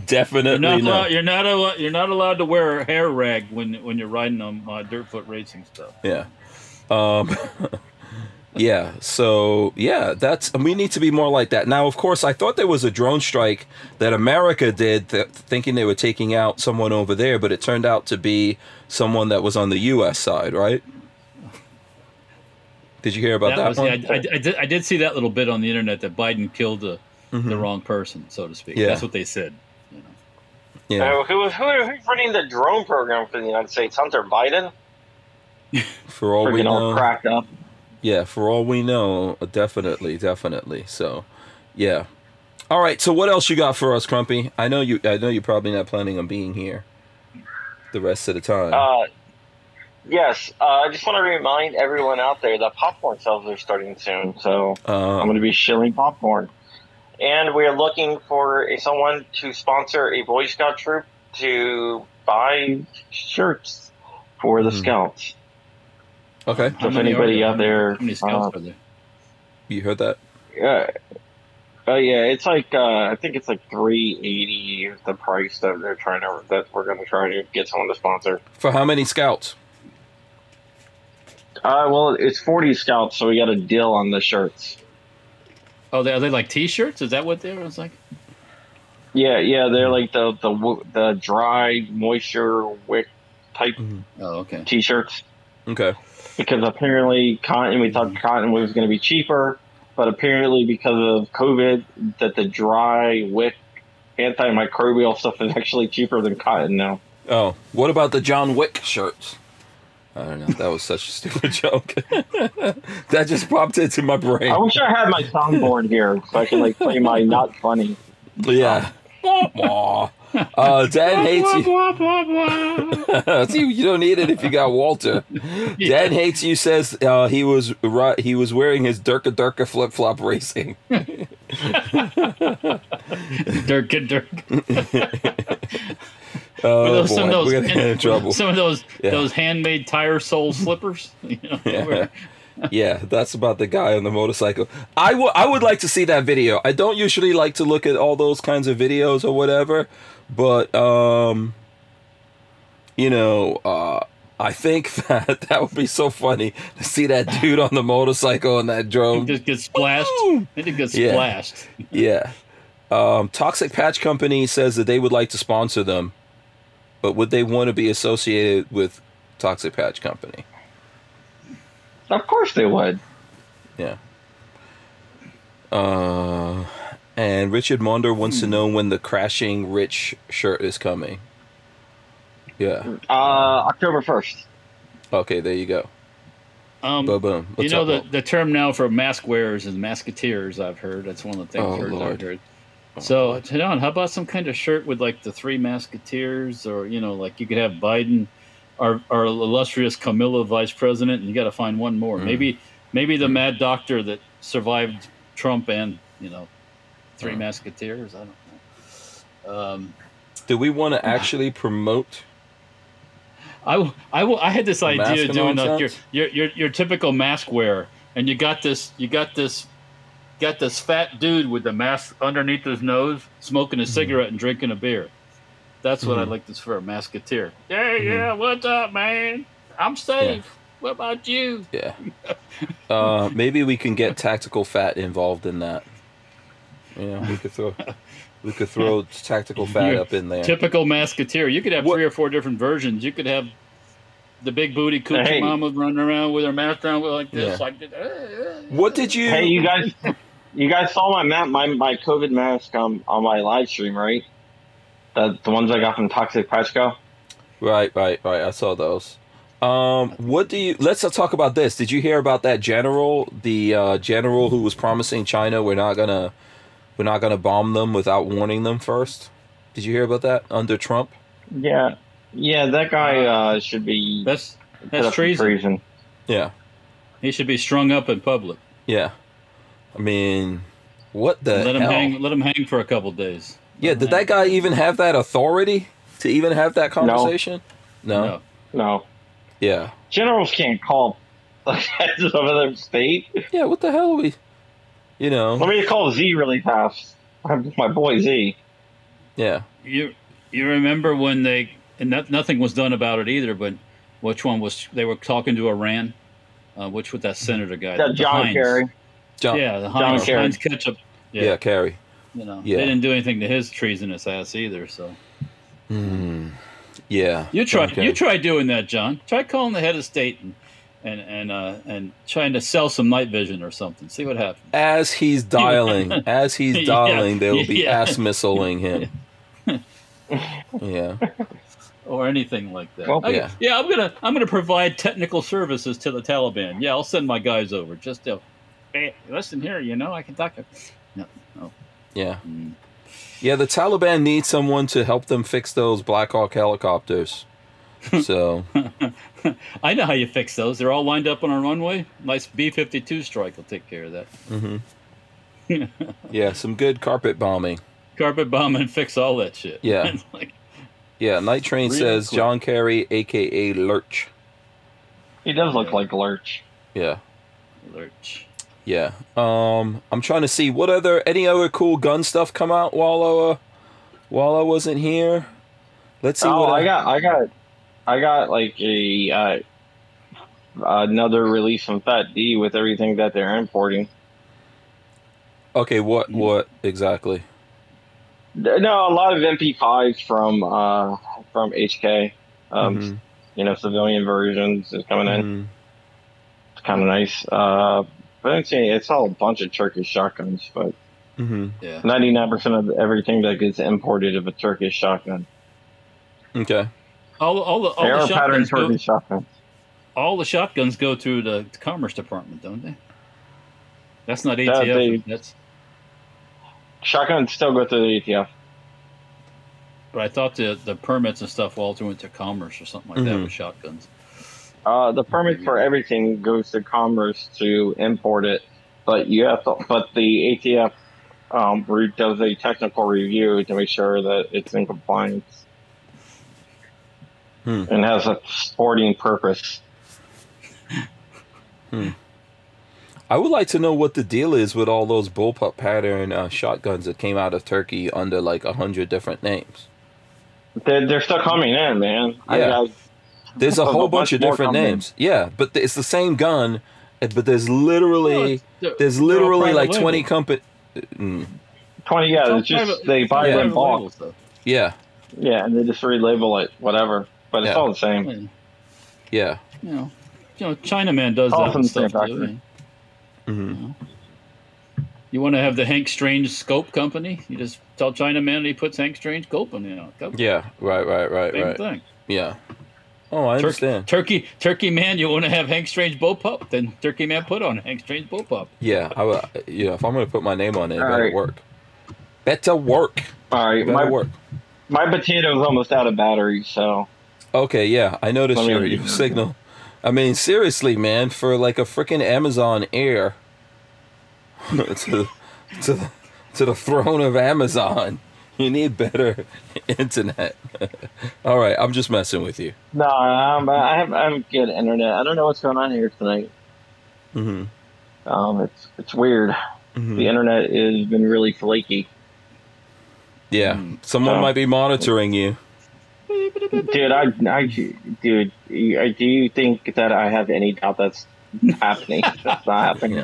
Definitely you're not no. allowed. You're not allowed. You're not allowed to wear a hair rag when when you're riding on uh, dirt foot racing stuff. Yeah. Um, yeah. So yeah, that's we need to be more like that. Now, of course, I thought there was a drone strike that America did, th- thinking they were taking out someone over there, but it turned out to be someone that was on the U.S. side, right? Did you hear about that, That was, one? yeah, I, I, I did, I did see that little bit on the internet that Biden killed the, the wrong person, so to speak. Mm-hmm. Yeah. That's what they said. You know. yeah, Uh, who, who, who's running the drone program for the United States? Hunter Biden? for all we Freaking all know. cracked up. Yeah, for all we know, definitely, definitely. So, yeah. All right. So, what else you got for us, Crumpy? I know you. I know you're probably not planning on being here the rest of the time. Uh, yes, uh, I just want to remind everyone out there that popcorn sales are starting soon. So I'm Uh, going to be shilling popcorn. And we're looking for a, someone to sponsor a Boy Scout troop to buy shirts for the Mhm. scouts. okay, So if anybody out there, How many scouts uh, are there? you heard that? Yeah. Oh yeah, it's like uh, I think it's like three eighty is the price that they're trying to that we're going to try to get someone to sponsor. For how many scouts? Uh, well, it's forty scouts, so we got a deal on the shirts. Oh, they, are they like T-shirts? Is that what they were? It's like Yeah, yeah, they're like the the the dry moisture wick type oh, okay. t-shirts Okay. because apparently cotton we thought cotton was going to be cheaper, but apparently because of COVID, that the dry wick antimicrobial stuff is actually cheaper than cotton now. Oh, what about the John Wick shirts? I don't know. That was such a stupid joke. that just popped into my brain. I wish I had my soundboard here so I can like play my not funny. Yeah. Aw. Uh, Dan hates you. See, you don't need it if you got Walter. Dan hates you. Says uh, he was ri- he was wearing his Durka Durka flip flop racing. Dirk and Dirk. Oh those- some of those we're gonna get in trouble. Some of those Yeah. those handmade tire sole slippers. You know, Yeah. yeah, that's about the guy on the motorcycle. I would I would like to see that video. I don't usually like to look at all those kinds of videos or whatever, but um you know, uh I think that that would be so funny to see that dude on the motorcycle and that It drone. just gets splashed. Woo! It just gets Yeah. splashed. Yeah. Um, Toxic Patch Company says that they would like to sponsor them, but would they want to be associated with Toxic Patch Company? Of course they would. Yeah. Uh, and Richard Monder wants to know when the Crashing Rich shirt is coming. Yeah. Uh, October first. Okay, there you go. Um, Boom, boom. you know up, the, the term now for mask wearers is masketeers. I've heard that's one of the things Oh, I've Lord. heard. So. Tadon, how about some kind of shirt with like the three masketeers, or you know, like you could have Biden, our our illustrious Camilla vice president, and you got to find one more. Mm. Maybe maybe the mad doctor that survived Trump and you know, three Mm. masketeers. I don't know. Um, Do we want to actually promote? I, I, I had this idea doing like your, your your your typical mask wearer, and you got this you got this got this fat dude with the mask underneath his nose, smoking a Mm-hmm. cigarette and drinking a beer. That's what I'd Mhm. like this for a masketeer. Yeah, Mm-hmm. yeah. What's up, man? I'm safe. What about you? Yeah. Uh, maybe we can get Tactical Fat involved in that. Yeah, we could throw we could throw Tactical Fat You're up in there. Typical masketeer. You could have What- three or four different versions. You could have the big booty coochie Hey. mama running around with her mask down like this, Yeah. like this. What did you? Hey, you guys, you guys saw my map, my my COVID mask um, on my live stream, right? The the ones I got from Toxic Patchco. Right, right, right. I saw those. Um, what do you? Let's talk about this. Did you hear about that general? The uh, general who was promising China we're not gonna we're not gonna bomb them without warning them first. Did you hear about that under Trump? Yeah, yeah, that guy uh, should be That's that's treason. treason. Yeah, He should be strung up in public. yeah. I mean, what the let him hang. Let him hang for a couple days. Yeah, did that guy even have that authority to even have that conversation? No. No. No, Yeah. generals can't call heads of other state. Yeah. What the hell are we? You know. Let me call Z really fast. My boy Z. Yeah. You you remember when they and no, nothing was done about it either. But which one was they were talking to Iran? Uh, which with that senator guy? That John Heinz. Kerry. John. Yeah, the John Heinz, Kerry. Heinz ketchup. Yeah. Yeah, Kerry. you know Yeah. they didn't do anything to his treasonous ass either. So Hmm. Yeah. you try Okay. you try doing that, John. Try calling the head of state and and and uh, and trying to sell some night vision or something. See what happens. As he's dialing, as he's Yeah, dialing, they will be yeah. ass missiling him. Yeah. or anything like that. Well, I- yeah. yeah, I'm gonna I'm gonna provide technical services to the Taliban. Yeah, I'll send my guys over. Just to, hey, listen here, you know, I can talk. No, no. Yeah. Mm. Yeah, the Taliban need someone to help them fix those Black Hawk helicopters. So, I know how you fix those. They're all lined up on a runway. Nice B-52 strike will take care of that. Mm-hmm. yeah, some good carpet bombing. Carpet bomb and fix all that shit. Yeah. Like, Yeah, Night Train Real says quick. John Kerry, aka Lurch. He does look like Lurch. Yeah. lurch. Yeah. Um, I'm trying to see what other any other cool gun stuff come out while uh, while I wasn't here. Let's see Oh, what I got, I got, I got like a uh, another release from Fat D with everything that they're importing. Okay, what what exactly? No, a lot of MP5s from uh, from HK. Um, Mhm. You know, civilian versions is coming in. Mhm. It's kind of nice. Uh, but it's, it's all a bunch of Turkish shotguns, but Mhm. Yeah. 99% of everything that gets imported of a Turkish shotgun. Okay. All, all the all Arrow the pattern shotguns go, Turkish shotguns. all the shotguns go through the Commerce Department, don't they? That's not Yeah, ATF. they- That's. Shotguns still go through the ATF. But I thought the the permits and stuff all went to Commerce or something like that Mhm. with shotguns. Uh, the permit for everything goes to Commerce to import it, but you have to. But the ATF um, does a technical review to make sure that it's in compliance Hmm. and has a sporting purpose. Hmm. I would like to know what the deal is with all those bullpup pattern uh, shotguns that came out of Turkey under like a hundred different names. They're, they're still coming in, man. Yeah. There's a There's a whole bunch bunch of different coming. names. Yeah, but th- it's the same gun, but there's literally They're- there's they're literally like label. 20 company. Mm, twenty. Yeah, all it's just private- they buy it in private bulk. yeah, Yeah, and they just relabel it, whatever. But it's Yeah. all the same. Yeah. yeah. You know, you know, Chinaman does All that and stuff too. factory. hmm You want to have the Hank Strange scope company? You just tell Chinaman and he puts Hank Strange scope in it. You know, Yeah, right, right, right, Same right. thing. Yeah. Oh, I Turkey, understand. Turkey, Turkey man, you want to have Hank Strange bullpup? Then Turkey man put on Hank Strange bullpup. Yeah, I would. You know, if I'm gonna put my name on it, it better right. work. Better work. All right, Better my work. my potato's almost out of battery, so Okay, yeah, I noticed Let your, your signal. I mean, seriously, man, for like a freaking Amazon heir to to to the throne of Amazon, you need better internet. All right, I'm just messing with you. no, I'm, I have I have good internet. I don't know what's going on here tonight. hmm Um, it's it's weird. hmm The internet has been really flaky, Yeah, Mm. someone Oh. might be monitoring you. dude. I, I dude, I, do you think that I have any doubt that's happening? that's not happening.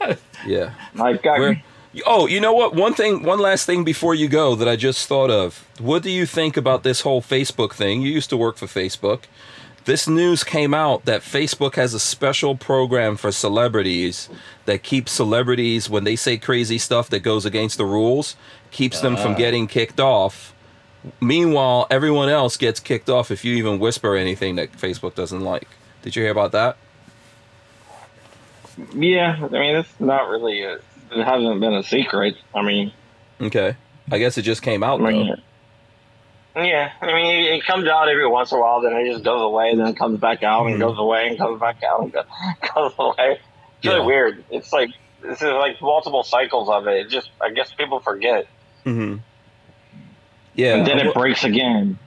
Yeah, yeah. Like, I, Where, oh, you know what? One thing, one last thing before you go that I just thought of. What do you think about this whole Facebook thing? You used to work for Facebook. This news came out that Facebook has a special program for celebrities that keeps celebrities when they say crazy stuff that goes against the rules, keeps them from Ah. getting kicked off. Meanwhile, everyone else gets kicked off if you even whisper anything that Facebook doesn't like. Did you hear about that? yeah, I mean, it's not really. A, it hasn't been a secret. I mean, Okay. I guess it just came out I though. mean, yeah, I mean, it comes out every once in a while, then it just goes away, then it comes back out, and Mhm. goes away, and comes back out, and go- goes away. It's really weird. It's like this is like multiple cycles of it. It just, I guess people forget, Mm-hmm. Yeah. and then it breaks again.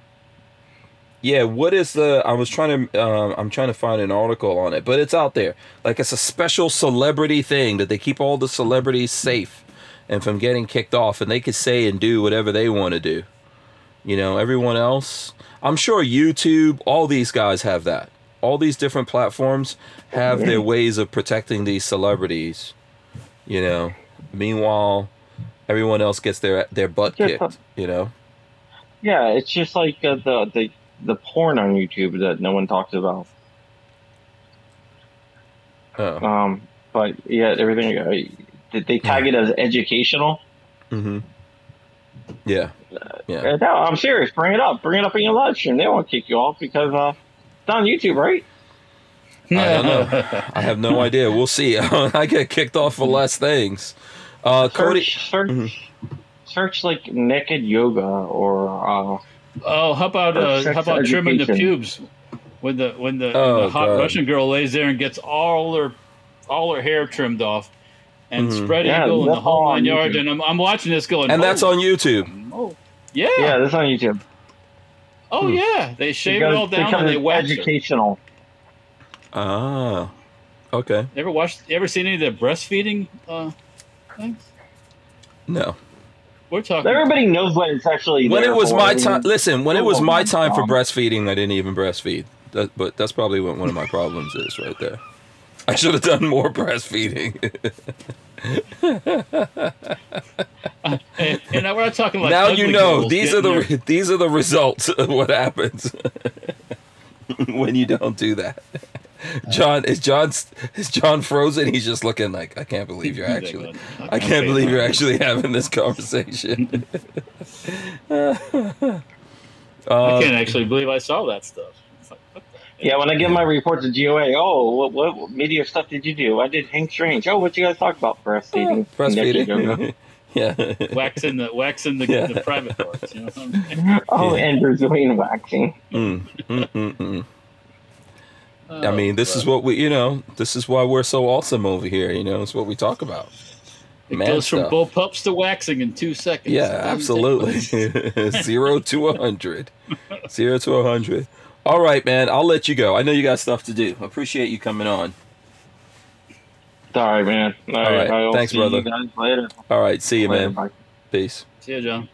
Yeah, what is the? I was trying to. Um, I'm trying to find an article on it, but it's out there. Like it's a special celebrity thing that they keep all the celebrities safe and from getting kicked off, and they could say and do whatever they want to do. You know, everyone else. I'm sure YouTube, all these guys have that. All these different platforms have their ways of protecting these celebrities. You know, meanwhile, everyone else gets their their butt kicked. You know. Yeah, it's just like uh, the the the porn on YouTube that no one talks about. Oh. Um, but yeah, everything uh, they- they tag it as educational. Mm-hmm. Yeah. Yeah. Uh, No, I'm serious. Bring it up. Bring it up in your live stream. They won't kick you off because uh, it's on YouTube, right? I don't know. I have no idea. We'll see. I get kicked off for less things. Uh, Cody. Search, search, Mhm. search like naked yoga or uh, Oh, how about uh, how about trimming the education. pubes when the when the, when Oh, the hot God. Russian girl lays there and gets all her all her hair trimmed off and Mhm. spread Yeah, eagle and the that's whole all nine yards. And I'm, I'm watching this going, And that's oh, on YouTube. Oh, yeah. yeah, that's on YouTube. Oh Hmm. yeah. They shave it Because- all down and they it's wax it. educational. Ah. Okay. Ever watched? Ever seen any of the breastfeeding uh, things? No. We're talking. Everybody knows what it's actually. When there it was for. my time, listen. When it was Oh, my my time for breastfeeding, I didn't even breastfeed. That, but that's probably what one of my problems is right there. I should have done more breastfeeding. and, and we're not talking like now you know these are the their- these are the results of what happens when you don't do that. John is John is John frozen. He's just looking like I can't believe you're actually. I can't believe you're actually having this conversation. I Uh, can't actually believe I saw that stuff. Like, what the heck? Yeah, when I give my report to GOA, oh, what, what media stuff did you do? I did Hank Strange. Oh, what you guys talk about? Breastfeeding. Naked yoga. breastfeeding. yeah. waxing the waxing the, Yeah. the private parts. You know what I'm saying? Oh, Yeah. and Brazilian waxing. Mm, mm, mm, I Oh, mean, this is what we, you know, this is why we're so awesome over here. You know, it's what we talk about. It Man goes from bull pups to waxing in two seconds. Yeah, absolutely. Zero to a hundred. Zero to a hundred. All right, man. I'll let you go. I know you got stuff to do. Appreciate you coming on. All right, man. All right. right. Thanks, see brother. You guys later. All right. See you, Later, man. bye. Peace. See you, John.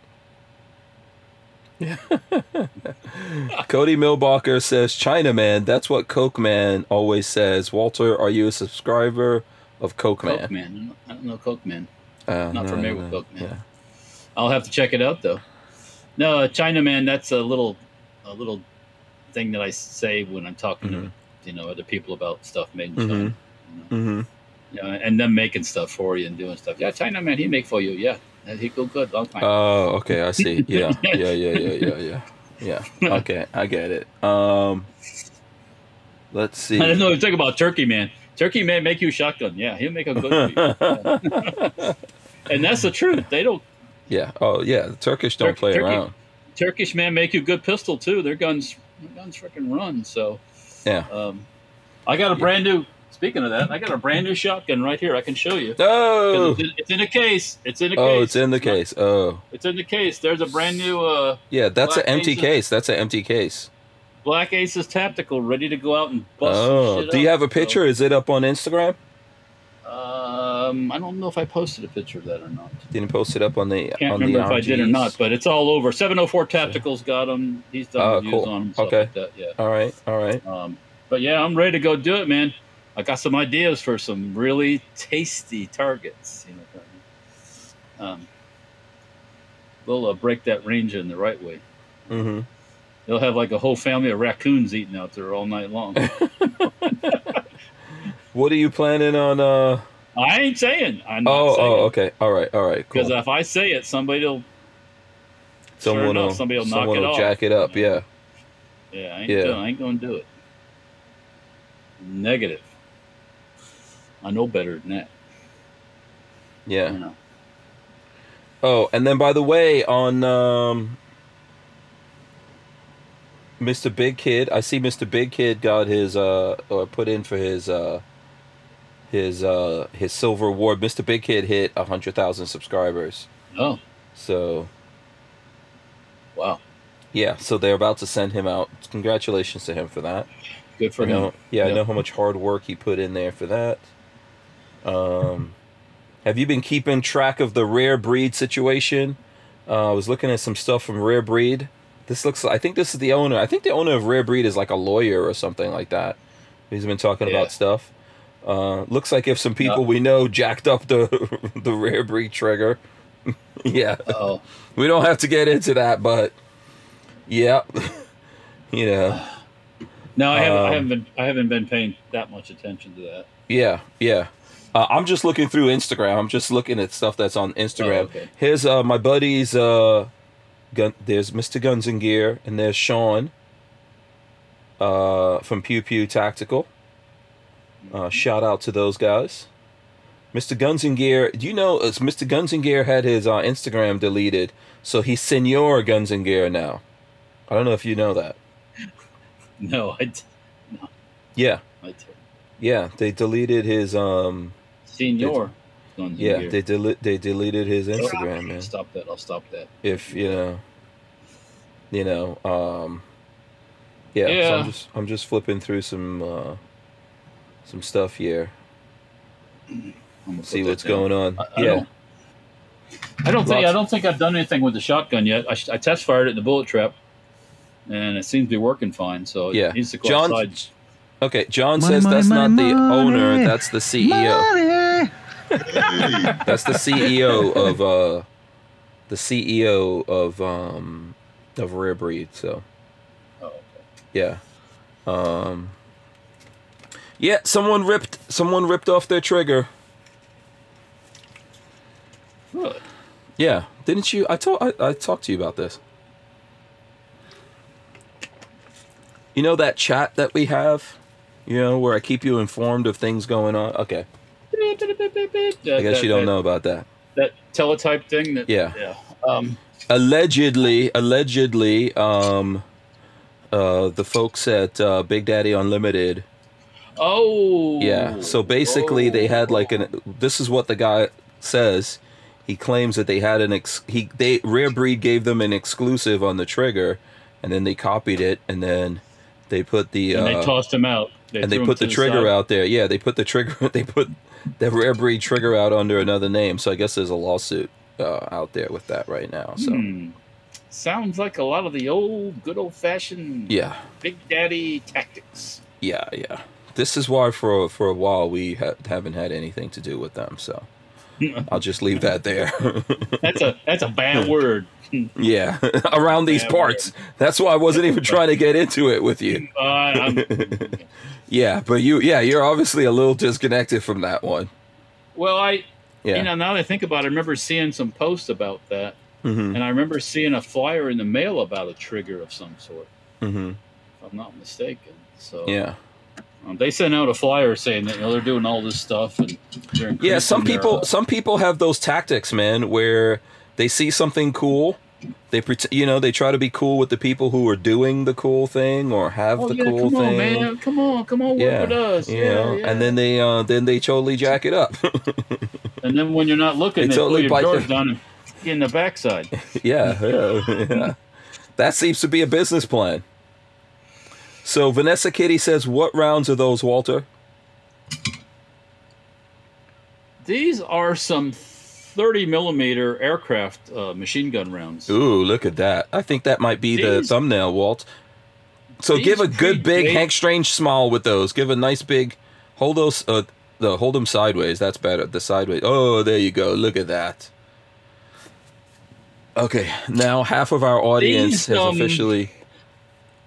Cody Milbacher says, China Man, that's what Coke Man always says. Walter, are you a subscriber of Coke Man? Coke Man. I don't know Coke Man. Uh, Not no, familiar no, with. Coke Man. Yeah. I'll have to check it out though. No, uh, China Man. That's a little, a little thing that I say when I'm talking Mhm. to you know other people about stuff made in Mhm. China. You know? Mm-hmm. Know, and them making stuff for you and doing stuff. Yeah, China Man, he make for you. Yeah, he go good long time. Oh, okay. I see. Yeah. Yeah, yeah, yeah, yeah, yeah. Yeah. Okay. I get it. Um, let's see. I don't know. You Talk about Turkey Man. Turkey Man make you shotgun. Yeah, he'll make a good. and that's the truth. They don't. yeah. Oh, yeah. The Turkish don't Turkey- play Turkey- around. Turkish man make you good pistol too. Their guns, their guns freaking run. So Yeah. Um, I got a brand new. Speaking of that, I got a brand new shotgun right here. I can show you. Oh. It's, in, it's in a case. It's in a case. Oh, it's in the not- case. Oh, It's in the case. There's a brand new uh, yeah. That's an empty Aces. case. That's an empty case. Black Aces Tactical, ready to go out and bust. some Oh, shit do you up. have a picture? Is it up on Instagram? Um, I don't know if I posted a picture of that or not. Didn't post it up on the Can't on remember the if I did or not, but it's all over. 704 Tactical's got them. He's done Oh, reviews cool. on them. Okay. Like that, yeah. All right. All right. Um, but yeah, I'm ready to go do it, man. I got some ideas for some really tasty targets. You know, um, we'll uh, break that range in the right way. Mm-hmm. They'll have like a whole family of raccoons eating out there all night long. What are you planning on? Uh. I ain't saying. I'm not Oh. saying. Oh. Okay. All right. All right. Because Cool. if I say it, somebody'll. Someone sure will. somebody will knock it will off. jack it up. Yeah. Yeah, I ain't, Yeah. Doing, I ain't going to do it. Negative. I know better than that. Yeah. You know. Oh, and then by the way, on um, Mr. Big Kid, I see Mr. Big Kid got his uh or put in for his uh his uh his silver award. Mr. Big Kid hit a hundred thousand subscribers. Oh, So wow. yeah, so they're about to send him out. Congratulations to him for that. Good for I know, him. yeah, I know how much hard work he put in there for that. Um, have you been keeping track of the rare breed situation? Uh, I was looking at some stuff from Rare Breed. This looks. I think this is the owner. I think the owner of Rare Breed is like a lawyer or something like that. He's been talking Yeah. about stuff. Uh, looks like if some people Yep. we know jacked up the the Rare Breed trigger. yeah, Oh, we don't have to get into that, but yeah, you know. no, I haven't. Um, I haven't been. I haven't been paying that much attention to that. Yeah, yeah. Uh, I'm just looking through Instagram. I'm just looking at stuff that's on Instagram. Oh, okay. Here's uh, my buddies. Uh, gun, there's Mr. Guns and Gear, and there's Sean uh, from Pew Pew Tactical. Uh, shout out to those guys. Mr. Guns and Gear, do you know uh, Mr. Guns and Gear had his uh, Instagram deleted, so he's Senor Guns and Gear now. I don't know if you know that. No, I, d- no. Yeah, I I d- yeah, they deleted his um. Senior. Guns Yeah, Gear. they dele- they deleted his Instagram, man. Stop that. I'll stop that. if you know you know um yeah, so i'm just i'm just flipping through some uh some stuff here I'm gonna see what's down. going on I, I yeah Don't, I don't think I don't think I've done anything with the shotgun yet. I, I test fired it in the bullet trap, and it seems to be working fine. So Yeah. it needs to go John- outside. okay john Money, says money, that's not money, the owner that's the ceo Money. That's the ceo of uh the ceo of um of rare breed so Oh, okay. yeah um yeah someone ripped someone ripped off their trigger Good. Yeah, didn't you? I told I, I talked to you about this. You know that chat that we have, you know, where I keep you informed of things going on. Okay, I guess you don't know about that. that teletype thing. That, Yeah. yeah. Um, Allegedly, allegedly, um, uh, the folks at uh, Big Daddy Unlimited. oh. Yeah. So basically, they had like an. This is what the guy says. He claims that they had an ex. He they Rare Breed gave them an exclusive on the trigger, and then they copied it, and then they put the. And uh, they tossed him out. and they put to the trigger side. out there. Yeah, they put the trigger. They put the Rare Breed trigger out under another name. So I guess there's a lawsuit uh, out there with that right now. So Hmm. Sounds like a lot of the old, good old fashioned yeah, Big Daddy tactics. yeah, yeah. This is why for for a while we ha- haven't had anything to do with them. So I'll just leave that there. That's a that's a bad word. yeah, around these Yeah, parts. That's why I wasn't even trying to get into it with you. Uh, I'm, Yeah, but you, yeah, you're obviously a little disconnected from that one. well, I Yeah. you know now that I think about it, I remember seeing some posts about that, hmm and I remember seeing a flyer in the mail about a trigger of some sort, hmm if I'm not mistaken. So Yeah. um, they sent out a flyer saying that you know they're doing all this stuff and Yeah, some their, people uh, some people have those tactics, man, where they see something cool, they pret- you know, they try to be cool with the people who are doing the cool thing or have Oh, the yeah, cool come on, thing. man! Come on, come on, work Yeah, with us. you yeah, know, yeah. and then they uh then they totally jack it up. and then when you're not looking, They they, totally pull bite your drawers down in the backside. yeah, yeah, yeah. That seems to be a business plan. So Vanessa Kitty says, "What rounds are those, Walter?" These are some 30 millimeter aircraft uh, machine gun rounds. Ooh, look at that. I think that might be the thumbnail, Walt. So give a good big Hank Strange smile with those. Give a nice big hold those uh the hold them sideways. That's better. The sideways. Oh, there you go. Look at that. Okay, now half of our audience These, has um, officially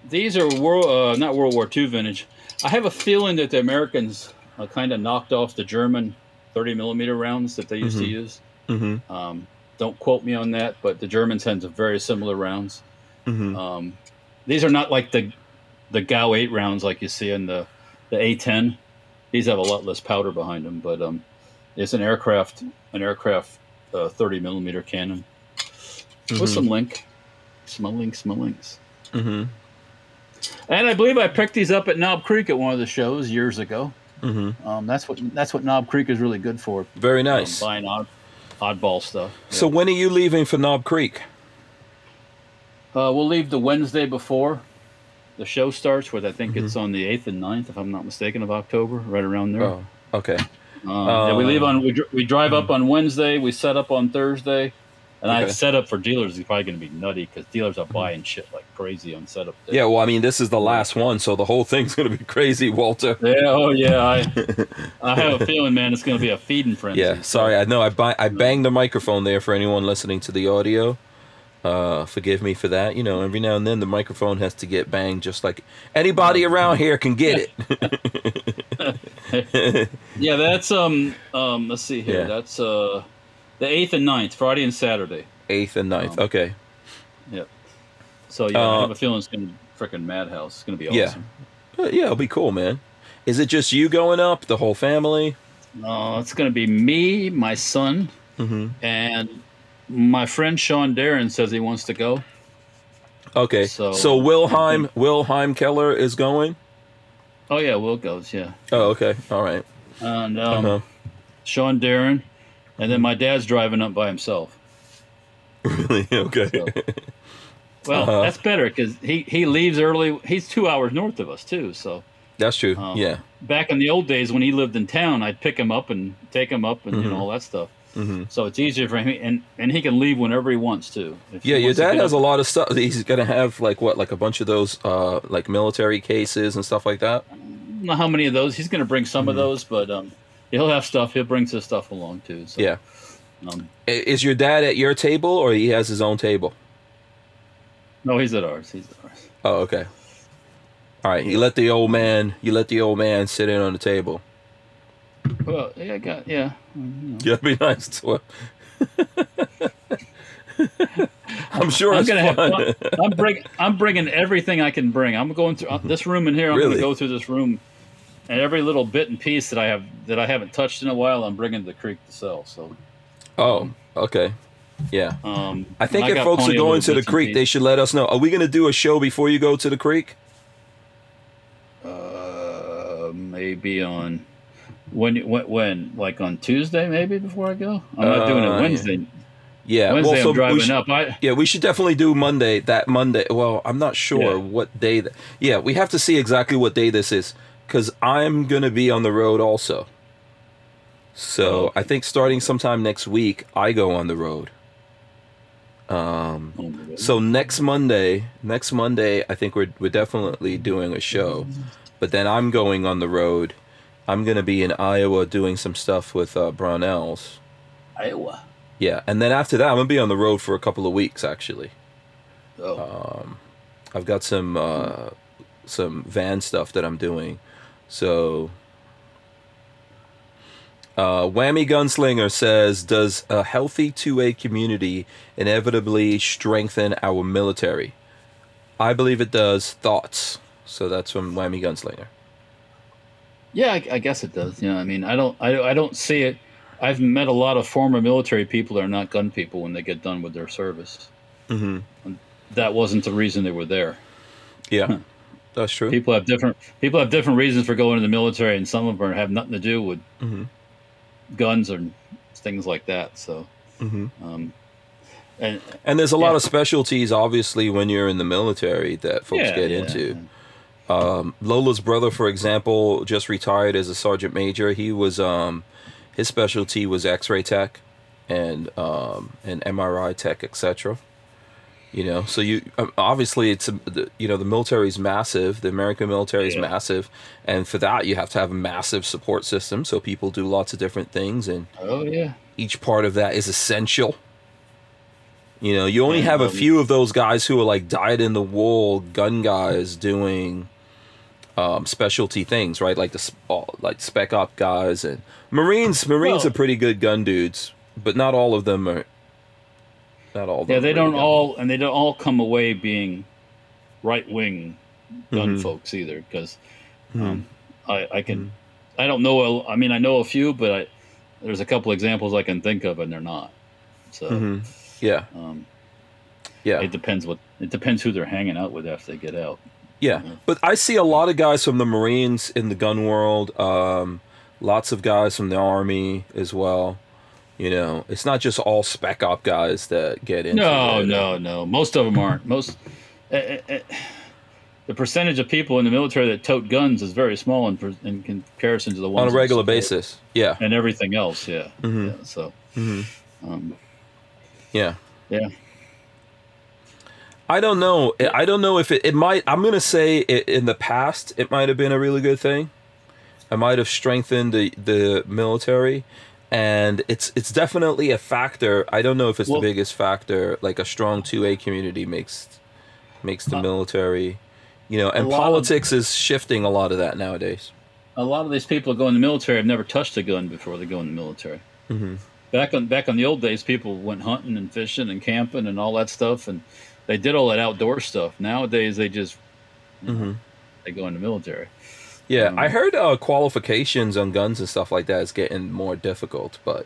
These are world, uh, not World War II vintage. I have a feeling that the Americans uh, kind of knocked off the German 30 millimeter rounds that they used to Mhm. use. Mhm, Um, don't quote me on that, but the Germans had some very similar rounds. mhm. Um, these are not like the the GAU 8 rounds like you see in the, the A10. These have a lot less powder behind them, but um, it's an aircraft an aircraft uh, 30 millimeter cannon with Mhm. some link, some links, some links. Mhm, And I believe I picked these up at Knob Creek at one of the shows years ago. mhm. Um, that's what that's what Knob Creek is really good for. Very um, nice. buying oddball stuff. So when are you leaving for Knob Creek? Uh, we'll leave the Wednesday before the show starts, where I think it's Mm-hmm. on the 8th and 9th, if I'm not mistaken, of October, right around there. Oh, okay. Um, yeah, we leave on we, we drive up on Wednesday, we set up on Thursday, and I Okay. set up for dealers is probably going to be nutty because dealers are buying shit like crazy on setup day. Yeah, well, I mean, this is the last one, so the whole thing's gonna be crazy, Walter. Yeah, oh yeah, I I have a feeling, man, it's going to be a feeding frenzy. Yeah, sorry. I know I ba- I banged the microphone there for anyone listening to the audio. Uh, forgive me for that. You know, every now and then the microphone has to get banged, just like anybody around here can get it. Yeah, that's um um. Let's see here. Yeah. That's uh, the eighth and 9th, Friday and Saturday. Eighth and ninth. Um, Okay. Yep. So yeah, I Uh, have a feeling it's gonna be freaking madhouse. It's gonna be Yeah. awesome. Uh, Yeah, it'll be cool, man. Is it just you going up? The whole family? No, it's gonna be me, my son, Mm-hmm. and my friend Sean Darren says he wants to go. Okay. So, So- Wilhelm Wilhelm Keller is going. Oh yeah, Will goes. Yeah, Oh, okay. All right. and um, Uh-huh. Sean Darren, and then my dad's driving up by himself. Really? Okay. So- Well, Uh-huh. that's better because he he leaves early. He's two hours north of us too. So That's true. Um, yeah. back in the old days when he lived in town, I'd pick him up and take him up and you Mhm. know all that stuff. hmm So it's easier for him, and and he can leave whenever he wants to. Yeah, your wants dad has a lot of stuff. He's gonna have like what, like a bunch of those, uh, like military cases and stuff like that. I don't know how many of those he's going to bring some of those, but um, he'll have stuff. He'll bring some stuff along too. So, Yeah. Um, Is your dad at your table or he has his own table? no, he's at ours. He's at ours. Oh, okay. All right. You let the old man. You let the old man sit in on the table. Well, yeah, I got yeah. you know. Yeah, be nice to him. I'm sure I'm it's gonna have fun. fun. I'm bring I'm bringing everything I can bring. I'm going through uh, this room in here. I'm Really? going to go through this room, and every little bit and piece that I have that I haven't touched in a while, I'm bringing to the creek to sell. So, oh, okay. Yeah. um, I think if folks are going to the creek, they should let us know. Are we going to do a show before you go to the creek? Uh, maybe on when when when like on Tuesday maybe before I go. I'm not doing Uh, it yeah. Wednesday. Yeah. Wednesday well, so I'm driving we should, up. I Yeah, we should definitely do Monday. That Monday. Well, I'm not sure Yeah. what day. That, yeah, we have to see exactly what day this is because I'm gonna be on the road also. So Oh. I think starting sometime next week, I go on the road. Um. oh. So next Monday, next Monday, I think we're we're definitely doing a show, but then I'm going on the road. I'm gonna be in Iowa doing some stuff with uh, Brownells. Iowa. Yeah, and then after that, I'm gonna be on the road for a couple of weeks actually. Oh, Um, I've got some uh, some van stuff that I'm doing. So, uh, Whammy Gunslinger says, "Does a healthy 2A community inevitably strengthen our military?" I believe it does. Thoughts? So that's from Whammy Gunslinger. yeah, I, I guess it does. You know, I mean, I don't I, I don't see it. I've met a lot of former military people that are not gun people when they get done with their service. Mm-hmm. That wasn't the reason they were there. Yeah, that's true. People have different people have different reasons for going to the military, and some of them have nothing to do with hmm guns or things like that. So, hmm um, and And there's a lot of specialties, obviously, when you're in the military that folks yeah, get yeah. into. Um, Lola's brother, for example, just retired as a sergeant major. He was um, his specialty was X-ray tech and um, and MRI tech, etc. You know, so you um, obviously it's you know the military is massive. The American military is Yeah. massive, and for that you have to have a massive support system. So people do lots of different things, and Oh yeah. each part of that is essential. You know, you only have a few of those guys who are like dyed in the wool gun guys doing um, specialty things, right? Like the like spec op guys and Marines. Marines Well- are pretty good gun dudes, but not all of them are. Not all. Yeah, they don't all, and they don't all come away being right wing gun Mhm. folks either. Because Mhm. um, I, I can, I don't know. I mean, I know a few, but I, there's a couple examples I can think of, and they're not. So Mhm. Yeah, um, yeah. it depends what it depends who they're hanging out with after they get out. Yeah, but I see a lot of guys from the Marines in the gun world. Um, lots of guys from the Army as well. You know, it's not just all spec op guys that get into. No, it. no, no. Most of them aren't. Most eh, eh, the percentage of people in the military that tote guns is very small in, in comparison to the ones on a regular basis. Yeah, and everything else. Yeah. Mhm. yeah so, Mhm. um, yeah. yeah. I don't know. I don't know if it. It might. I'm gonna say it, in the past it might have been a really good thing. I might have strengthened the the military, and it's it's definitely a factor. I don't know if it's Well- the biggest factor. Like a strong two A community makes makes the Uh, military, you know. And lot of- politics is shifting a lot of that nowadays. a lot of these people go in the military have never touched a gun before they go in the military. hmm Back on back on the old days, people went hunting and fishing and camping and all that stuff, and they did all that outdoor stuff. Nowadays, they just you know, they go in the military. Yeah, I heard uh, qualifications on guns and stuff like that is getting more difficult, but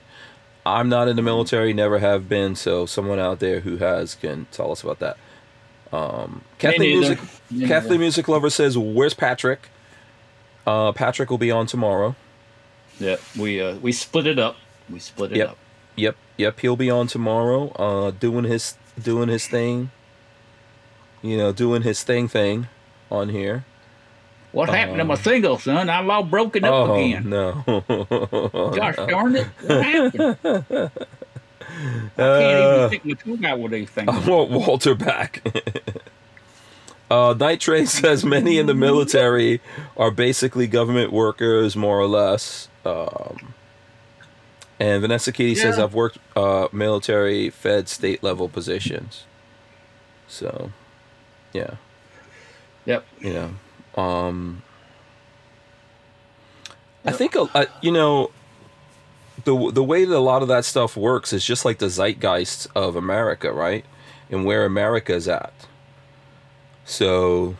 I'm not in the military, never have been. So someone out there who has can tell us about that. Um, Kathleen music, Me Kathleen neither. music lover says, "Where's Patrick?" Uh, Patrick will be on tomorrow. Yeah, we uh, we split it up. We split it Yep. up. Yep, yep, he'll be on tomorrow. Uh, doing his doing his thing. You know, doing his thing thing on here. What happened to my single, son? I'm all broken up oh again. no! Gosh darn it! What happened? I can't Uh, even stick my tongue out with these things. I want Walter back. uh, Night Train says many in the military are basically government workers, more or less. Um, and Vanessa Kitty says I've worked uh, military, Fed, state level positions. So, yeah, Yep. you know, um, I think you know the the way that a lot of that stuff works is just like the zeitgeist of America, right? And where America's at. So,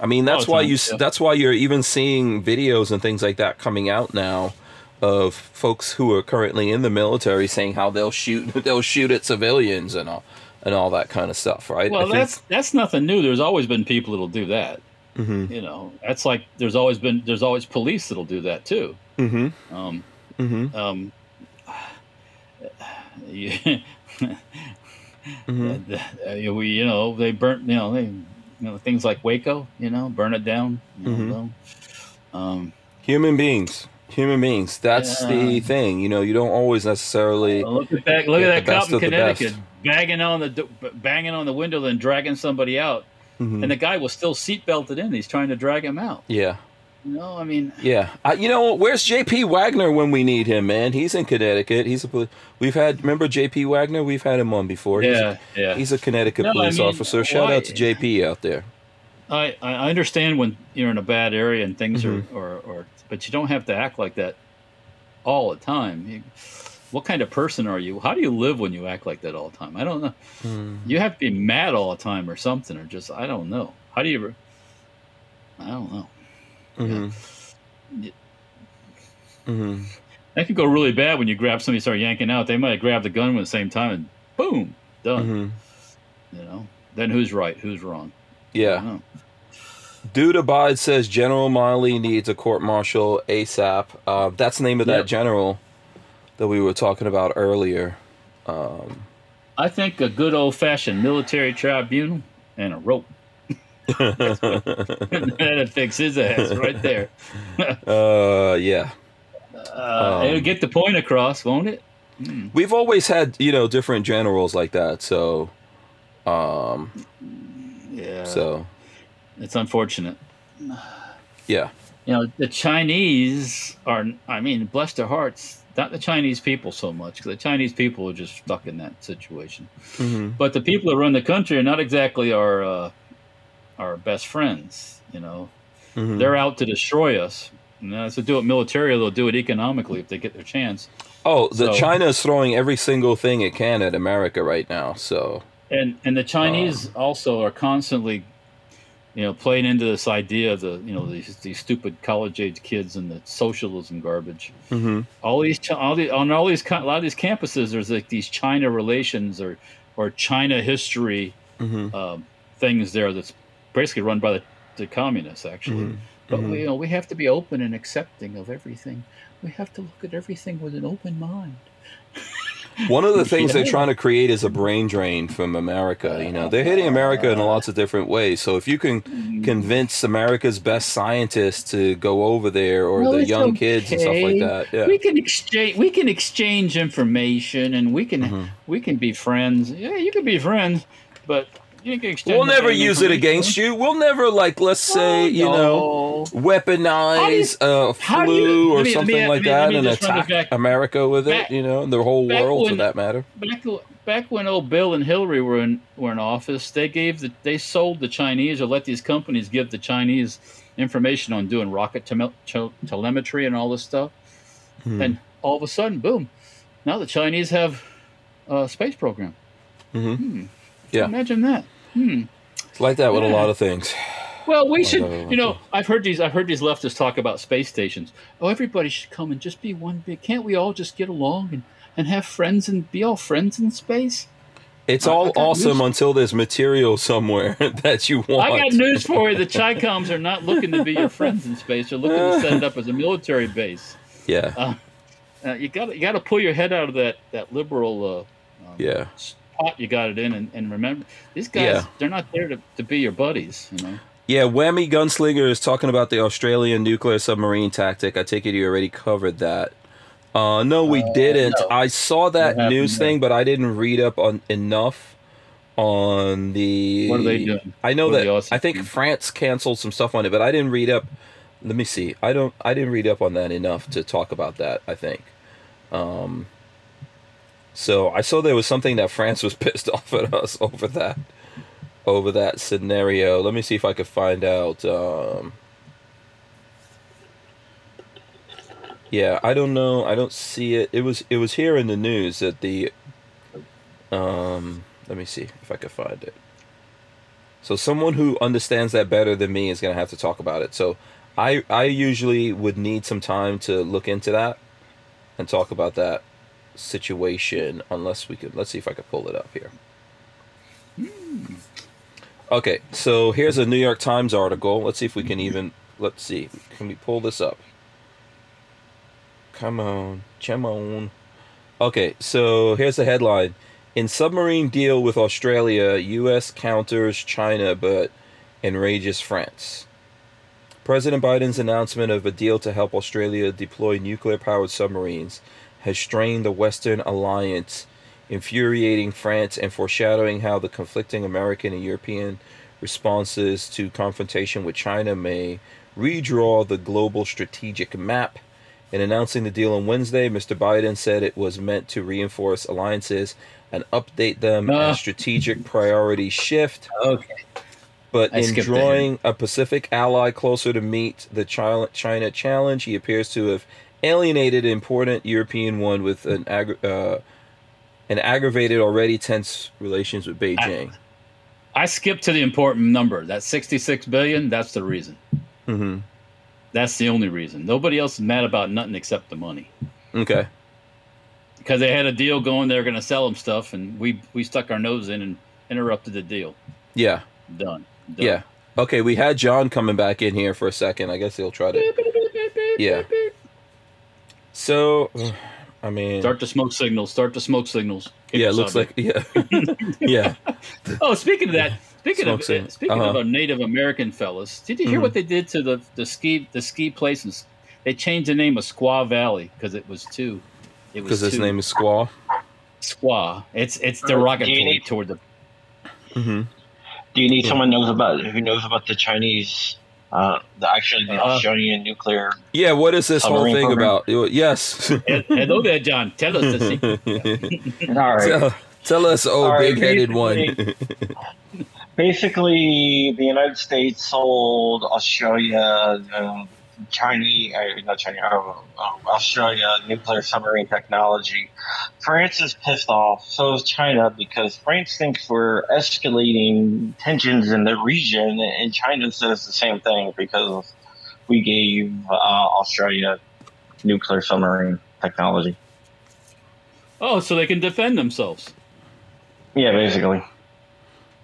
I mean, that's Oh, why it's you on- s yeah. that's why you're even seeing videos and things like that coming out now of folks who are currently in the military saying how they'll shoot they'll shoot at civilians and all and all that kind of stuff, right? Well, that's that's nothing new. There's always been people that'll do that. Hmm You know, that's like there's always been there's always police that'll do that too. hmm Um, hmm um, you, hmm uh, we you know they burnt you know they you know things like Waco you know burn it down. You know, um, Human beings. Human beings. That's the thing. You know, you don't always necessarily. Well, look at that! Look at that cop in Connecticut banging on the banging on the window, then dragging somebody out, Mhm. and the guy was still seat belted in. He's trying to drag him out. yeah. You know, I mean, Yeah, you know, where's J.P. Wagner when we need him, man? He's in Connecticut. He's a we've had remember J.P. Wagner? We've had him on before. He's yeah, a, yeah. he's a Connecticut No, I police mean, officer. Shout why- out to J.P. out there. I I understand when you're in a bad area and things Mhm. are, or or, but you don't have to act like that all the time. You, what kind of person are you? How do you live when you act like that all the time? I don't know. You have to be mad all the time or something, or just I don't know. How do you? re- I don't know. hmm Yeah. hmm That could go really bad when you grab somebody, start yanking out. They might have grabbed the gun at the same time, and boom, done. hmm You know. Then who's right? Who's wrong? Yeah. Dude Abide says General Milley needs a court martial ASAP. Uh, that's the name of that Yep. general that we were talking about earlier. Um, I think a good old fashioned military tribunal and a rope. That'd fix his ass right there. uh, yeah. Uh, Um, it'll get the point across, won't it? Hmm. We've always had, you know, different generals like that. So, um, Yeah. so it's unfortunate. yeah. You know, the Chinese are, I mean, bless their hearts, not the Chinese people so much, because the Chinese people are just stuck in that situation. hmm But the people that run the country are not exactly our, uh, our best friends, you know. hmm They're out to destroy us. And that's to do it militarily, they'll do it economically if they get their chance. Oh, the So- China is throwing every single thing it can at America right now. So, And and the Chinese also are constantly, you know, playing into this idea of the you know these these stupid college age kids and the socialism garbage. hmm All these all the on all these a lot of these campuses, there's like these China relations or or China history hmm um, things there that's basically run by the, the communists actually. Mhm. But Mhm. we, you know, we have to be open and accepting of everything. We have to look at everything with an open mind. one of the things they're trying to create is a brain drain from America. You know, they're hitting America in lots of different ways. So if you can convince America's best scientists to go over there, or Well, the young kids and stuff like that, yeah. We can exchange. We can exchange information, and we can Mhm. we can be friends. Yeah, you can be friends, but you can exchange. We'll never use it against you. We'll never like, let's say, Oh, you know, no. weaponize a how flu you- or me- something me- like me- that and just run it attack. America with Back- it, you know, the whole world for that matter. back back when old Bill and Hillary were in were in office, they gave the they sold the Chinese or let these companies give the Chinese information on doing rocket tele- tel- telemetry and all this stuff. Hmm. And all of a sudden, boom! Now the Chinese have a space program. Mhm. Hmm. Yeah. Imagine that. Hmm. It's like that with a lot of things. Well, we should. You know, no. I've heard these. I've heard these leftists talk about space stations. Oh, everybody should come and just be one big. Can't we all just get along and and have friends and be all friends in space? It's I- I all got awesome until there's material somewhere that you want. I got news for you. The Chicoms are not looking to be your friends in space. They're looking to set it up as a military base. Yeah, Uh, you got you got to pull your head out of that that liberal uh, um, yeah, spot you got it in, and, and remember these guys. Yeah. They're not there to, to be your buddies. You know. yeah. Whammy Gunslinger is talking about the Australian nuclear submarine tactic. I take it you already covered that. Uh, no, we Uh, didn't. no. I saw that news there? thing, but I didn't read up on enough on the. What are they doing? I know What that Aussies I think doing? France canceled some stuff on it, but I didn't read up. Let me see. I don't. I didn't read up on that enough to talk about that. I think. Um. So I saw there was something that France was pissed off at us over that, over that scenario. Let me see if I could find out. Um, yeah, I don't know. I don't see it. It was it was here in the news that the. Um, let me see if I could find it. So someone who understands that better than me is gonna have to talk about it. So I I usually would need some time to look into that and talk about that situation unless we could let's see if I could pull it up here. Hmm. Okay, so here's a New York Times article. Let's see if we can even let's see. Can we pull this up? Come on, come on. Okay, so here's the headline. In submarine deal with Australia, US counters China but enrages France. President Biden's announcement of a deal to help Australia deploy nuclear powered submarines has strained the Western alliance, infuriating France and foreshadowing how the conflicting American and European responses to confrontation with China may redraw the global strategic map. In announcing the deal on Wednesday, Mr. Biden said it was meant to reinforce alliances and update them Ah. as strategic priorities shift Okay. but I in drawing a Pacific ally closer to meet the China challenge, he appears to have alienated an important European one with an aggra- uh, an aggravated already tense relations with Beijing. I skipped to the important number. That 66 billion, that's the reason. hmm That's the only reason. Nobody else is mad about nothing except the money. Okay. Because they had a deal going, they were going to sell them stuff, and we we stuck our nose in and interrupted the deal. Yeah. Done. Done. Yeah. Okay. We had John coming back in here for a second. I guess he'll try to. Yeah. So, I mean, Start the smoke signals. Start the smoke signals. Keep yeah, it it looks like yeah, yeah. Oh, speaking of that, speaking Smoke of signal. speaking of Uh-huh. our Native American fellas, did you hear Mhm. what they did to the the ski the ski place? And they changed the name of Squaw Valley because it was too. It was Because his name is Squaw. Squaw. It's it's derogatory need- toward the. hmm Do you need Yeah. someone knows about who knows about the Chinese, uh, the actually the Uh-huh. Australian nuclear? Yeah. What is this whole thing program. about? Yes. Hello there, John. Tell us the secret. All right. tell, tell us, oh, All right, big-headed one. Basically, the United States sold Australia, um, Chinese, uh, not China, uh, uh, Australia nuclear submarine technology. France is pissed off. So is China because France thinks we're escalating tensions in the region, and China says the same thing because we gave uh, Australia nuclear submarine technology. Oh, so they can defend themselves. Yeah, basically.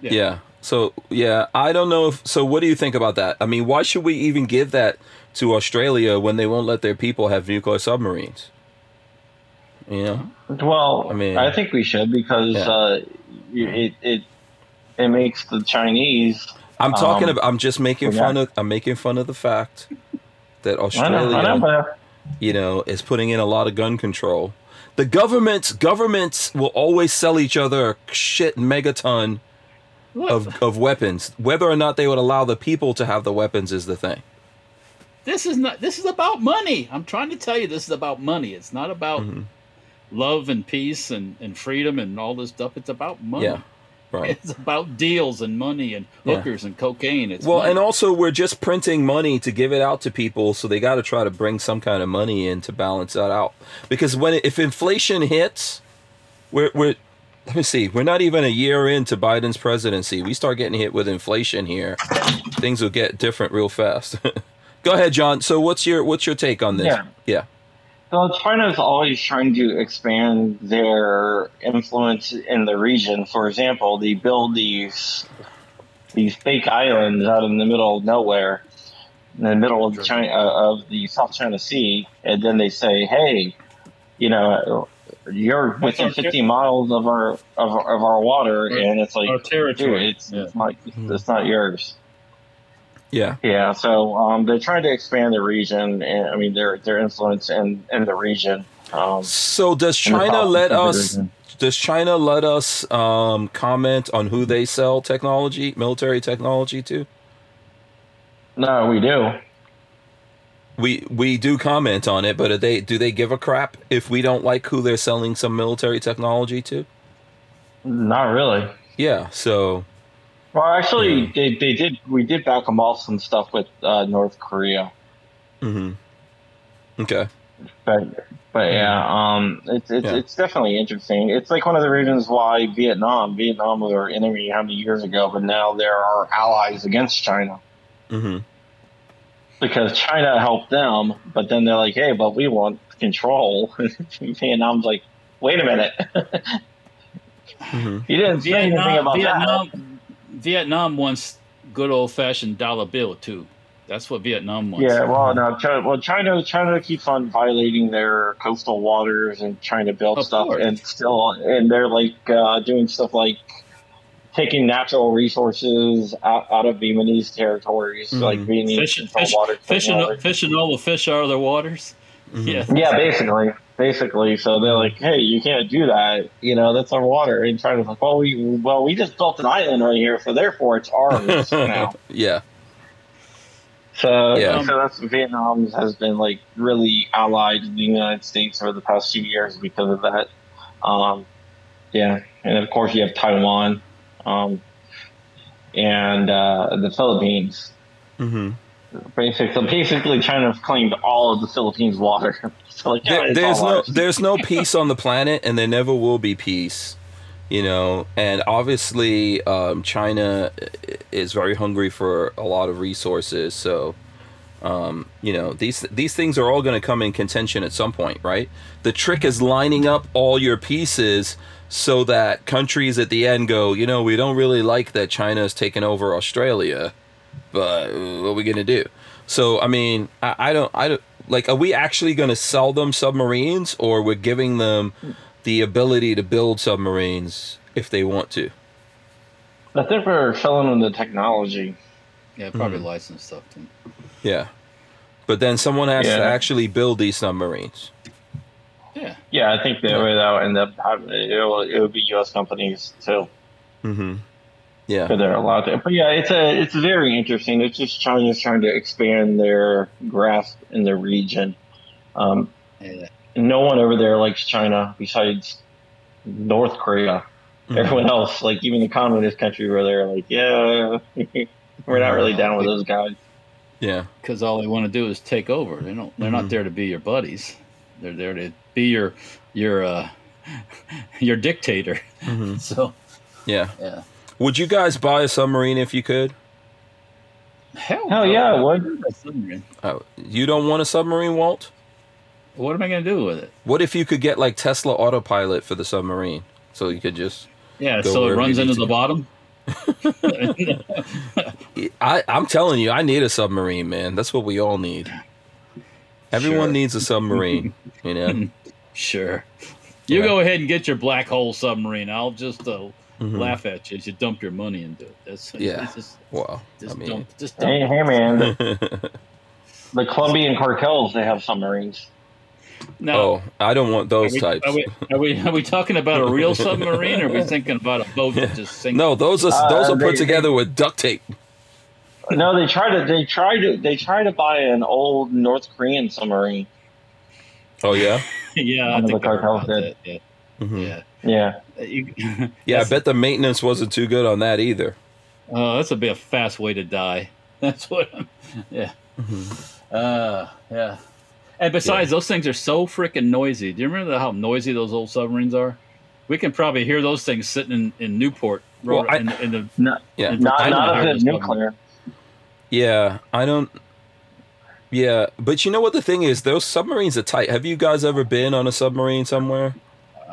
Yeah. Yeah. So yeah, I don't know if. So what do you think about that? I mean, why should we even give that to Australia when they won't let their people have nuclear submarines? You know. Well, I mean- I think we should because Yeah. uh, it it it makes the Chinese. I'm talking Um, about. I'm just making yeah. fun of. I'm making fun of the fact that I know, Australia, I know, you know, is putting in a lot of gun control. The governments, governments will always sell each other a shit megaton of, of weapons. Whether or not they would allow the people to have the weapons is the thing. This is not. This is about money. I'm trying to tell you, this is about money. It's not about Mhm. love and peace and, and freedom and all this stuff. It's about money. Yeah. Right. It's about deals and money and Yeah. hookers and cocaine. It's Well, money. and also we're just printing money to give it out to people, so they got to try to bring some kind of money in to balance that out. Because when if inflation hits, we're we're let me see, we're not even a year into Biden's presidency. We start getting hit with inflation here, things will get different real fast. Go ahead, John. So what's your what's your take on this? Yeah. Yeah. So China is always trying to expand their influence in the region. For example, they build these these fake islands out in the middle of nowhere, in the middle of China uh, of the South China Sea, and then they say, "Hey, you know, you're within 50 miles of our of, our- of our water," Our- and it's like, our dude, territory. it's, Yeah. it's not it's not yours. Yeah. Yeah, so um, they're trying to expand the region, and I mean their their influence in in the region. Um, So does China let us does China let us um, comment on who they sell technology, military technology to? No, we do. We we do comment on it, but are they do they give a crap if we don't like who they're selling some military technology to? Not really. Yeah, so Well, actually, Yeah. they, they did. We did back them off some stuff with uh, North Korea, hmm Okay. but but yeah, um, it's it's Yeah. it's definitely interesting. It's like one of the reasons why Vietnam Vietnam was our enemy how many years ago, but now they're our allies against China hmm because China helped them, but then they're like, hey, but we want control. Vietnam's like, wait a minute, hmm you didn't say anything Vietnam, about that. Vietnam, Vietnam wants good old fashioned dollar bill too. That's what Vietnam wants. Yeah, well, no, China, well, China, China keeps on violating their coastal waters and trying to build Of stuff, course. and still, and they're like uh, doing stuff like taking natural resources out, out of Vietnamese territories, Mhm. like Vietnamese Fishing, fish, water fishing, fishing all the fish out of their waters. Mhm. Yeah. Yeah, basically, basically. So they're like, "Hey, you can't do that. You know, that's our water." And China's like, "Well, we well, we just built an island right here, so therefore it's ours now." yeah. So, Yeah. so that's Vietnam has been like really allied to the United States over the past few years because of that. Um, yeah, and of course you have Taiwan, um, and uh, the Philippines. hmm Basically, so basically, China claimed all of the Philippines' water. so like, yeah, There, there's no ours. there's no peace on the planet, and there never will be peace. You know, and obviously, um, China is very hungry for a lot of resources. So, um, you know, these these things are all going to come in contention at some point, right? The trick is lining up all your pieces so that countries at the end go, you know, we don't really like that China's taken over Australia, but what are we going to do? So, I mean, I, I don't, I don't like. Are we actually going to sell them submarines, or we're giving them the ability to build submarines if they want to? I think we're selling them the technology. Yeah, probably Mhm. license stuff too. Yeah, but then someone has Yeah. to actually build these submarines. Yeah. Yeah, I think that Yeah. way that'll end up having it'll, it'll be U.S. companies too. Mm-hmm. Yeah. So they're allowed to. But yeah, it's a it's very interesting. It's just China's trying to expand their grasp in the region. Um, Yeah. no one over there likes China besides North Korea. Mhm. Everyone else, like even the communist country where they're like, yeah, we're not really down with those guys. Yeah. Because all they want to do is take over. They don't. They're Mhm. not there to be your buddies. They're there to be your your uh, your dictator. hmm So Yeah. yeah. Would you guys buy a submarine if you could? Hell, Hell no. yeah, I would. Submarine. Uh, you don't want a submarine, Walt? What am I going to do with it? What if you could get like Tesla autopilot for the submarine, so you could just? Yeah, so it runs you need into the bottom. I, I'm telling you, I need a submarine, man. That's what we all need. Everyone Sure. needs a submarine, you know. Sure. You Yeah. go ahead and get your black hole submarine. I'll just uh, Mhm. laugh at you as you dump your money into it. That's Yeah. Just, Wow. just I mean, dump. Just dump. Hey, hey man, the, the Colombian cartels they have submarines. No, oh, I don't want are those we, types. are, we, are we are we talking about a real submarine, or are we thinking about a boat that just sinks? No, those are Uh, those are put they- together with duct tape. No, they try to they try to they try to buy an old North Korean submarine. Oh yeah. yeah, I One of think the I cartels did. that. Yeah, Mhm. yeah. Yeah. You, Yeah, I bet the maintenance wasn't too good on that either. Oh, that's a be a fast way to die. That's what. I'm, yeah. Uh, yeah. And besides, those things are so freaking noisy. Do you remember how noisy those old submarines are? We can probably hear those things sitting in, in Newport. Well, I- in, in the, Not, Yeah. in not, not here, if those it's nuclear. Yeah, I don't. Yeah, but you know what the thing is? Those submarines are tight. Have you guys ever been on a submarine somewhere?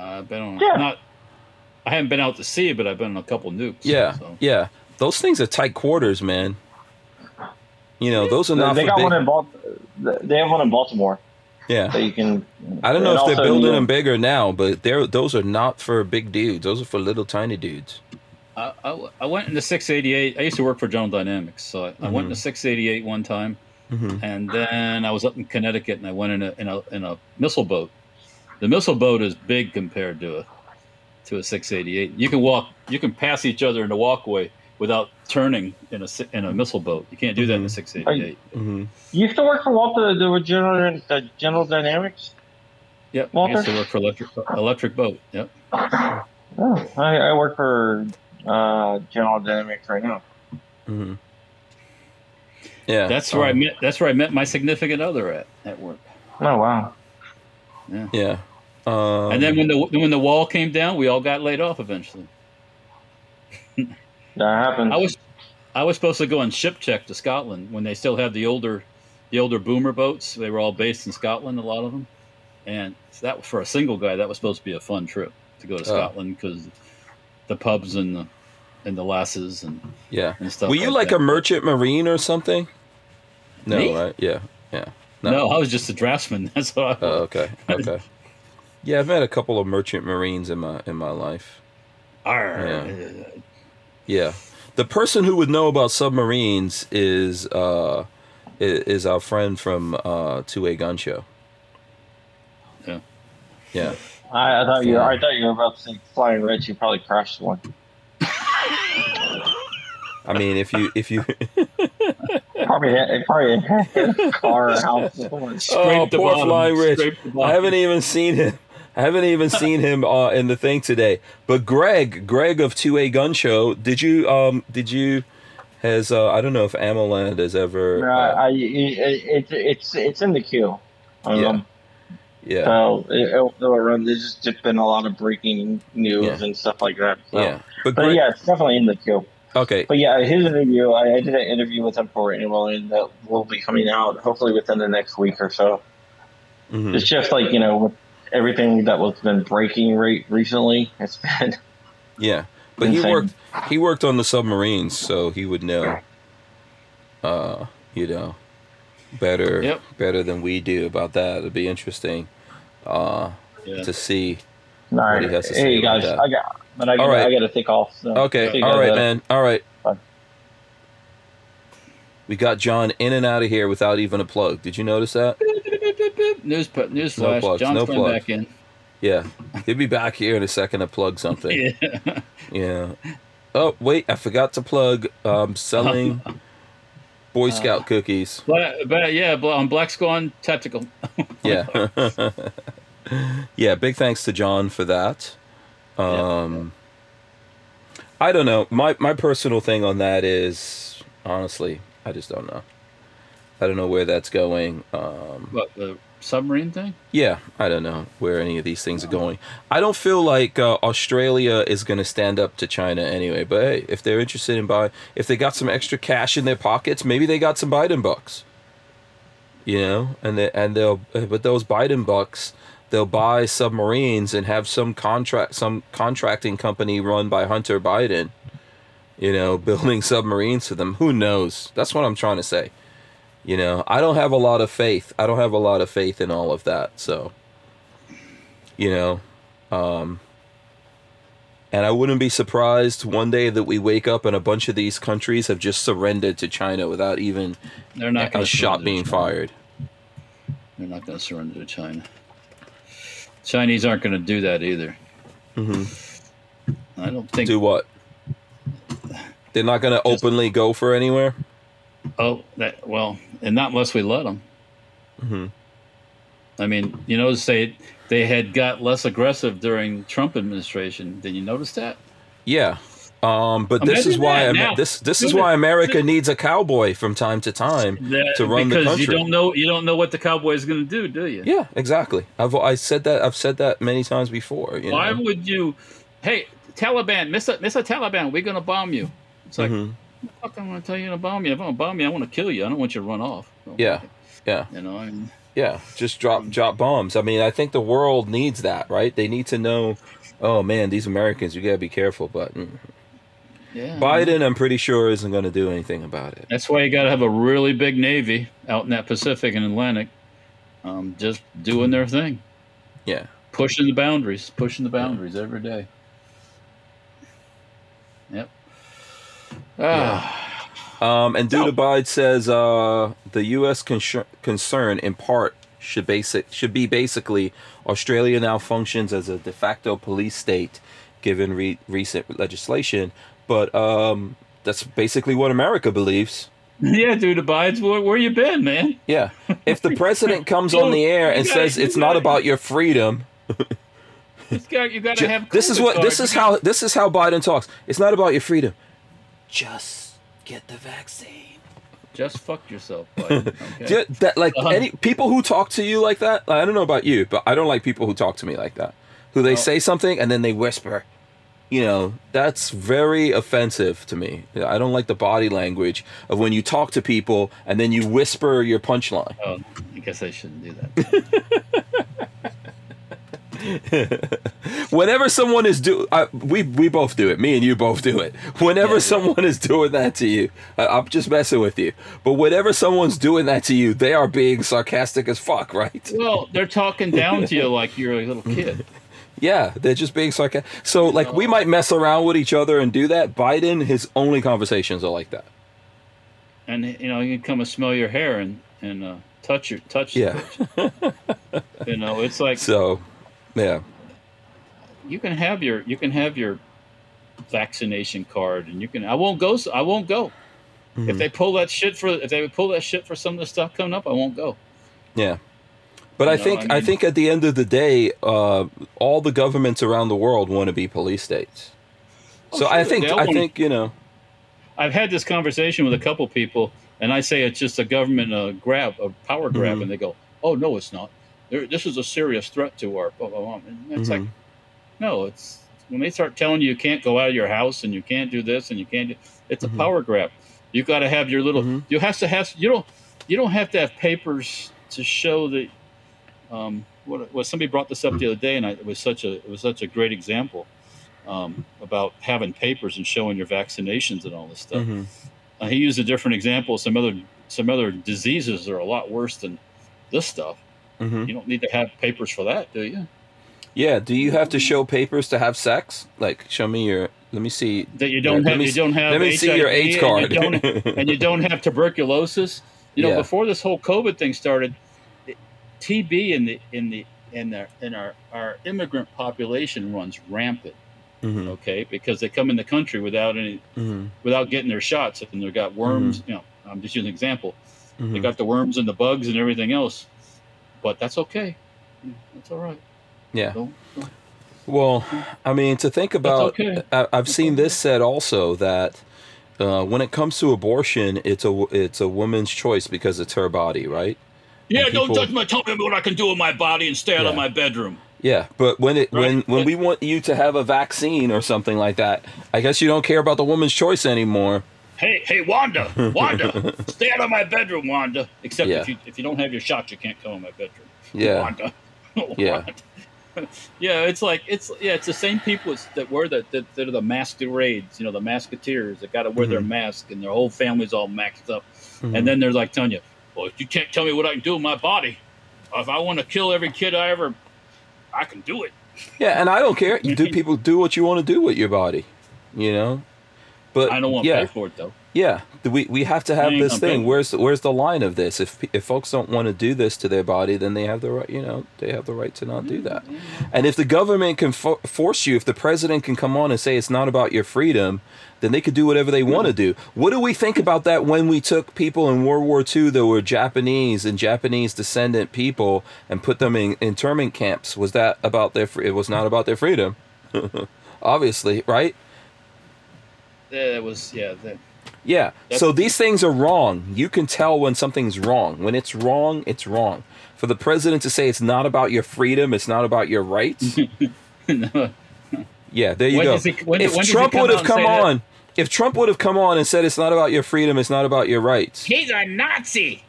Uh, I've been on. Yeah. Not. I haven't been out to sea, but I've been on a couple nukes. Yeah, So. yeah. Those things are tight quarters, man. You know, those are not They got big. one in Bal- They have one in Baltimore yeah, that you can. I don't know if they're building them bigger now, but they're those are not for big dudes. Those are for little tiny dudes. I, I, I went into 688. I used to work for General Dynamics, so I, I went into 688 one time, Mm-hmm. and then I was up in Connecticut, and I went in a in a in a missile boat. The missile boat is big compared to a to a 688. You can walk, you can pass each other in the walkway without turning in a in a missile boat. You can't do that in a Mhm. 688. Mm-hmm. You used to work for Walter, the General, the General Dynamics. Yep, I Walter? used to work for electric electric boat. Yep. Oh, I, I work for uh, General Dynamics right now. Mm-hmm. Yeah, That's where I um, met. That's where I met my significant other at at work. Oh wow. Yeah. Yeah, um, and then when the when the wall came down, we all got laid off eventually. That happened. I was I was supposed to go on ship check to Scotland when they still had the older the older boomer boats. They were all based in Scotland, a lot of them, and that was for a single guy. That was supposed to be a fun trip to go to Oh. Scotland because the pubs and the and the lasses and, yeah. and stuff. Were you like that. a merchant marine or something? No, Me? right? Yeah, yeah. No. I was just a draftsman. That's what I was. Oh, okay, okay. Yeah, I've met a couple of merchant marines in my in my life. Arr. yeah. Yeah, the person who would know about submarines is uh is our friend from uh Two A Gun Show. Yeah. Yeah. I, I thought you. I thought you were about to say flying rich. You probably crashed one. I mean, if you if you Probably, had- probably a car or house. oh poor bottom, Flying Rich, I haven't even seen him. I haven't even seen him uh, in the thing today. But Greg, Greg of Two A Gun Show, did you um did you has uh, I don't know if AmmoLand has ever Uh, uh, I, it, it's it's it's in the queue. Um, yeah So it, it'll, it'll run. There's just been a lot of breaking news Yeah. and stuff like that. So. yeah but But Greg, yeah, it's definitely in the queue. okay But yeah, his interview, I, I did an interview with him for AmmoLand, and that will be coming out hopefully within the next week or so. mhm. It's just like you know, with everything that was been breaking right recently, it's been Yeah, but he worked. He worked on the submarines, so he would know. Uh, you know, better Yep. better than we do about that. It'd be interesting uh, Yeah. to see. all right. he has to say Hey guys, that. I got, but I got, All right. I got to take off. So see Okay, you all guys right, later. man. All right. Bye. We got John in and out of here without even a plug. Did you notice that? News news No flash. plugs, John's no plugs. back in. Yeah, he'll be back here in a second to plug something. Yeah. Yeah. Oh wait, I forgot to plug. Um, selling Boy Uh, Scout cookies. But, but yeah, on Black Swan Tactical. yeah yeah big thanks to john for that um i don't know my my personal thing on that is honestly i just don't know i don't know where that's going um What the submarine thing? yeah i don't know where any of these things are going. I don't feel like uh, australia is going to stand up to china anyway but hey if they're interested in buying if they got some extra cash in their pockets maybe they got some biden bucks. You know and they, and they'll but those biden bucks they'll buy submarines and have some contract some contracting company run by hunter biden you know building submarines for them. Who knows? That's what i'm trying to say you know i don't have a lot of faith i don't have a lot of faith in all of that so you know um and i wouldn't be surprised one day that we wake up and a bunch of these countries have just surrendered to china without even They're not a shot being fired They're not going to surrender to China. Chinese aren't going to do that either. hmm I don't think. do what they're not going to openly go for anywhere Oh, that well, and not unless we let them. hmm I mean, you notice they they had got less aggressive during Trump administration. Did you notice that? Yeah. Um, but this is why now. this this is why America needs a cowboy from time to time That- to run the because country. you don't know you don't know what the cowboy is going to do, do you? Yeah, exactly. I've I said that I've said that many times before. You Why know? would you? Hey, Taliban, Mr. Mr. Taliban, we're going to bomb you. It's like, Mhm. Fuck, I'm going to tell you to bomb you. If I'm to bomb you, I want to kill you. I don't want you to run off. Yeah, yeah, You know, I mean, yeah. Just drop drop bombs. I mean, I think the world needs that, right? They need to know. Oh man, these Americans, you gotta be careful. But mm, yeah. Biden, I'm pretty sure, isn't going to do anything about it. That's why you got to have a really big navy out in that Pacific and Atlantic, um, just doing their thing, Yeah. pushing the boundaries, pushing the boundaries every day. Yep. Ah, Um, and Dude No. Bide says uh, the U.S. Con- concern, in part, should basic should be basically Australia now functions as a de facto police state, given re- recent legislation. But um, that's basically what America believes. yeah, dude, abides. Where, where you been, man? Yeah. If the president comes on the air and You gotta- says you it's not gotta- about your freedom, You got, you got to have. this is COVID what this is how this is how Biden talks. It's not about your freedom. Just get the vaccine. Just fuck yourself, bud. Okay. Ju- that like Uh-huh. any people who talk to you like that i don't know about you but i don't like people who talk to me like that who they Oh. say something and then they whisper you know that's very offensive to me i don't like the body language of when you talk to people and then you whisper your punchline Oh, I guess I shouldn't do that. whenever someone is do I, we we both do it me and you both do it whenever Yeah. someone is doing that to you I, i'm just messing with you but whenever someone's doing that to you they are being sarcastic as fuck right well, they're talking down to you like you're a little kid. Yeah, they're just being sarcastic. So, like, we might mess around with each other and do that. Biden, his only conversations are like that. and you know you can come and smell your hair and and uh, touch your touch. Yeah. you know it's like So, yeah, you can have your you can have your vaccination card and you can I won't go I won't go Mm-hmm. if they pull that shit for if they pull that shit for some of the stuff coming up I won't go. yeah. But I No, think I I, think at the end of the day, uh, all the governments around the world want to be police states. Oh, So I think I wanna- think you know, I've had this conversation with a couple people, and I say it's just a government uh, grab, a power grab, Mhm. and they go, "Oh no, it's not. This is a serious threat to our." Blah, blah, blah. And it's like, Mhm. no, it's when they start telling you you can't go out of your house and you can't do this and you can't do. It's a Mhm. power grab. You got to have your little. Mhm. You have to have. You don't. You don't have to have papers to show that. Um, what, what somebody brought this up the other day, and I, it was such a it was such a great example um, about having papers and showing your vaccinations and all this stuff. Mhm. Uh, he used a different example. Some other some other diseases are a lot worse than this stuff. Mhm. You don't need to have papers for that, do you? yeah. Do you have to show papers to have sex? Like, show me your. Let me see. That you don't Let have me you s- don't have Let me see your HIV, H and you don't, and you don't have tuberculosis. You know, Yeah. before this whole COVID thing started, TB in the in the in the in our our immigrant population runs rampant. Mhm, Okay, because they come in the country without any mhm, without getting their shots, and they've got worms. You know, I'm just using an example. They mhm. got the worms and the bugs and everything else, but that's okay. Yeah, That's all right. Yeah. Don't- don't- Well, I mean, to think about, okay. I, I've seen this said also that uh, when it comes to abortion, it's a it's a woman's choice because it's her body, right? Yeah, And don't judge my. Tell me what I can do with my body and stay out of my bedroom. Yeah, but when it when Right, when but- we want you to have a vaccine or something like that, I guess you don't care about the woman's choice anymore. Hey, hey, Wanda, Wanda, stay out of my bedroom, Wanda. Except Yeah. if you if you don't have your shot, you can't come in my bedroom. Yeah, Wanda. Yeah. Yeah, it's like it's yeah, it's the same people that wear the that, that are the masquerades, you know, the masketeers that got to wear their Mhm. mask and their whole family's all maxed up, Mhm. and then they're like telling you, "Well, you can't tell me what I can do with my body. If I want to kill every kid I ever, I can do it." yeah, and I don't care. You do people do what you want to do with your body, you know. But I don't want to yeah, pay for it though. Yeah, we we have to have this thing. pay. Where's the, where's the line of this? If if folks don't want to do this to their body, then they have the right. You know, they have the right to not do that. And if the government can fo- force you, if the president can come on and say it's not about your freedom, then they could do whatever they want to do. What do we think about that when we took people in World War II that were Japanese and Japanese descendant people and put them in internment camps? Was that about their? It was not about their freedom. Obviously, right? Yeah, it was yeah. The, Yeah. So these things are wrong. You can tell when something's wrong. When it's wrong, it's wrong. For the president to say it's not about your freedom, it's not about your rights. yeah, there you When go. he- when- if when Trump would have come say that? on, if Trump would have come on and said it's not about your freedom, it's not about your rights. He's a Nazi.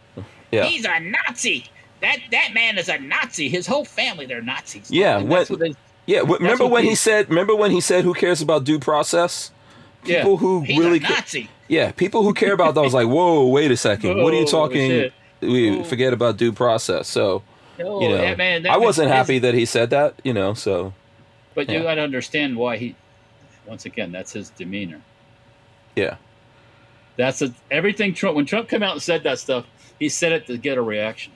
Yeah. He's a Nazi. That that man is a Nazi. His whole family, they're Nazis. Yeah, when, they, yeah. Remember when he- he said? Remember when he said, "Who cares about due process?" Yeah. People who He's really, a ca- yeah, people who care about that was like, "Whoa, wait a second, what are you oh, talking?" shit. We Whoa. forget about due process. So Oh, you know, that man, that I wasn't happy that he said that. You know, so But you got to understand why he. Once again, that's his demeanor. yeah. That's a, everything Trump. When Trump came out and said that stuff, he said it to get a reaction,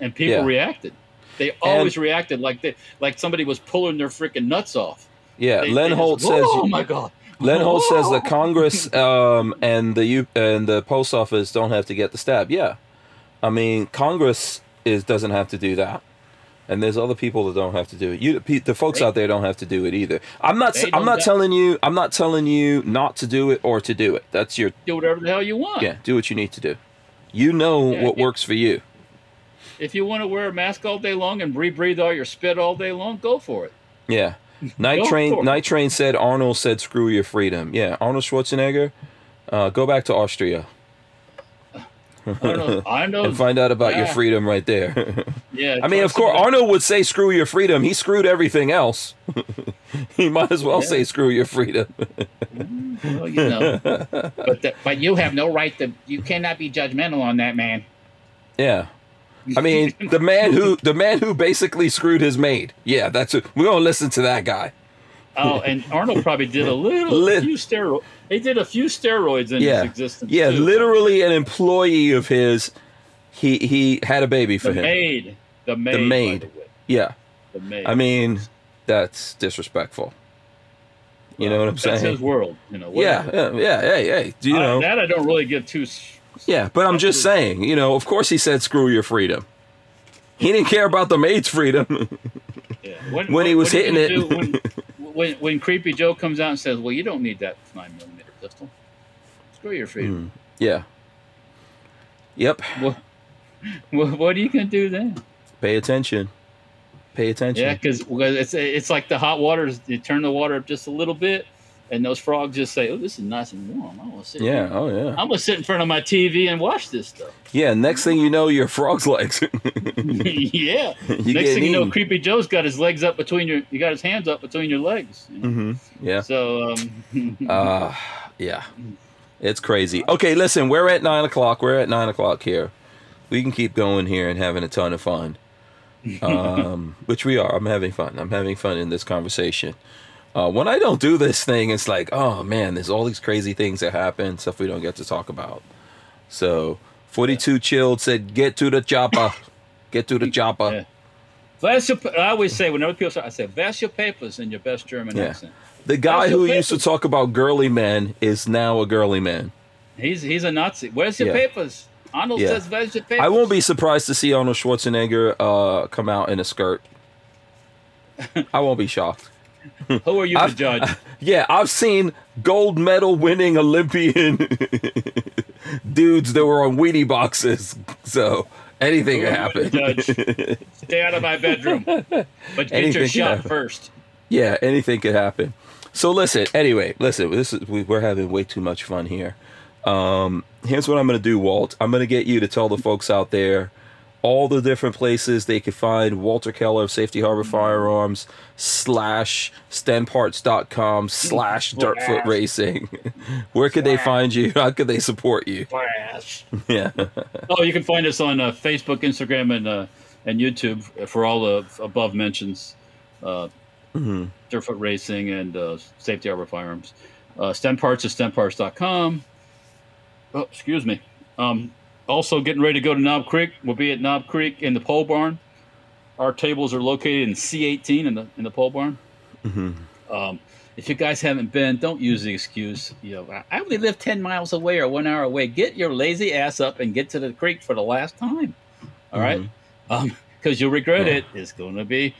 and people Yeah. reacted. They always reacted like they like somebody was pulling their freaking nuts off. Yeah, They- Len they Holt just, says. "Oh my god!" Len Holt says that Congress um, and the U- and the post office don't have to get the stab. Yeah, I mean Congress is doesn't have to do that, and there's other people that don't have to do it. You, the folks out there don't have to do it either. I'm not. They I'm don't not telling you. I'm not telling you not to do it or to do it. That's your. do whatever the hell you want. Yeah, do what you need to do. You know Yeah, what yeah. works for you. If you want to wear a mask all day long and rebreathe all your spit all day long, go for it. Yeah. Night Train. Night Train said Arnold said screw your freedom. Yeah, Arnold Schwarzenegger, uh, go back to Austria I don't know. I know. and find out about your freedom right there. yeah. I mean, of course, Arnold would say screw your freedom. He screwed everything else. he might as well Yeah. say screw your freedom. Well, you know. But the, but you have no right to. You cannot be judgmental on that man. yeah. I mean, the man who the man who basically screwed his maid. Yeah, that's who, we're gonna listen to that guy. Oh, and Arnold probably did a little Lit- few steroids. He did a few steroids in Yeah. his existence. Yeah, too. literally an employee of his. He he had a baby for The him. maid. The maid. by maid. the. Yeah. The maid. I mean, that's disrespectful. You know what I'm That's saying? his world. You know. Yeah, whatever. yeah, yeah. Hey, hey. Do you I- know? that I don't really give two. Yeah, but I'm just saying. You know, of course he said screw your freedom. He didn't care about the maid's freedom. Yeah. When he was hitting do When, when, when Creepy Joe comes out and says, "Well, you don't need that nine millimeter pistol. Screw your freedom." Hmm. yeah. Yep. What, what, what are you gonna do then? Pay attention. Pay attention. Yeah, because it's it's like the hot water. You turn the water up just a little bit, and those frogs just say, "Oh, this is nice and warm. I want to sit. Yeah. here. Oh, yeah. I'm gonna sit in front of my TV and watch this stuff." Yeah. Next thing you know, your frog's legs. yeah. You Next thing you know. Creepy Joe's got his legs up between your. You got his hands up between your legs. you know? hmm Yeah. So, um, Uh, yeah. It's crazy. Okay, listen, we're at nine o'clock. We're at nine o'clock here. We can keep going here and having a ton of fun. Um, which we are. I'm having fun. I'm having fun in this conversation. Uh, when I don't do this thing, it's like, oh man, there's all these crazy things that happen, stuff we don't get to talk about. So, 42 chilled said, get to the chopper. Get to the chopper. Yeah. Vest your, I always say whenever people say, I say, vest your papers in your best German Yeah. accent. The guy who used to talk about girly men is now a girly man. He's he's a Nazi. Where's your Yeah. papers? Arnold Yeah. says, "Where's your papers?" I won't be surprised to see Arnold Schwarzenegger uh, come out in a skirt. I won't be shocked. Who are you to I've- judge? Yeah, I've seen gold medal winning Olympian dudes that were on Wheatie boxes. So anything can are to happen. judge? Stay out of my bedroom. But get Anything your shot happen. first. yeah, anything could happen. So listen, anyway, listen, this is we, we're having way too much fun here. Um, here's what I'm going to do, Walt. I'm going to get you to tell the folks out there all the different places they could find Walter Keller of Safety Harbor Firearms slash stemparts.com slash dirtfoot racing. Where could they find you? How could they support you? Yeah. Oh, you can find us on uh, Facebook, Instagram, and uh, and YouTube for all the above mentions. Uh, Mhm. Dirtfoot Racing and uh, Safety Harbor Firearms. Uh, stem parts is stemparts.com. Oh, excuse me. Um, also, getting ready to go to Knob Creek. We'll be at Knob Creek in the pole barn. Our tables are located in C18 in the in the pole barn. hmm Um, if you guys haven't been, don't use the excuse. You know, I- only live ten miles away or one hour away. Get your lazy ass up and get to the creek for the last time. All right, um, because you'll regret Yeah. it. It's going to be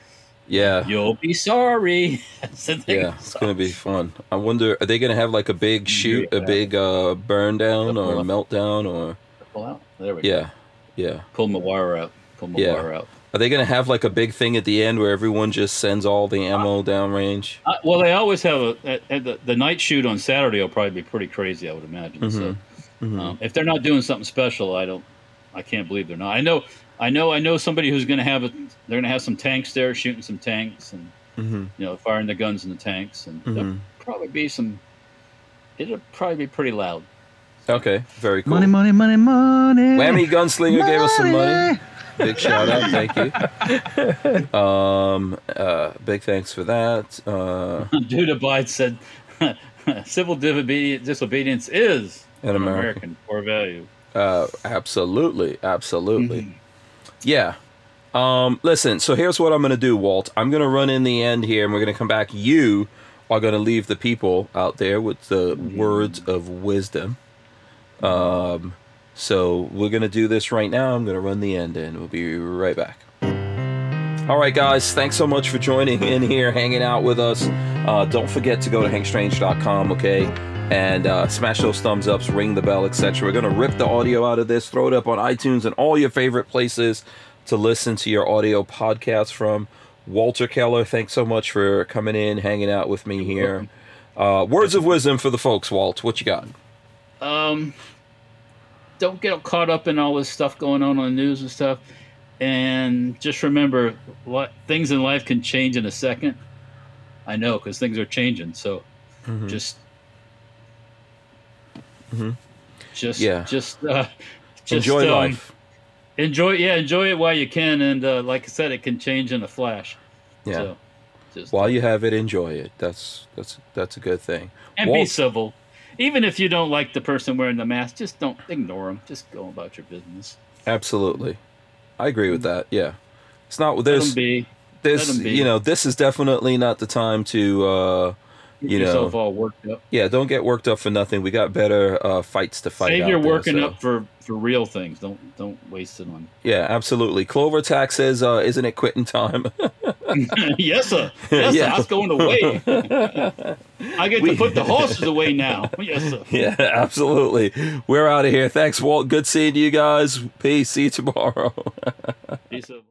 Yeah. you'll be sorry. That's the thing. Yeah, it's gonna be fun. I wonder, are they gonna have like a big shoot, a big uh, burn down or meltdown, or Pull out. There we go. yeah, yeah. Pull my wire out. Pull my Yeah. wire out. Are they gonna have like a big thing at the end where everyone just sends all the ammo downrange? Uh, well, they always have a at, at the, the night shoot on Saturday will probably be pretty crazy. I would imagine. So, Mhm. um, if they're not doing something special, I don't. I can't believe they're not. I know. I know. I know somebody who's going to have a. They're going to have some tanks there, shooting some tanks, and hmm you know, firing the guns in the tanks, and there'll hmm probably be some. It'll probably be pretty loud. Okay, very cool. Money, money, money, money. Whammy Gunslinger gave us some money. Big shout out, thank you. Um, uh, big thanks for that. Uh, Dude Abide said, "Civil disobedience, disobedience is An an American. American core value." uh, absolutely, absolutely. Mhm. Yeah. Um, listen, so here's what I'm going to do, Walt. I'm going to run in the end here and we're going to come back. You are going to leave the people out there with the words of wisdom. Um, so we're going to do this right now. I'm going to run the end in. We'll be right back. All right, guys, thanks so much for joining in here, hanging out with us. Uh, don't forget to go to hankstrange.com, okay? And uh, smash those thumbs ups, ring the bell, etc. We're going to rip the audio out of this, throw it up on iTunes and all your favorite places to listen to your audio podcast from. Walter Keller, thanks so much for coming in, hanging out with me here. Uh, words of wisdom for the folks, Walt. What you got? um, don't get caught up in all this stuff going on on the news and stuff. And just remember, what things in life can change in a second. I know because things are changing. So Mhm. just, Mhm. just, Yeah. just, uh, just Enjoy um, life. Enjoy, yeah, enjoy it while you can. And uh, like I said, it can change in a flash. Yeah. So, just While you have it, enjoy it. That's that's that's a good thing. and be civil. Even if you don't like the person wearing the mask, just don't ignore them. Just go about your business. Absolutely, I agree with that. Yeah, it's not Let them there's be. this you know this is definitely not the time to uh You yourself know, all worked up. yeah don't get worked up for nothing. We got better uh fights to fight. Save your working so- up for for real things. Don't don't waste it on. Yeah, absolutely. Clover Attack says, uh, "Isn't it quitting time?" yes, sir. Yes, Yeah. sir. I was going away. I get We- to put the horses away now. Yes, sir. yeah, absolutely. We're out of here. Thanks, Walt. Good seeing you guys. Peace. See you tomorrow. Peace out.